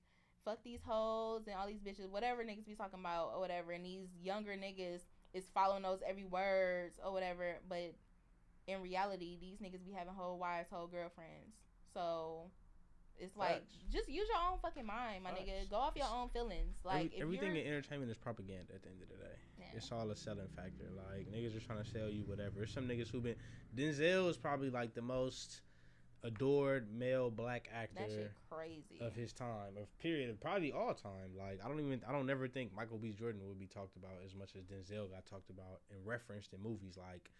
Speaker 1: fuck these hoes and all these bitches whatever niggas be talking about or whatever and these younger niggas is following those every words or whatever but in reality these niggas be having whole wives whole girlfriends so it's like just use your own fucking mind, my nigga. Go off your own feelings. Like
Speaker 2: Every- everything in entertainment is propaganda at the end of the day.
Speaker 1: Yeah.
Speaker 2: It's all a selling factor. Like niggas are trying to sell you whatever. There's some niggas who been Denzel is probably like the most adored male black actor
Speaker 1: crazy.
Speaker 2: of his time, of period, of probably all time. Like I don't even I don't never think Michael B. Jordan would be talked about as much as Denzel got talked about and referenced in movies. Like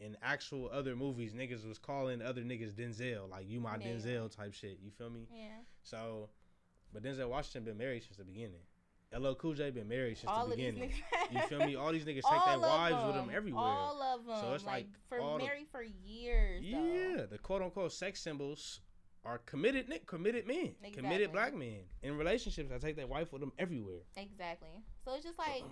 Speaker 2: in actual other movies, niggas was calling other niggas Denzel, like you my
Speaker 1: Yeah.
Speaker 2: Denzel type shit. You feel me?
Speaker 1: yeah,
Speaker 2: So, but Denzel Washington been married since the beginning. LL Cool J been married since
Speaker 1: all
Speaker 2: the
Speaker 1: of these
Speaker 2: beginning.
Speaker 1: niggas.
Speaker 2: You feel me? All these niggas take their wives with them
Speaker 1: them.
Speaker 2: everywhere.
Speaker 1: All of them.
Speaker 2: So it's
Speaker 1: like,
Speaker 2: like
Speaker 1: for
Speaker 2: all the-
Speaker 1: married for years.
Speaker 2: yeah,
Speaker 1: though.
Speaker 2: the quote unquote sex symbols are committed committed men,
Speaker 1: Exactly.
Speaker 2: committed black men in relationships. I take their wife with them everywhere.
Speaker 1: Exactly. So it's just like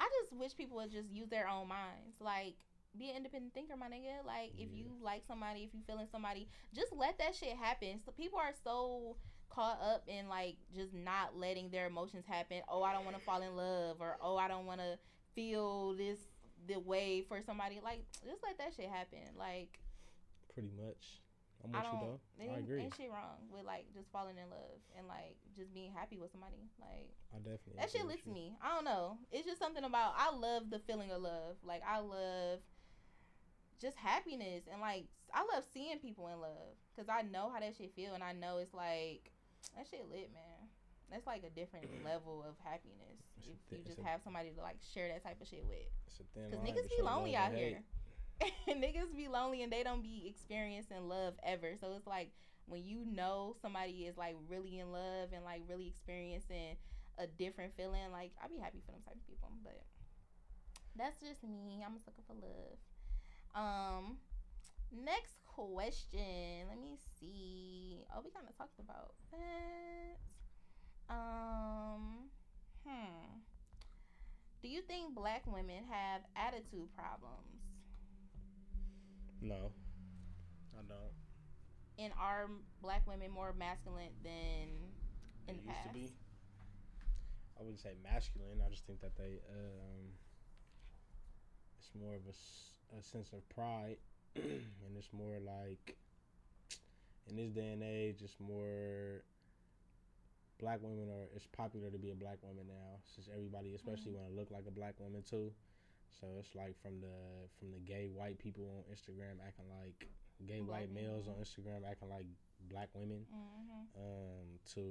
Speaker 1: I just wish people would just use their own minds. Like be an independent thinker, my nigga. Like if
Speaker 2: Yeah.
Speaker 1: you like somebody, if you feeling somebody, just let that shit happen. So people are so caught up in like just not letting their emotions happen. Oh, I don't want to fall in love, or oh, I don't want to feel this the way for somebody. Like just let that shit happen. Like
Speaker 2: Pretty much. I'm with you
Speaker 1: don't.
Speaker 2: though.
Speaker 1: Ain't,
Speaker 2: I agree.
Speaker 1: ain't shit wrong with like just falling in love and like just being happy with somebody. Like
Speaker 2: I definitely.
Speaker 1: that shit lifts
Speaker 2: you.
Speaker 1: me. I don't know. It's just something about I love the feeling of love. Like I love just happiness and like I love seeing people in love because I know how that shit feel and I know it's like that shit lit, man. That's like a different level of happiness
Speaker 2: It's
Speaker 1: if
Speaker 2: thi-
Speaker 1: you just have somebody to like share that type of shit with.
Speaker 2: It's a thin
Speaker 1: Cause niggas be lonely out here. niggas be lonely and they don't be experiencing love ever. So it's like when you know somebody is like really in love and like really experiencing a different feeling, like I'd be happy for them type of people. But that's just me. I'm a sucker for love. Um next question. Let me see. Oh, we kinda talked about that. Um hmm. Do you think black women have attitude problems?
Speaker 2: No, I don't.
Speaker 1: And are black women more masculine than in
Speaker 2: They
Speaker 1: the
Speaker 2: used
Speaker 1: past?
Speaker 2: to be. I wouldn't say masculine. I just think that they um, it's more of a, a sense of pride, and it's more like in this day and age, it's more black women are. It's popular to be a black woman now, since everybody, especially want to look like a black woman too. So it's like from the from the gay white people on Instagram acting like gay
Speaker 1: Black
Speaker 2: white males on Instagram acting like black women
Speaker 1: Mm-hmm.
Speaker 2: um, to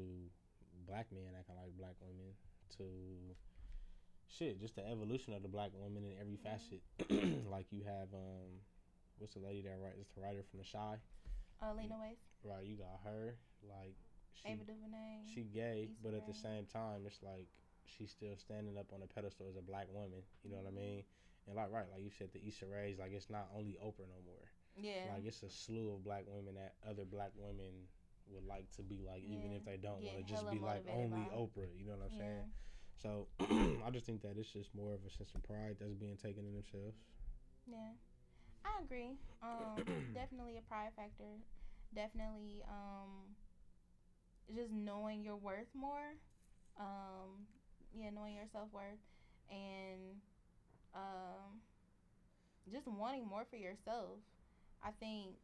Speaker 2: black men acting like black women to shit, just the evolution of the black woman in every facet. like you have um, what's the lady that writes the writer from The Chi,
Speaker 1: Uh, Lena Waithe,
Speaker 2: right? You got her, like she
Speaker 1: Ava DuVernay.
Speaker 2: she gay, but at the same time, it's like she's still standing up on a pedestal as a black woman. You know what I mean? And like right, like you said, the Issa Rae's like it's not only Oprah no more.
Speaker 1: yeah.
Speaker 2: Like it's a slew of black women that other black women would like to be like, even if they don't want to just be like only
Speaker 1: by.
Speaker 2: Oprah. You know what I'm
Speaker 1: yeah.
Speaker 2: saying? So I just think that it's just more of a sense of pride that's being taken in themselves.
Speaker 1: Yeah, I agree. Um, definitely a pride factor. Definitely, um, just knowing your worth more. Um, yeah, knowing your self worth and um, just wanting more for yourself. I think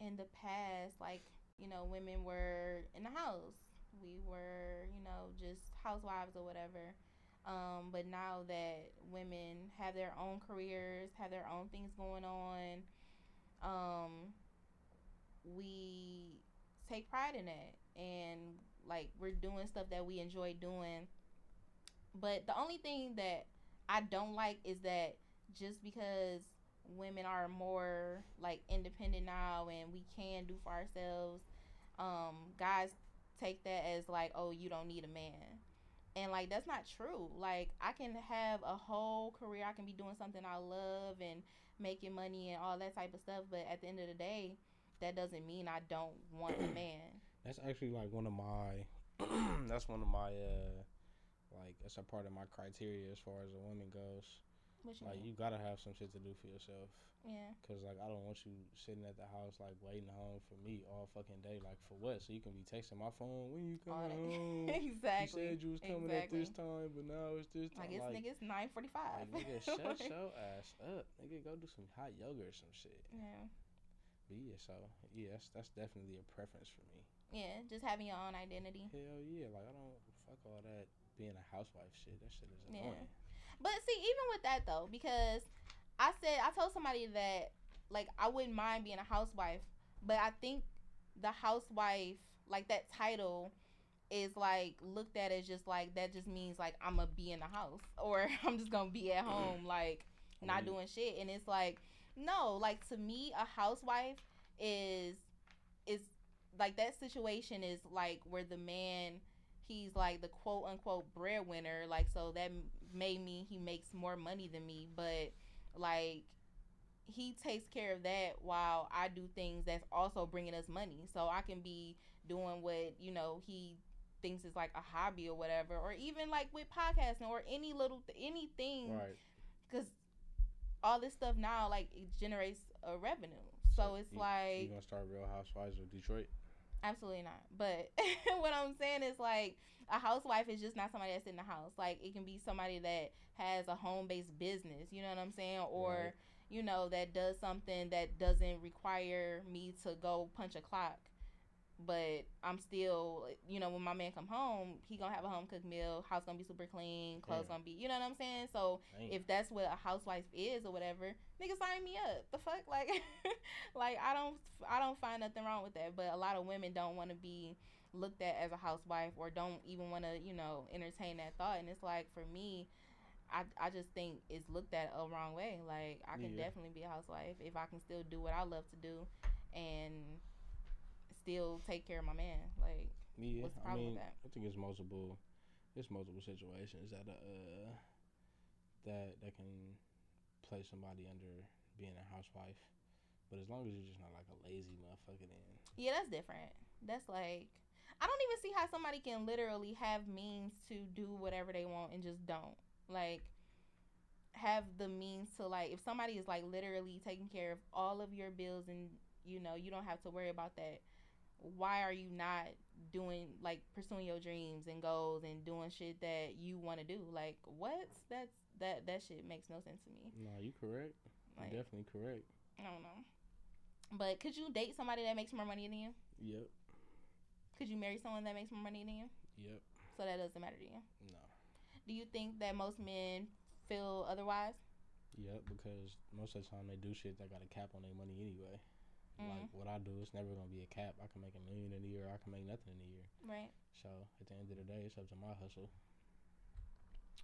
Speaker 1: in the past, like you know, women were in the house. We were, you know, just housewives or whatever. Um, but now that women have their own careers, have their own things going on, um, we take pride in it. And like we're doing stuff that we enjoy doing. But the only thing that I don't like is that just because women are more like independent now and we can do for ourselves, um, guys take that as like, oh, you don't need a man and like that's not true. Like i can have a whole career i can be doing something i love and making money and all that type of stuff but at the end of the day that doesn't mean i don't want a man.
Speaker 2: That's actually like one of my that's one of my uh like that's a part of my criteria as far as a woman goes
Speaker 1: what you
Speaker 2: like
Speaker 1: mean?
Speaker 2: you gotta have some shit to do for yourself
Speaker 1: yeah
Speaker 2: Cause like I don't want you sitting at the house like waiting home for me all fucking day. Like for what? So you can be texting my phone when you coming home.
Speaker 1: exactly
Speaker 2: You said you was coming at this time, but now it's this time.
Speaker 1: like it's
Speaker 2: like,
Speaker 1: niggas 945
Speaker 2: like, nigga, shut your ass up. Nigga, go do some hot yoga or some shit.
Speaker 1: yeah
Speaker 2: But yeah, so yeah, that's that's definitely a preference for me.
Speaker 1: yeah just having your own identity
Speaker 2: Hell yeah, like I don't fuck all that being a housewife shit. That shit is
Speaker 1: Yeah. But see, even with that though, because I said I told somebody that like I wouldn't mind being a housewife, but I think the housewife like that title is like looked at as just like that just means like I'm gonna be in the house or I'm just gonna be at home like not doing shit. And it's like no like to me a housewife is is like that situation is like where the man he's like the quote unquote breadwinner like so that m- me. he makes more money than me but like he takes care of that while I do things that's also bringing us money so I can be doing what you know he thinks is like a hobby or whatever or even like with podcasting or any little th- anything
Speaker 2: Right.
Speaker 1: because all this stuff now like it generates a revenue so, it's
Speaker 2: you,
Speaker 1: like
Speaker 2: you gonna start Real Housewives of Detroit?
Speaker 1: Absolutely not. But what i'm saying is like a housewife is just not somebody that's in the house. Like it can be somebody that has a home-based business you know what i'm saying? Or
Speaker 2: Right.
Speaker 1: you know that does something that doesn't require me to go punch a clock but i'm still you know when my man come home he gonna have a home cooked meal house gonna be super clean clothes
Speaker 2: Damn.
Speaker 1: gonna be you know what i'm saying so
Speaker 2: Damn.
Speaker 1: if that's what a housewife is or whatever, nigga sign me up. The fuck, like, like I don't, I don't find nothing wrong with that. But a lot of women don't want to be looked at as a housewife or don't even want to, you know, entertain that thought. And it's like for me, I, I just think it's looked at a wrong way. Like I can
Speaker 2: Yeah.
Speaker 1: definitely be a housewife if I can still do what I love to do, and still take care of my man. Like
Speaker 2: Yeah,
Speaker 1: What's the
Speaker 2: I mean,
Speaker 1: with that?
Speaker 2: I think it's multiple, it's multiple situations that uh that that can place somebody under being a housewife. But as long as you're just not like a lazy motherfucker, then
Speaker 1: Yeah, that's different. That's like I don't even see how somebody can literally have means to do whatever they want and just don't. Like have the means to like if somebody is like literally taking care of all of your bills and you know, you don't have to worry about that. Why are you not doing like pursuing your dreams and goals and doing shit that you want to do? Like what? That's that that shit makes no sense to me.
Speaker 2: no, you correct.
Speaker 1: Like
Speaker 2: you definitely correct.
Speaker 1: I don't know. But could you date somebody that makes more money than you?
Speaker 2: Yep,
Speaker 1: Could you marry someone that makes more money than you?
Speaker 2: yep.
Speaker 1: So that doesn't matter to you.
Speaker 2: No,
Speaker 1: Do you think that most men feel otherwise?
Speaker 2: yep. Because most of the time they do shit that got a cap on their money anyway.
Speaker 1: Mm-hmm.
Speaker 2: Like what I do, it's never gonna be a cap. I can make a million in a year. I can make nothing in a year.
Speaker 1: Right.
Speaker 2: So at the end of the day, it's up to my hustle.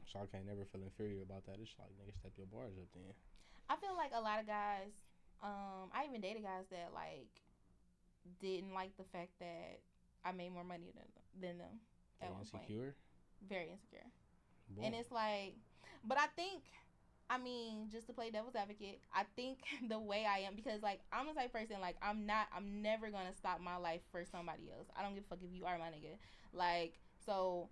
Speaker 2: So I can't never feel inferior about that. It's like nigga, step your bars up then.
Speaker 1: I feel like a lot of guys, um, I even dated guys that like didn't like the fact that I made more money than than them at one point.
Speaker 2: insecure.
Speaker 1: Very insecure.
Speaker 2: Boy,
Speaker 1: And it's like, but I think, I mean, just to play devil's advocate, I think the way I am because like I'm a type of person like I'm not, I'm never gonna stop my life for somebody else. I don't give a fuck if you are my nigga. Like so.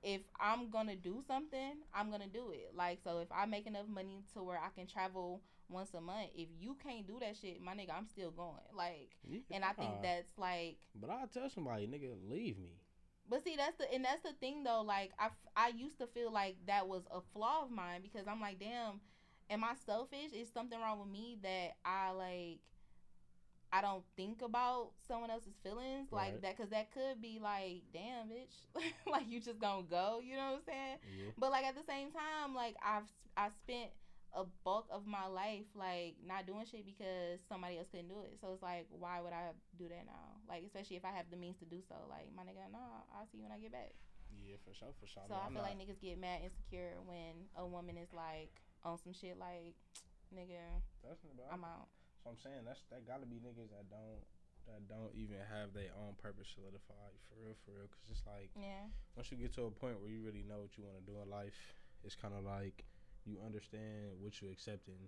Speaker 1: If I'm gonna do something, I'm gonna do it. Like so, if I make enough money to where I can travel once a month. If you can't do that shit, my nigga, I'm still going. Like,
Speaker 2: You-
Speaker 1: and I think that's like
Speaker 2: But I'll tell somebody, nigga, leave me.
Speaker 1: But see, that's the and that's the thing though. Like I, I used to feel like that was a flaw of mine because I'm like, damn, am I selfish? Is something wrong with me that I like? I don't think about someone else's feelings like
Speaker 2: Right.
Speaker 1: that because that could be like, damn, bitch, like you just gonna go. You know what I'm saying?
Speaker 2: Yeah.
Speaker 1: But like at the same time, like I've I spent a bulk of my life like not doing shit because somebody else couldn't do it. So it's like, why would I do that now? Like especially if I have the means to do so. Like my nigga, no, I'll see you when I get back.
Speaker 2: Yeah, for sure, for sure.
Speaker 1: So I feel
Speaker 2: not-
Speaker 1: like niggas get mad insecure when a woman is like on some shit like, nigga,
Speaker 2: That's bad.
Speaker 1: I'm out.
Speaker 2: So I'm saying that's that gotta be niggas that don't that don't even have their own purpose solidified for real, for real. Cause it's like
Speaker 1: Yeah.
Speaker 2: once you get to a point where you really know what you want to do in life, it's kind of like you understand what you're accepting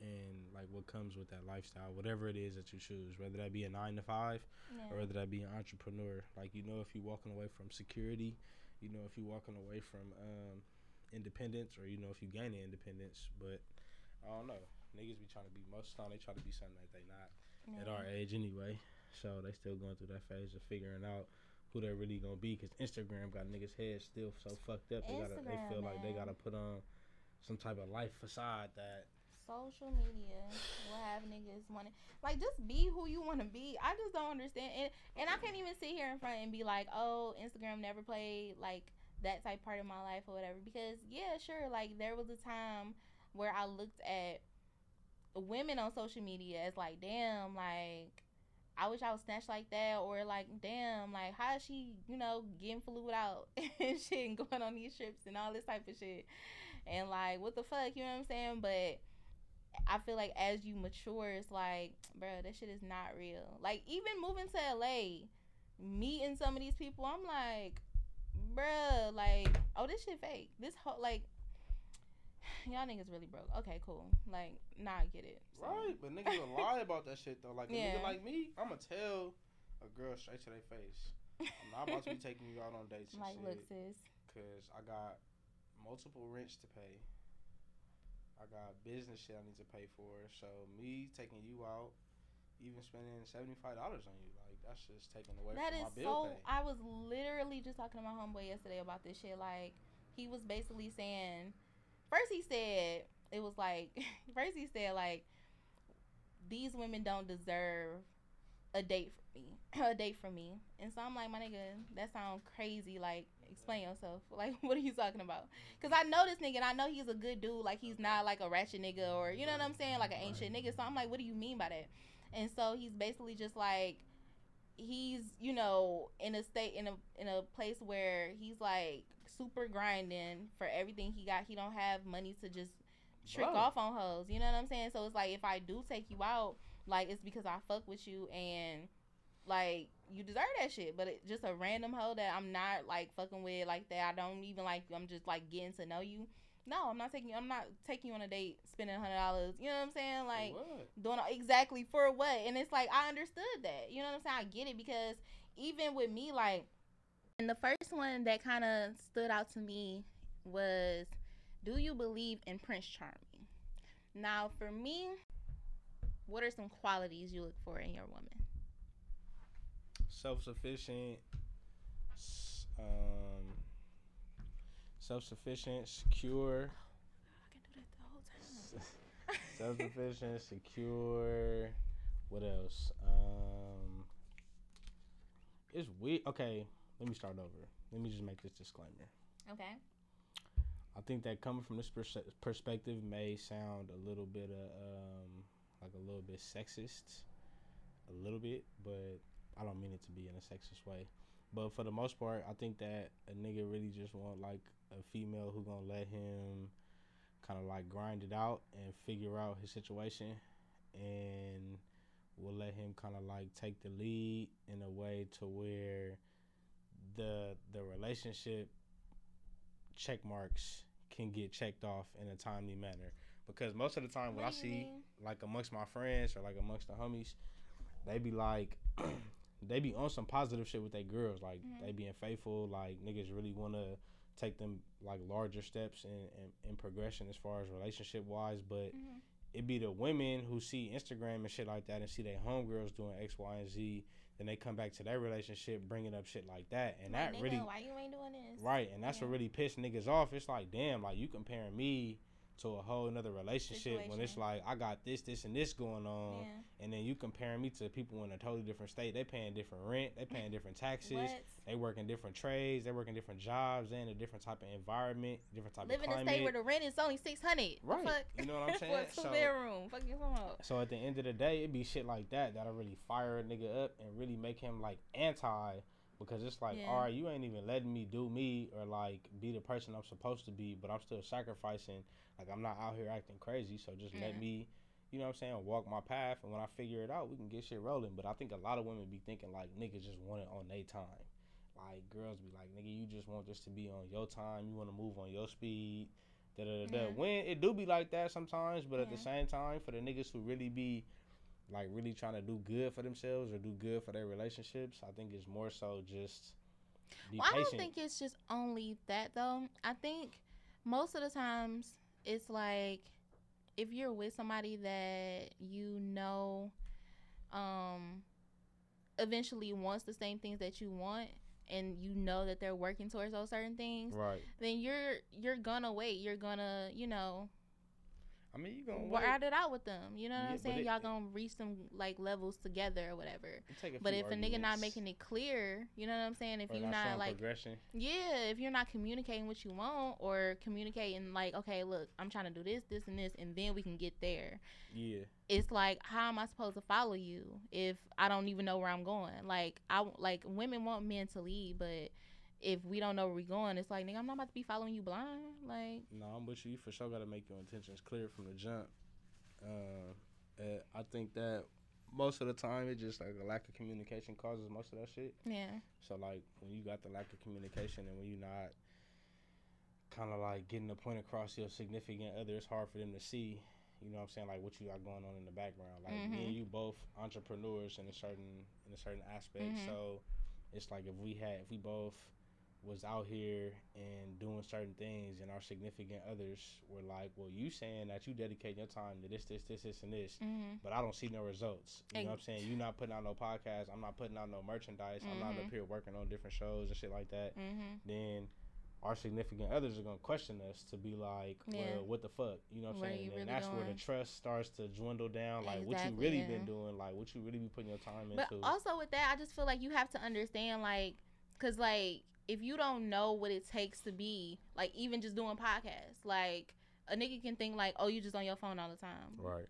Speaker 2: and like what comes with that lifestyle, whatever it is that you choose, whether that be a nine to five
Speaker 1: Yeah.
Speaker 2: or whether that be an entrepreneur. Like you know, if you're walking away from security, you know, if you're walking away from um, independence, or you know, if you gaining independence. But I don't know. Niggas be trying to be most of the time they try to be something that they not at our age anyway. So they still going through that phase of figuring out who they're really gonna be. Cause Instagram got niggas' heads still so fucked up. They gotta they feel like they gotta put on some type of life facade that
Speaker 1: social media will have niggas wanting like just be who you want to be. I just don't understand, and and I can't even sit here in front and be like, oh, Instagram never played like that type part of my life or whatever. Because yeah, sure, like there was a time where I looked at women on social media as like, damn, like. I wish I was snatched like that, or like, damn, like how is she, you know, getting flued out and shit, and going on these trips and all this type of shit, and like, what the fuck, you know what I'm saying? But I feel like as you mature, it's like, bro, that shit is not real. Like even moving to LA, meeting some of these people, I'm like, bruh, like, oh, this shit fake. This whole like, y'all niggas really broke. Okay, cool. Like, nah, I get it. So,
Speaker 2: Right, but niggas will lie about that shit though. Like a
Speaker 1: Yeah.
Speaker 2: nigga like me, I'ma tell a girl straight to their face. I'm not about to be taking you out on dates and
Speaker 1: Like,
Speaker 2: shit.
Speaker 1: look, sis.
Speaker 2: Cause I got multiple rents to pay. I got business shit I need to pay for. So me taking you out, even spending seventy five dollars on you, like that's just taking away
Speaker 1: That
Speaker 2: from my bill That is
Speaker 1: so.
Speaker 2: pay.
Speaker 1: I was literally just talking to my homeboy yesterday about this shit. Like, he was basically saying, first he said it was like, first he said like, these women don't deserve a date for me, a date from me. And so I'm like, my nigga, that sounds crazy. Like, explain yourself. Like, what are you talking about? Cause I know this nigga, and I know he's a good dude. Like, he's not like a ratchet nigga or you know what I'm saying, like an ancient nigga. So I'm like, what do you mean by that? And so he's basically just like he's you know in a state in a in a place where he's like super grinding for everything he got. He don't have money to just trick
Speaker 2: Bro.
Speaker 1: off on hoes. You know what I'm saying? So it's like if I do take you out, like it's because I fuck with you and like you deserve that shit. But it, just a random hoe that I'm not like fucking with like that. I don't even like. I'm just like getting to know you. No, I'm not taking. I'm not taking you on a date, spending hundred dollars. You know what I'm saying? Like
Speaker 2: what?
Speaker 1: doing exactly for what and it's like i understood that you know what i'm saying i get it because even with me like and the first one that kind of stood out to me was do you believe in prince charming now for me what are some qualities you look for in your woman
Speaker 2: Self sufficient. Um. Self sufficient, secure.
Speaker 1: i can do that the whole time
Speaker 2: Self sufficient, secure. What else? Um, it's weird. Okay, let me start over. Let me just make this disclaimer.
Speaker 1: okay
Speaker 2: I think that coming from this pers- perspective may sound a little bit uh, um like a little bit sexist, a little bit, but I don't mean it to be in a sexist way. But for the most part, I think that a nigga really just want like a female who gonna let him kind of like grind it out and figure out his situation, and will let him kind of like take the lead in a way to where the the relationship check marks can get checked off in a timely manner. Because most of the time, when
Speaker 1: What
Speaker 2: I see
Speaker 1: mean?
Speaker 2: like amongst my friends or like amongst the homies, they be like, they be on some positive shit with their girls. Like
Speaker 1: Mhm.
Speaker 2: they being faithful. Like niggas really want to take them like larger steps in, in in progression as far as relationship wise. But
Speaker 1: Mhm.
Speaker 2: it be the women who see Instagram and shit like that and see their homegirls doing X, Y, and Z. Then they come back to their relationship, bringing up shit like that, and
Speaker 1: Like,
Speaker 2: that
Speaker 1: nigga,
Speaker 2: really
Speaker 1: why you ain't doing this?
Speaker 2: right, and that's what really pissed niggas off. It's like, damn, like you comparing me to a whole another relationship when it's like I got this, this, and this going on,
Speaker 1: Yeah.
Speaker 2: and then you comparing me to people in a totally different state. They paying different rent, they paying different taxes, they working different trades, they working different jobs, in a different type of environment, different type
Speaker 1: Live
Speaker 2: of
Speaker 1: in a state where the rent is only six hundred.
Speaker 2: Right. You know what I'm
Speaker 1: For
Speaker 2: saying?
Speaker 1: a two
Speaker 2: So-
Speaker 1: bedroom. Fuck you talking?
Speaker 2: So at the end of the day, it'd be shit like that that'll really fire a nigga up and really make him like anti because it's like,
Speaker 1: Yeah.
Speaker 2: all right, you ain't even letting me do me or like be the person I'm supposed to be, but I'm still sacrificing. Like I'm not out here acting crazy, so just let me, you know what I'm saying, walk my path. And when I figure it out, we can get shit rolling. But I think a lot of women be thinking like niggas just want it on their time. Like girls be like, nigga, you just want this to be on your time. You want to move on your speed. Da da da da.
Speaker 1: Yeah.
Speaker 2: When it do be like that sometimes, but at the same time, for the niggas who really be like really trying to do good for themselves or do good for their relationships, I think it's more so just
Speaker 1: Well, I don't think it's just only that though. I think most of the times it's like if you're with somebody that you know um eventually wants the same things that you want and you know that they're working towards those certain things,
Speaker 2: right.
Speaker 1: then you're you're gonna wait. You're gonna, you know,
Speaker 2: I mean, you gonna
Speaker 1: ride it out with them. You know what
Speaker 2: Yeah,
Speaker 1: I'm saying?
Speaker 2: it-
Speaker 1: Y'all gonna reach some like levels together or whatever.
Speaker 2: It take a
Speaker 1: But if a nigga not making it clear, you know what I'm saying? If
Speaker 2: or
Speaker 1: you
Speaker 2: not
Speaker 1: not like
Speaker 2: progression,
Speaker 1: yeah, if you're not communicating what you want or communicating like, okay, look, I'm trying to do this, this, and this, and then we can get there.
Speaker 2: yeah,
Speaker 1: It's like, how am I supposed to follow you if I don't even know where I'm going? Like, I like women want men to lead, but if we don't know where we're going, it's like, nigga, I'm not about to be following you blind. Like,
Speaker 2: no, I'm with you. You for sure got to make your intentions clear from the jump. Uh, I think that most of the time it just like a lack of communication causes most of that shit.
Speaker 1: yeah,
Speaker 2: So like when you got the lack of communication and when you're not kind of like getting the point across to your significant other, it's hard for them to see. You know what I'm saying? Like what you got going on in the background. Like me and
Speaker 1: Mhm.
Speaker 2: you both entrepreneurs in a certain in a certain aspect.
Speaker 1: Mhm.
Speaker 2: So it's like if we had if we both was out here and doing certain things and our significant others were like, Well, you saying that you dedicate your time to this, this, this, this and this
Speaker 1: mm-hmm.
Speaker 2: but I don't see no results. You know what I'm saying? you're not putting out no podcast. I'm not putting out no merchandise. I'm not up here working on different shows and shit like that.
Speaker 1: Mm-hmm.
Speaker 2: Then our significant others are gonna question us to be like, well,
Speaker 1: Yeah.
Speaker 2: what the fuck? You know what I'm
Speaker 1: Where
Speaker 2: saying? And
Speaker 1: really
Speaker 2: that's where the trust starts to dwindle down. Like what you really
Speaker 1: yeah.
Speaker 2: been doing, like what you really be putting your time
Speaker 1: But
Speaker 2: into.
Speaker 1: also with that, I just feel like you have to understand, like, cause like if you don't know what it takes to be, like, even just doing podcasts, like a nigga can think like, oh, you just on your phone all the time,
Speaker 2: right.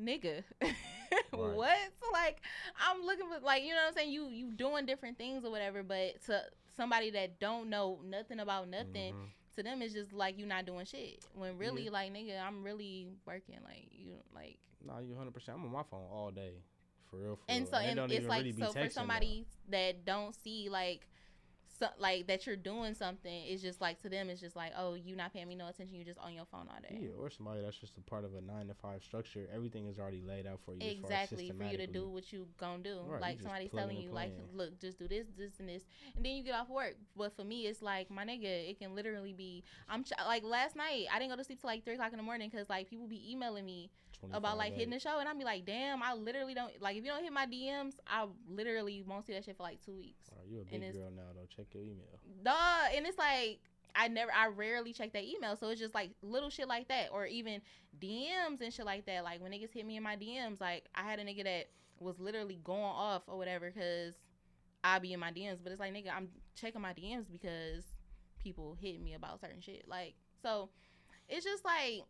Speaker 1: nigga. what? So like, I'm looking for like, you know what I'm saying? You you doing different things or whatever, but to somebody that don't know nothing about nothing.
Speaker 2: Mhm.
Speaker 1: To them, it's just like you not doing shit. When really,
Speaker 2: Yeah.
Speaker 1: like nigga, I'm really working. Like you, like
Speaker 2: Nah, you 100. percent I'm on my phone all day, for real. For
Speaker 1: and
Speaker 2: real.
Speaker 1: so
Speaker 2: it
Speaker 1: and it's like
Speaker 2: really
Speaker 1: so for somebody that don't see like so, like that you're doing something it's just like to them it's just like oh you not paying me no attention you just on your phone all day
Speaker 2: Yeah, or somebody that's just a part of a nine to five structure. Everything is already laid out for you. as far as
Speaker 1: exactly for you to do what you gonna do
Speaker 2: Right,
Speaker 1: like somebody's telling you like look just do this this and this and then you get off work but for me it's like my nigga it can literally be i'm ch- like last night i didn't go to sleep till like three o'clock in the morning because like people be emailing me
Speaker 2: 25
Speaker 1: about like hitting the show and i'd be like damn i literally don't like if you don't hit my dms i literally won't see that shit for like two weeks
Speaker 2: right, you a big girl now though. Check your email.
Speaker 1: duh and it's like i never i rarely check that email so it's just like little shit like that or even dms and shit like that like when niggas hit me in my dms like i had a nigga that was literally going off or whatever because i be in my dms but it's like nigga i'm checking my dms because people hit me about certain shit like so it's just like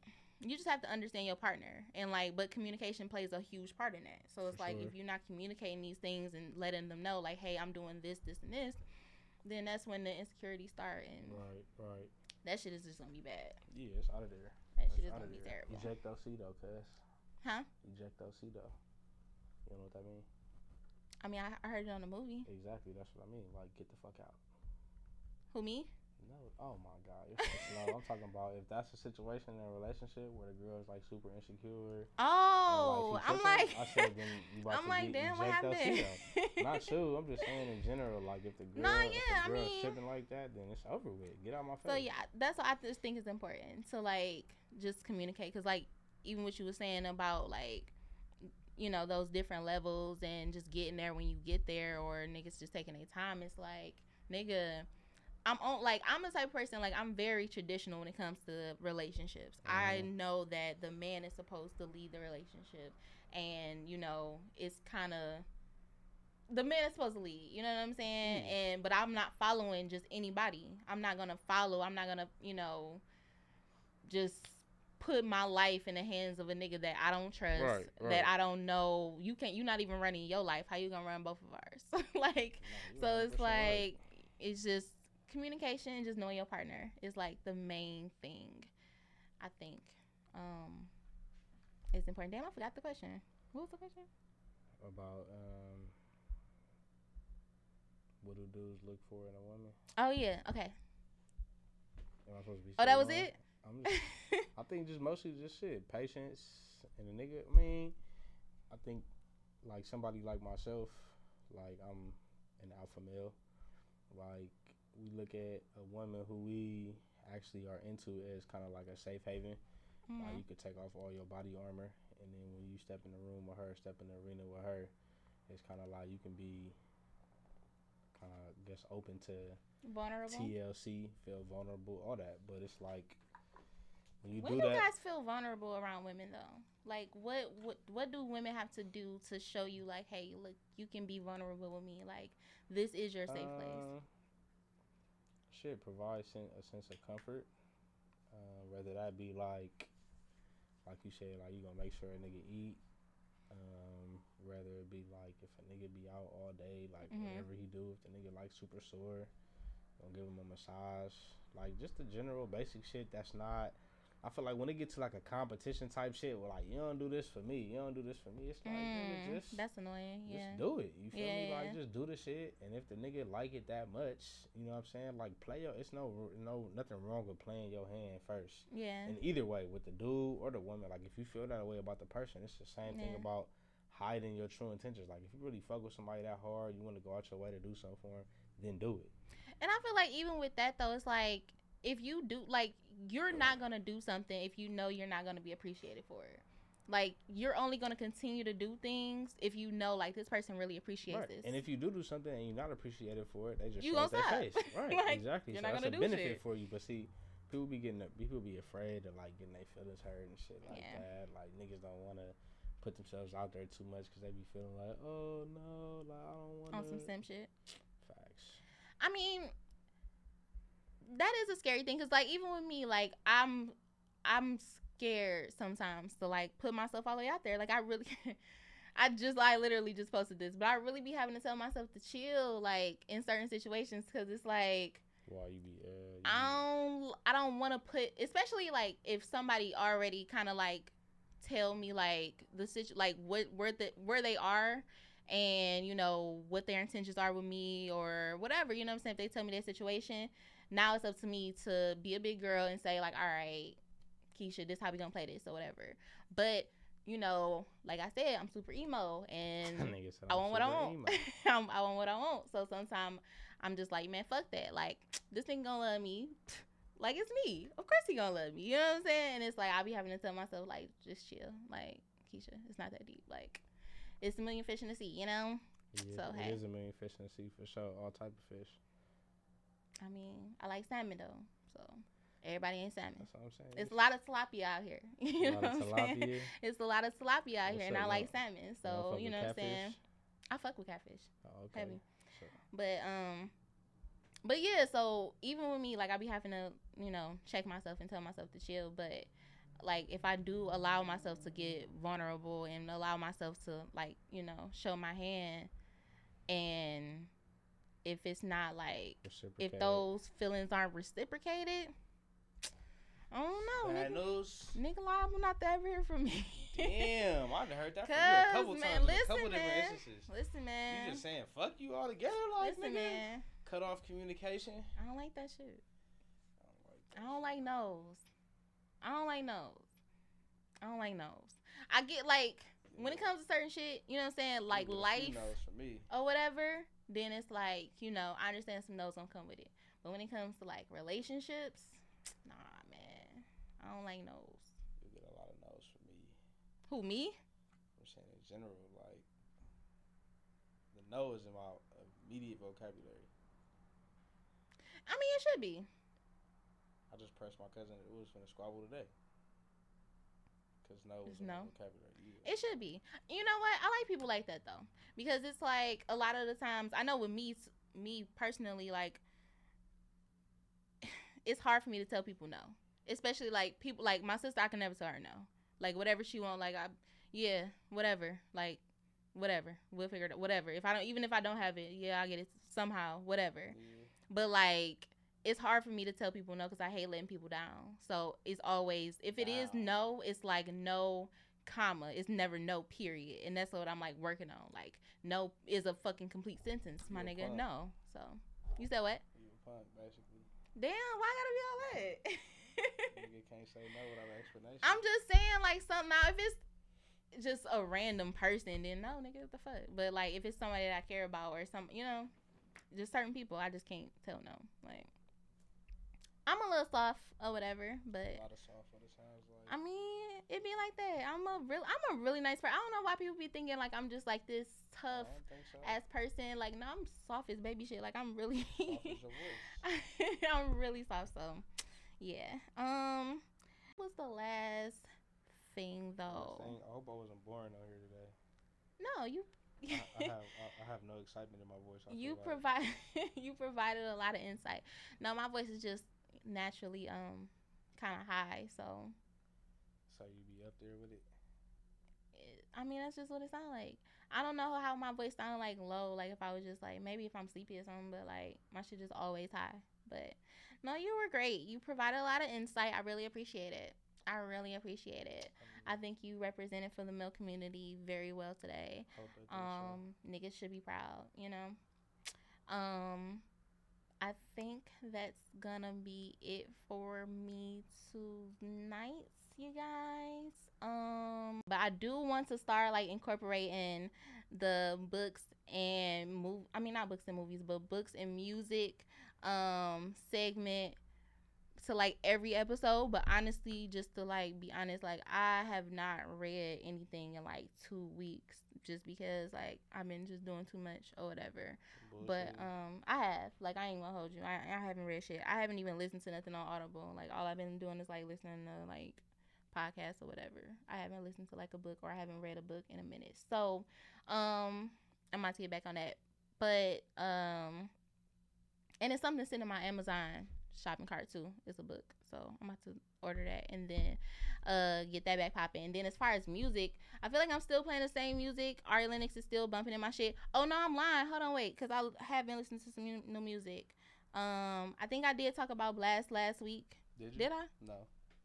Speaker 1: you just have to understand your partner and like but communication plays a huge part in that so it's
Speaker 2: For
Speaker 1: like
Speaker 2: sure.
Speaker 1: if you're not communicating these things and letting them know like hey i'm doing this this and this then that's when the insecurity start and
Speaker 2: Right, right.
Speaker 1: that shit is just gonna be bad
Speaker 2: Yeah, it's out of there.
Speaker 1: that
Speaker 2: It's
Speaker 1: shit is gonna
Speaker 2: of
Speaker 1: be
Speaker 2: there.
Speaker 1: terrible
Speaker 2: Ejectocito, cuz.
Speaker 1: huh
Speaker 2: Ejectocito. You know what that means?
Speaker 1: i mean I, I heard it on the movie
Speaker 2: Exactly, that's what I mean. Like, get the fuck out.
Speaker 1: who me
Speaker 2: No, oh my god, you're so slow. I'm talking about if that's a situation in a relationship where the girl is like super insecure.
Speaker 1: oh
Speaker 2: and,
Speaker 1: i'm like
Speaker 2: I said then you about
Speaker 1: i'm
Speaker 2: to
Speaker 1: like
Speaker 2: get
Speaker 1: damn what happened.
Speaker 2: Not you. I'm just saying in general. Like if the girl,
Speaker 1: Nah,
Speaker 2: if
Speaker 1: yeah, I
Speaker 2: the girl's
Speaker 1: mean-
Speaker 2: tripping like that, then it's over with. Get out my face.
Speaker 1: So yeah, that's what I just think is important to like just communicate because like even what you were saying about like you know those different levels and just getting there when you get there or niggas just taking their time it's like nigga i'm on like i'm the type of person like i'm very traditional when it comes to relationships i
Speaker 2: Mhm.
Speaker 1: know that the man is supposed to lead the relationship and you know it's kind of the man is supposed to lead you know what i'm saying
Speaker 2: Mm.
Speaker 1: and but i'm not following just anybody i'm not gonna follow i'm not gonna you know just put my life in the hands of a nigga that I don't trust,
Speaker 2: Right, right.
Speaker 1: that I don't know. You can't. You're not even running your life. How you gonna run both of ours? like,
Speaker 2: No,
Speaker 1: so it's
Speaker 2: right.
Speaker 1: like it's just communication, and just knowing your partner is like the main thing. I think um, it's important. Damn, I forgot the question. What was the question?
Speaker 2: about um, what do dudes look for in a woman?
Speaker 1: Oh yeah. Okay.
Speaker 2: Am I supposed to be?
Speaker 1: Oh, that was it.
Speaker 2: Just, I think just mostly just shit, patience, and a nigga. I mean, I think like somebody like myself, like I'm an alpha male. Like we look at a woman who we actually are into as kind of like a safe haven. Like
Speaker 1: Mhm.
Speaker 2: you could take off all your body armor, and then when you step in the room with her, step in the arena with her, it's kind of like you can be kind of guess open to
Speaker 1: Vulnerable.
Speaker 2: TLC, feel vulnerable, all that. But it's like when you
Speaker 1: when
Speaker 2: do
Speaker 1: do
Speaker 2: that,
Speaker 1: guys feel vulnerable around women though? Like what what what do women have to do to show you like, hey, look, you can be vulnerable with me. Like this is your safe place.
Speaker 2: Shit provide sen- a sense of comfort. Uh, whether that be like, like you said, like you gonna make sure a nigga eat. Um, whether it be like if a nigga be out all day, like
Speaker 1: Mhm.
Speaker 2: whatever he do, if the nigga like super sore, gonna give him a massage. Like just the general basic shit that's not. I feel like when it gets to like a competition type shit, where like you don't do this for me, you don't do this for me. It's like nigga,
Speaker 1: Mm,
Speaker 2: just
Speaker 1: that's annoying.
Speaker 2: just
Speaker 1: Yeah.
Speaker 2: do it. You feel me?
Speaker 1: Yeah.
Speaker 2: Like just do the shit. And if the nigga like it that much, you know what I'm saying? Like play your. It's no no nothing wrong with playing your hand first.
Speaker 1: Yeah.
Speaker 2: And either way, with the dude or the woman, like if you feel that way about the person, it's the same thing about hiding your true intentions. Like if you really fuck with somebody that hard, you want to go out your way to do something for him, then do it.
Speaker 1: And I feel like even with that though, it's like if you do like you're not gonna do something if you know you're not gonna be appreciated for it. Like you're only gonna continue to do things if you know like this person really appreciates
Speaker 2: Right.
Speaker 1: this.
Speaker 2: And if you do do something and you're not appreciated for it, they just
Speaker 1: You
Speaker 2: show their face. Right.
Speaker 1: Like,
Speaker 2: exactly.
Speaker 1: you're
Speaker 2: so
Speaker 1: not
Speaker 2: that's
Speaker 1: gonna
Speaker 2: a
Speaker 1: do
Speaker 2: benefit
Speaker 1: shit.
Speaker 2: for you. But see, people be getting people be afraid of like getting their feelings hurt and shit like
Speaker 1: Yeah.
Speaker 2: that. Like niggas don't want to put themselves out there too much because they be feeling like, oh no, like I don't want to
Speaker 1: on some sim shit.
Speaker 2: Facts.
Speaker 1: I mean, that is a scary thing because, like, even with me, like, I'm, I'm scared sometimes to like put myself all the way out there. Like, I really, I just, I literally just posted this, but I really be having to tell myself to chill, like, in certain situations because it's like.
Speaker 2: Why you be? Uh, you
Speaker 1: I don't I don't want to put especially like if somebody already kind of like tell me like the situ like what where the where they are and you know what their intentions are with me or whatever you know what I'm saying if they tell me their situation now it's up to me to be a big girl and say like all right Keisha this how we gonna play this or whatever but you know like I said I'm super emo and I want what I want. I'm, want what I want. So sometimes I'm just like, man, fuck that. Like this nigga gonna love me. Like it's me. Of course he gonna love me. You know what I'm saying? And it's like I'll be having to tell myself like, just chill. Like Keisha, it's not that deep. Like it's a million fish in the sea. You know?
Speaker 2: Yeah,
Speaker 1: So,
Speaker 2: it
Speaker 1: hey.
Speaker 2: is a million fish in the sea for sure. All type of fish.
Speaker 1: I mean, I like salmon though. So everybody ain't salmon.
Speaker 2: That's what I'm saying.
Speaker 1: It's a lot of tilapia out here. You know what I'm saying? It's a lot of tilapia out
Speaker 2: What's
Speaker 1: here, and I like salmon. So you know what I'm saying? I fuck with catfish.
Speaker 2: Oh, okay.
Speaker 1: Heavy. But um but yeah, so even with me, like I be having to, you know, check myself and tell myself to chill. But like if I do allow myself to get vulnerable and allow myself to like, you know, show my hand and if it's not like if those feelings aren't reciprocated, I don't know.
Speaker 2: Bad
Speaker 1: Nigga,
Speaker 2: news.
Speaker 1: nigga liable not to ever hear from me.
Speaker 2: Damn, I've heard that from you a couple times
Speaker 1: man,
Speaker 2: in
Speaker 1: listen,
Speaker 2: a couple different instances.
Speaker 1: Listen, man.
Speaker 2: You just saying fuck you all together, like
Speaker 1: Listen,
Speaker 2: nigga.
Speaker 1: man.
Speaker 2: Cut off communication.
Speaker 1: I don't like that shit.
Speaker 2: I don't like
Speaker 1: I don't like nose. I don't like nose. I don't like nose. I get like when it comes to certain shit, you know what I'm saying, like
Speaker 2: But a few
Speaker 1: life
Speaker 2: no's for me.
Speaker 1: or whatever, then it's like, you know, I understand some no's gonna come with it. But when it comes to like relationships, nah man. I don't like nose.
Speaker 2: You get a lot of no's for me.
Speaker 1: Who me?
Speaker 2: I'm saying in general, like the no is in my immediate vocabulary.
Speaker 1: I mean, it should be.
Speaker 2: I just pressed my cousin. It was finna squabble today. Cause no was
Speaker 1: It's
Speaker 2: in my
Speaker 1: no.
Speaker 2: vocabulary. Yeah.
Speaker 1: It should be. You know what? I like people like that though, because it's like a lot of the times. I know with me, me personally, like it's hard for me to tell people no, especially like people like my sister. I can never tell her no. Like whatever she want, like I, yeah, whatever, like whatever. We'll figure it out. Whatever. If I don't, even if I don't have it, yeah, I get it somehow. Whatever.
Speaker 2: yeah.
Speaker 1: But like it's hard for me to tell people no because I hate letting people down. So it's always if it is
Speaker 2: Wow.
Speaker 1: no, it's like no comma. It's never no period. And that's what I'm like working on. Like no is a fucking complete sentence, my
Speaker 2: You
Speaker 1: nigga.
Speaker 2: punk.
Speaker 1: No. So you said what?
Speaker 2: Punk.
Speaker 1: Damn, why I gotta be all that?
Speaker 2: Nigga can't say no without an explanation.
Speaker 1: I'm just saying like something now if it's just a random person, then no, nigga, what the fuck? But like if it's somebody that I care about or some you know, just certain people I just can't tell no. Like I'm a little soft or whatever, but
Speaker 2: a lot of soft what it sounds like.
Speaker 1: I mean, it'd be like that. I'm a real I'm a really nice person. I don't know why people be thinking like I'm just like this tough
Speaker 2: so.
Speaker 1: ass person. Like no, I'm soft as baby shit. Like I'm really. I'm really soft, so yeah. Um what was the last thing though?
Speaker 2: thing, I hope I wasn't boring out here today.
Speaker 1: No, you
Speaker 2: I, I have I, I have no excitement in my voice.
Speaker 1: You
Speaker 2: like.
Speaker 1: provide you provided a lot of insight. No, my voice is just naturally um kind of high, so
Speaker 2: So you be up there with it.
Speaker 1: it, I mean that's just what it sounds like. I don't know how my voice sounded like low, like if I was just like maybe if I'm sleepy or something, but like my shit just always high. But no, you were great. You provided a lot of insight. I really appreciate it. I really appreciate it. I
Speaker 2: mean,
Speaker 1: think you represented for the male community very well today.
Speaker 2: they so.
Speaker 1: Um, niggas should be proud, you know. Um, I think that's gonna be it for me tonight, you guys. Um, but I do want to start like incorporating the books and move. I mean, not books and movies, but books and music um segment to like every episode but honestly just to like be honest like i have not read anything in like two weeks just because like i've been just doing too much or whatever. But um i have. Like i ain't gonna hold you. I, I haven't read shit. I haven't even listened to nothing on audible. Like all i've been doing is like listening to like podcasts or whatever. I haven't listened to like a book or i haven't read a book in a minute. So um i might get back on that. But um and it's something sitting in my amazon shopping cart too. It's a book. So i'm about to order that and then uh get that back popping and then as far as music i feel like i'm still playing the same music ari lennox is still bumping in my shit oh no i'm lying hold on wait because i have been listening to some new music um i think i did talk about Blxst last week
Speaker 2: did you?
Speaker 1: did i
Speaker 2: No.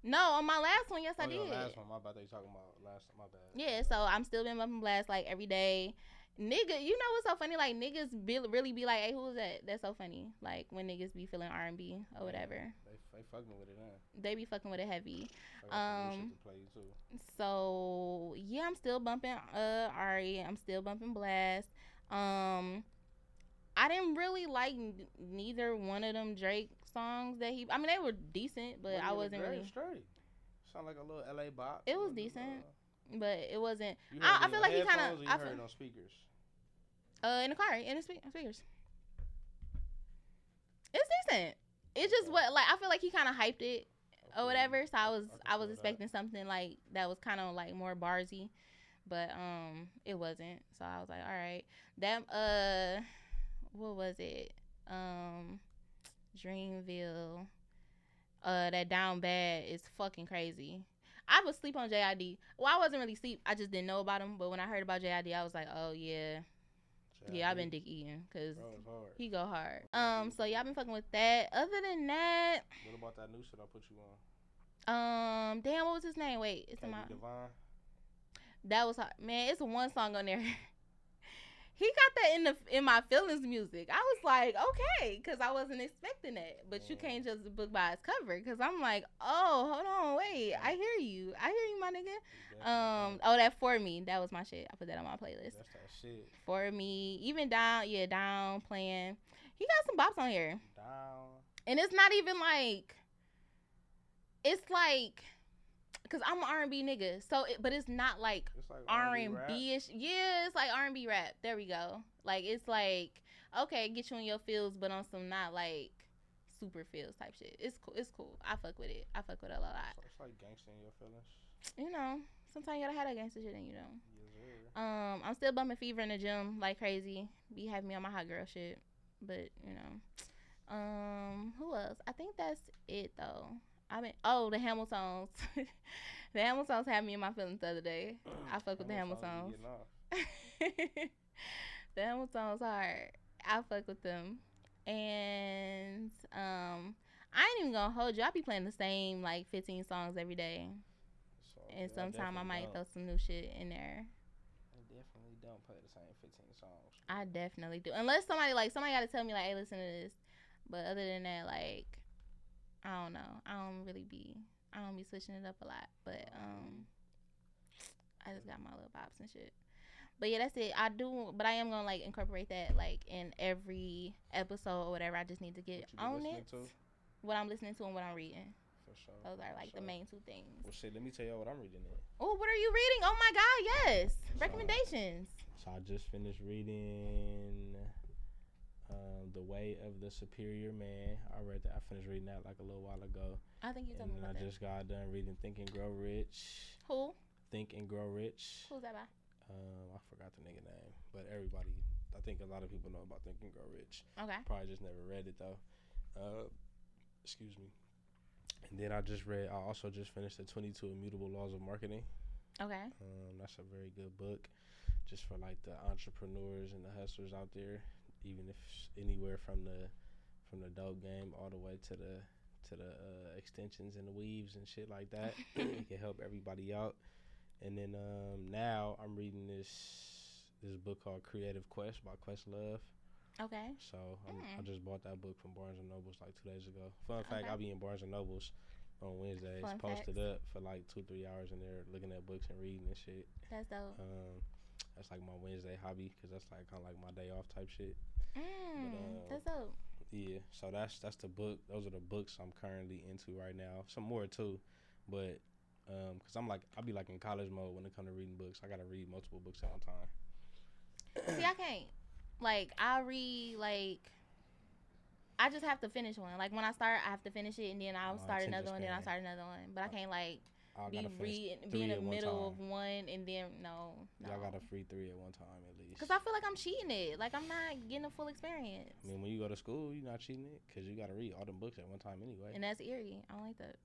Speaker 1: no on my last one yes
Speaker 2: oh,
Speaker 1: i did
Speaker 2: Last one, my bad. They talking about last. My bad.
Speaker 1: yeah, so I'm still been bumping Blxst like every day. Nigga, you know what's so funny? Like niggas be, really be like, "Hey, who is that?" That's so funny. Like when niggas be feeling R and B or whatever,
Speaker 2: They fucking with it now.
Speaker 1: they be fucking with it heavy.
Speaker 2: I got some new
Speaker 1: Um,
Speaker 2: shit to play too.
Speaker 1: So yeah, I'm still bumping uh Ari. I'm still bumping Blxst. Um, I didn't really like n- neither one of them Drake songs that he. I mean, they were decent, but
Speaker 2: Wasn't
Speaker 1: I wasn't really.
Speaker 2: Straight. Sound like a little LA bop.
Speaker 1: It was
Speaker 2: Little,
Speaker 1: decent.
Speaker 2: uh,
Speaker 1: But it wasn't. I- I feel like he kinda-
Speaker 2: headphones
Speaker 1: I
Speaker 2: heard
Speaker 1: feel-
Speaker 2: on speakers.
Speaker 1: Uh, in the car, in the spe- speakers. It's decent. It's just what like I feel like he kind of hyped it or whatever. So I was
Speaker 2: can
Speaker 1: I was
Speaker 2: feel that.
Speaker 1: expecting something like that was kind of like more barsy, but um it wasn't. So I was like, all right, that uh, what was it? Um, Dreamville. Uh, that down bad is fucking crazy. I was sleep on JID. Well, I wasn't really sleep. I just didn't know about him. But when I heard about JID, I was like, oh yeah, yeah, I've been dick eating because
Speaker 2: Bro, it's hard.
Speaker 1: he go hard. Um, so y'all been fucking with that. Other than that,
Speaker 2: What about that new shit I put you on?
Speaker 1: um, damn, what was his name? Wait, it's in my.
Speaker 2: Divine.
Speaker 1: That was hard. man. It's one song on there. he got that in the in my feelings music. I was like, okay, because I wasn't expecting that. But you can't just book by its cover, because I'm like, oh, hold on, wait, I hear you, I hear you, my nigga. Um, oh, that for me, that was my shit. I put that on my playlist.
Speaker 2: That's that shit.
Speaker 1: For me, even down, yeah, down playing. He got some bops on here.
Speaker 2: Down.
Speaker 1: and it's not even like it's like Cause I'm an R&B nigga. So, it, but it's not like
Speaker 2: It's like R&B
Speaker 1: and ish. Yeah, it's like R and B rap. There we go. Like it's like okay, get you in your feels, but on some not like super feels type shit. It's cool. It's cool. I fuck with it. I fuck with it a lot.
Speaker 2: So it's like gangsta in your feelings.
Speaker 1: You know, sometimes you gotta have that gangster shit in you know.
Speaker 2: Yes.
Speaker 1: Um, I'm still bumping fever in the gym like crazy. Be having me on my hot girl shit, but you know. Um, who else? I think that's it though. I mean, oh, the Hamiltons. the Hamiltons had me in my feelings the other day. I fuck with the
Speaker 2: Hamiltons
Speaker 1: Hamiltons.
Speaker 2: be getting off.
Speaker 1: the Hamiltons hard. I fuck with them. And um I ain't even gonna hold you. I be playing the same like 15 songs every day.
Speaker 2: So,
Speaker 1: And
Speaker 2: yeah,
Speaker 1: sometime I
Speaker 2: definitely
Speaker 1: might
Speaker 2: don't.
Speaker 1: throw some new shit in there.
Speaker 2: I definitely don't play the same 15 songs.
Speaker 1: I definitely do. Unless somebody like somebody gotta tell me like, hey, listen to this. But other than that, like I don't know. I don't really be I don't be switching it up a lot. But um I just got my little bops and shit. But yeah, that's it. I do but I am gonna like incorporate that like in every episode or whatever. I just need to get on it.
Speaker 2: to?
Speaker 1: What I'm listening to and what I'm reading.
Speaker 2: For sure.
Speaker 1: Those are like the main two things.
Speaker 2: Well, shit, let me tell y'all what I'm reading.
Speaker 1: Oh, what are you reading? Oh my god, yes. Recommendations.
Speaker 2: So I just finished reading um, The Way of the Superior Man. I read that. I finished reading that like a little while ago.
Speaker 1: I think you told me
Speaker 2: then I
Speaker 1: about that.
Speaker 2: just got done reading Think and Grow Rich.
Speaker 1: Who?
Speaker 2: Think and Grow Rich.
Speaker 1: Who's that by?
Speaker 2: Um, I forgot the nigga name, but everybody, I think a lot of people know about Think and Grow Rich.
Speaker 1: Okay.
Speaker 2: Probably just never read it though. Uh, excuse me. And then I just read. I also just finished the Twenty Two Immutable Laws of Marketing.
Speaker 1: Okay.
Speaker 2: Um, that's a very good book, just for like the entrepreneurs and the hustlers out there. Even if anywhere from the from the dope game all the way to the to the uh, extensions and the weaves and shit like that, it can help everybody out. And then um, now I'm reading this this book called Creative Quest by Questlove.
Speaker 1: Okay.
Speaker 2: So I'm, I
Speaker 1: Mm.
Speaker 2: just bought that book from Barnes and Nobles like two days ago. Fun fact: I'll be in Barnes and Nobles on Wednesdays,
Speaker 1: Fun
Speaker 2: posted
Speaker 1: facts.
Speaker 2: up for like two three hours in there, looking at books and reading and shit.
Speaker 1: That's dope.
Speaker 2: Um, that's like my Wednesday hobby because that's like kind of like my day off type shit.
Speaker 1: Mm,
Speaker 2: uh,
Speaker 1: that's dope.
Speaker 2: Yeah, so that's that's the book. Those are the books I'm currently into right now. Some more too, but um, cause I'm like I'll be like in college mode when it comes to reading books. I gotta read multiple books at one time.
Speaker 1: See, I can't. Like, I read like. I just have to finish one. Like when I start, I have to finish it, and then I'll
Speaker 2: My
Speaker 1: start another one, then I'll start another one. But I can't like
Speaker 2: I
Speaker 1: be
Speaker 2: gotta
Speaker 1: be in the
Speaker 2: at one
Speaker 1: middle of one, and then no, no.
Speaker 2: Y'all got a free three at one time at least.
Speaker 1: Cause I feel like I'm cheating it. Like I'm not getting a full experience,
Speaker 2: I mean, when you go to school, you're not cheating it because you gotta read all them books at one time anyway.
Speaker 1: and that's eerie. I don't like that.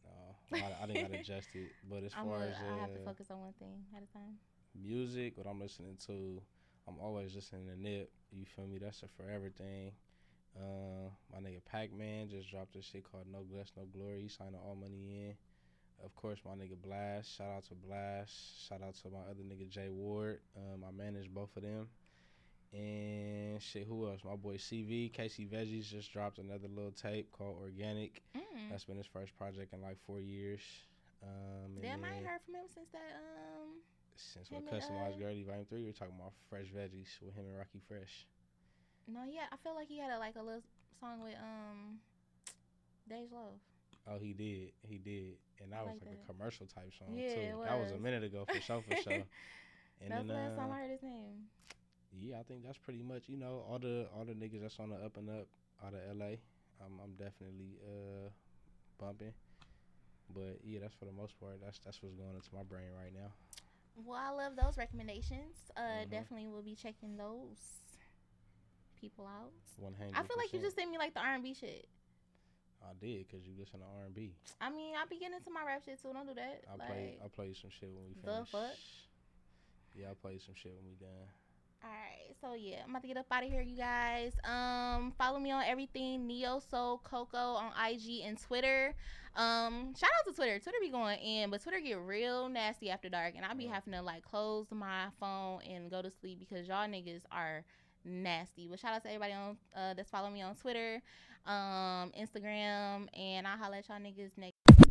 Speaker 2: No, I, I didn't gotta adjust it. But as
Speaker 1: I'm
Speaker 2: far
Speaker 1: a,
Speaker 2: as
Speaker 1: I have to
Speaker 2: uh,
Speaker 1: focus on one thing at a time.
Speaker 2: music, what I'm listening to, I'm always listening to Nip. You feel me? That's a forever thing. Uh, my nigga Pac Man just dropped this shit called No Glitz, No Glory. He signed all money in. Of course, my nigga Blxst. Shout out to Blxst. Shout out to my other nigga Jay Ward. Um, I manage both of them. And shit, who else? My boy CV, Casey Veggies just dropped another little tape called Organic.
Speaker 1: Mm.
Speaker 2: That's been his first project in like four years. Um, and
Speaker 1: Damn, I ain't heard from him since that. Um,
Speaker 2: since what
Speaker 1: and,
Speaker 2: customized
Speaker 1: uh,
Speaker 2: Greatly volume three, we're talking about fresh veggies with him and Rockie Fresh.
Speaker 1: no, yeah, I feel like he had a, like a little song with um, Dej Loaf.
Speaker 2: Oh, he did, he did, and that
Speaker 1: I
Speaker 2: was
Speaker 1: like
Speaker 2: like a commercial type song
Speaker 1: Yeah,
Speaker 2: too.
Speaker 1: it
Speaker 2: That was a minute ago for sure, for sure. And
Speaker 1: That's
Speaker 2: then,
Speaker 1: the last time
Speaker 2: uh,
Speaker 1: I heard his name.
Speaker 2: yeah, I think that's pretty much you know all the all the niggas that's on the up and up out of LA. I'm I'm definitely uh bumping, but yeah, that's for the most part. That's that's what's going into my brain right now.
Speaker 1: Well, I love those recommendations. Uh,
Speaker 2: Mhm.
Speaker 1: definitely will be checking those people out.
Speaker 2: One hundred.
Speaker 1: I feel like you just sent me like the R and B shit.
Speaker 2: I did because you listen to R and B.
Speaker 1: I mean, I be getting into my rap shit too. Don't do that.
Speaker 2: I'll
Speaker 1: like,
Speaker 2: play I'll play some shit when we finish.
Speaker 1: The fuck?
Speaker 2: Yeah, I'll play some shit when we done.
Speaker 1: All right, so yeah, I'm about to get up out of here, you guys. Um, follow me on everything Neo Soul Coco on IG and Twitter. Um, shout out to Twitter. Twitter be going in, but Twitter get real nasty after dark, and I be having to like close my phone and go to sleep because y'all niggas are nasty. But shout out to everybody on uh, that's following me on Twitter, um, Instagram, and I'll holla at y'all niggas next.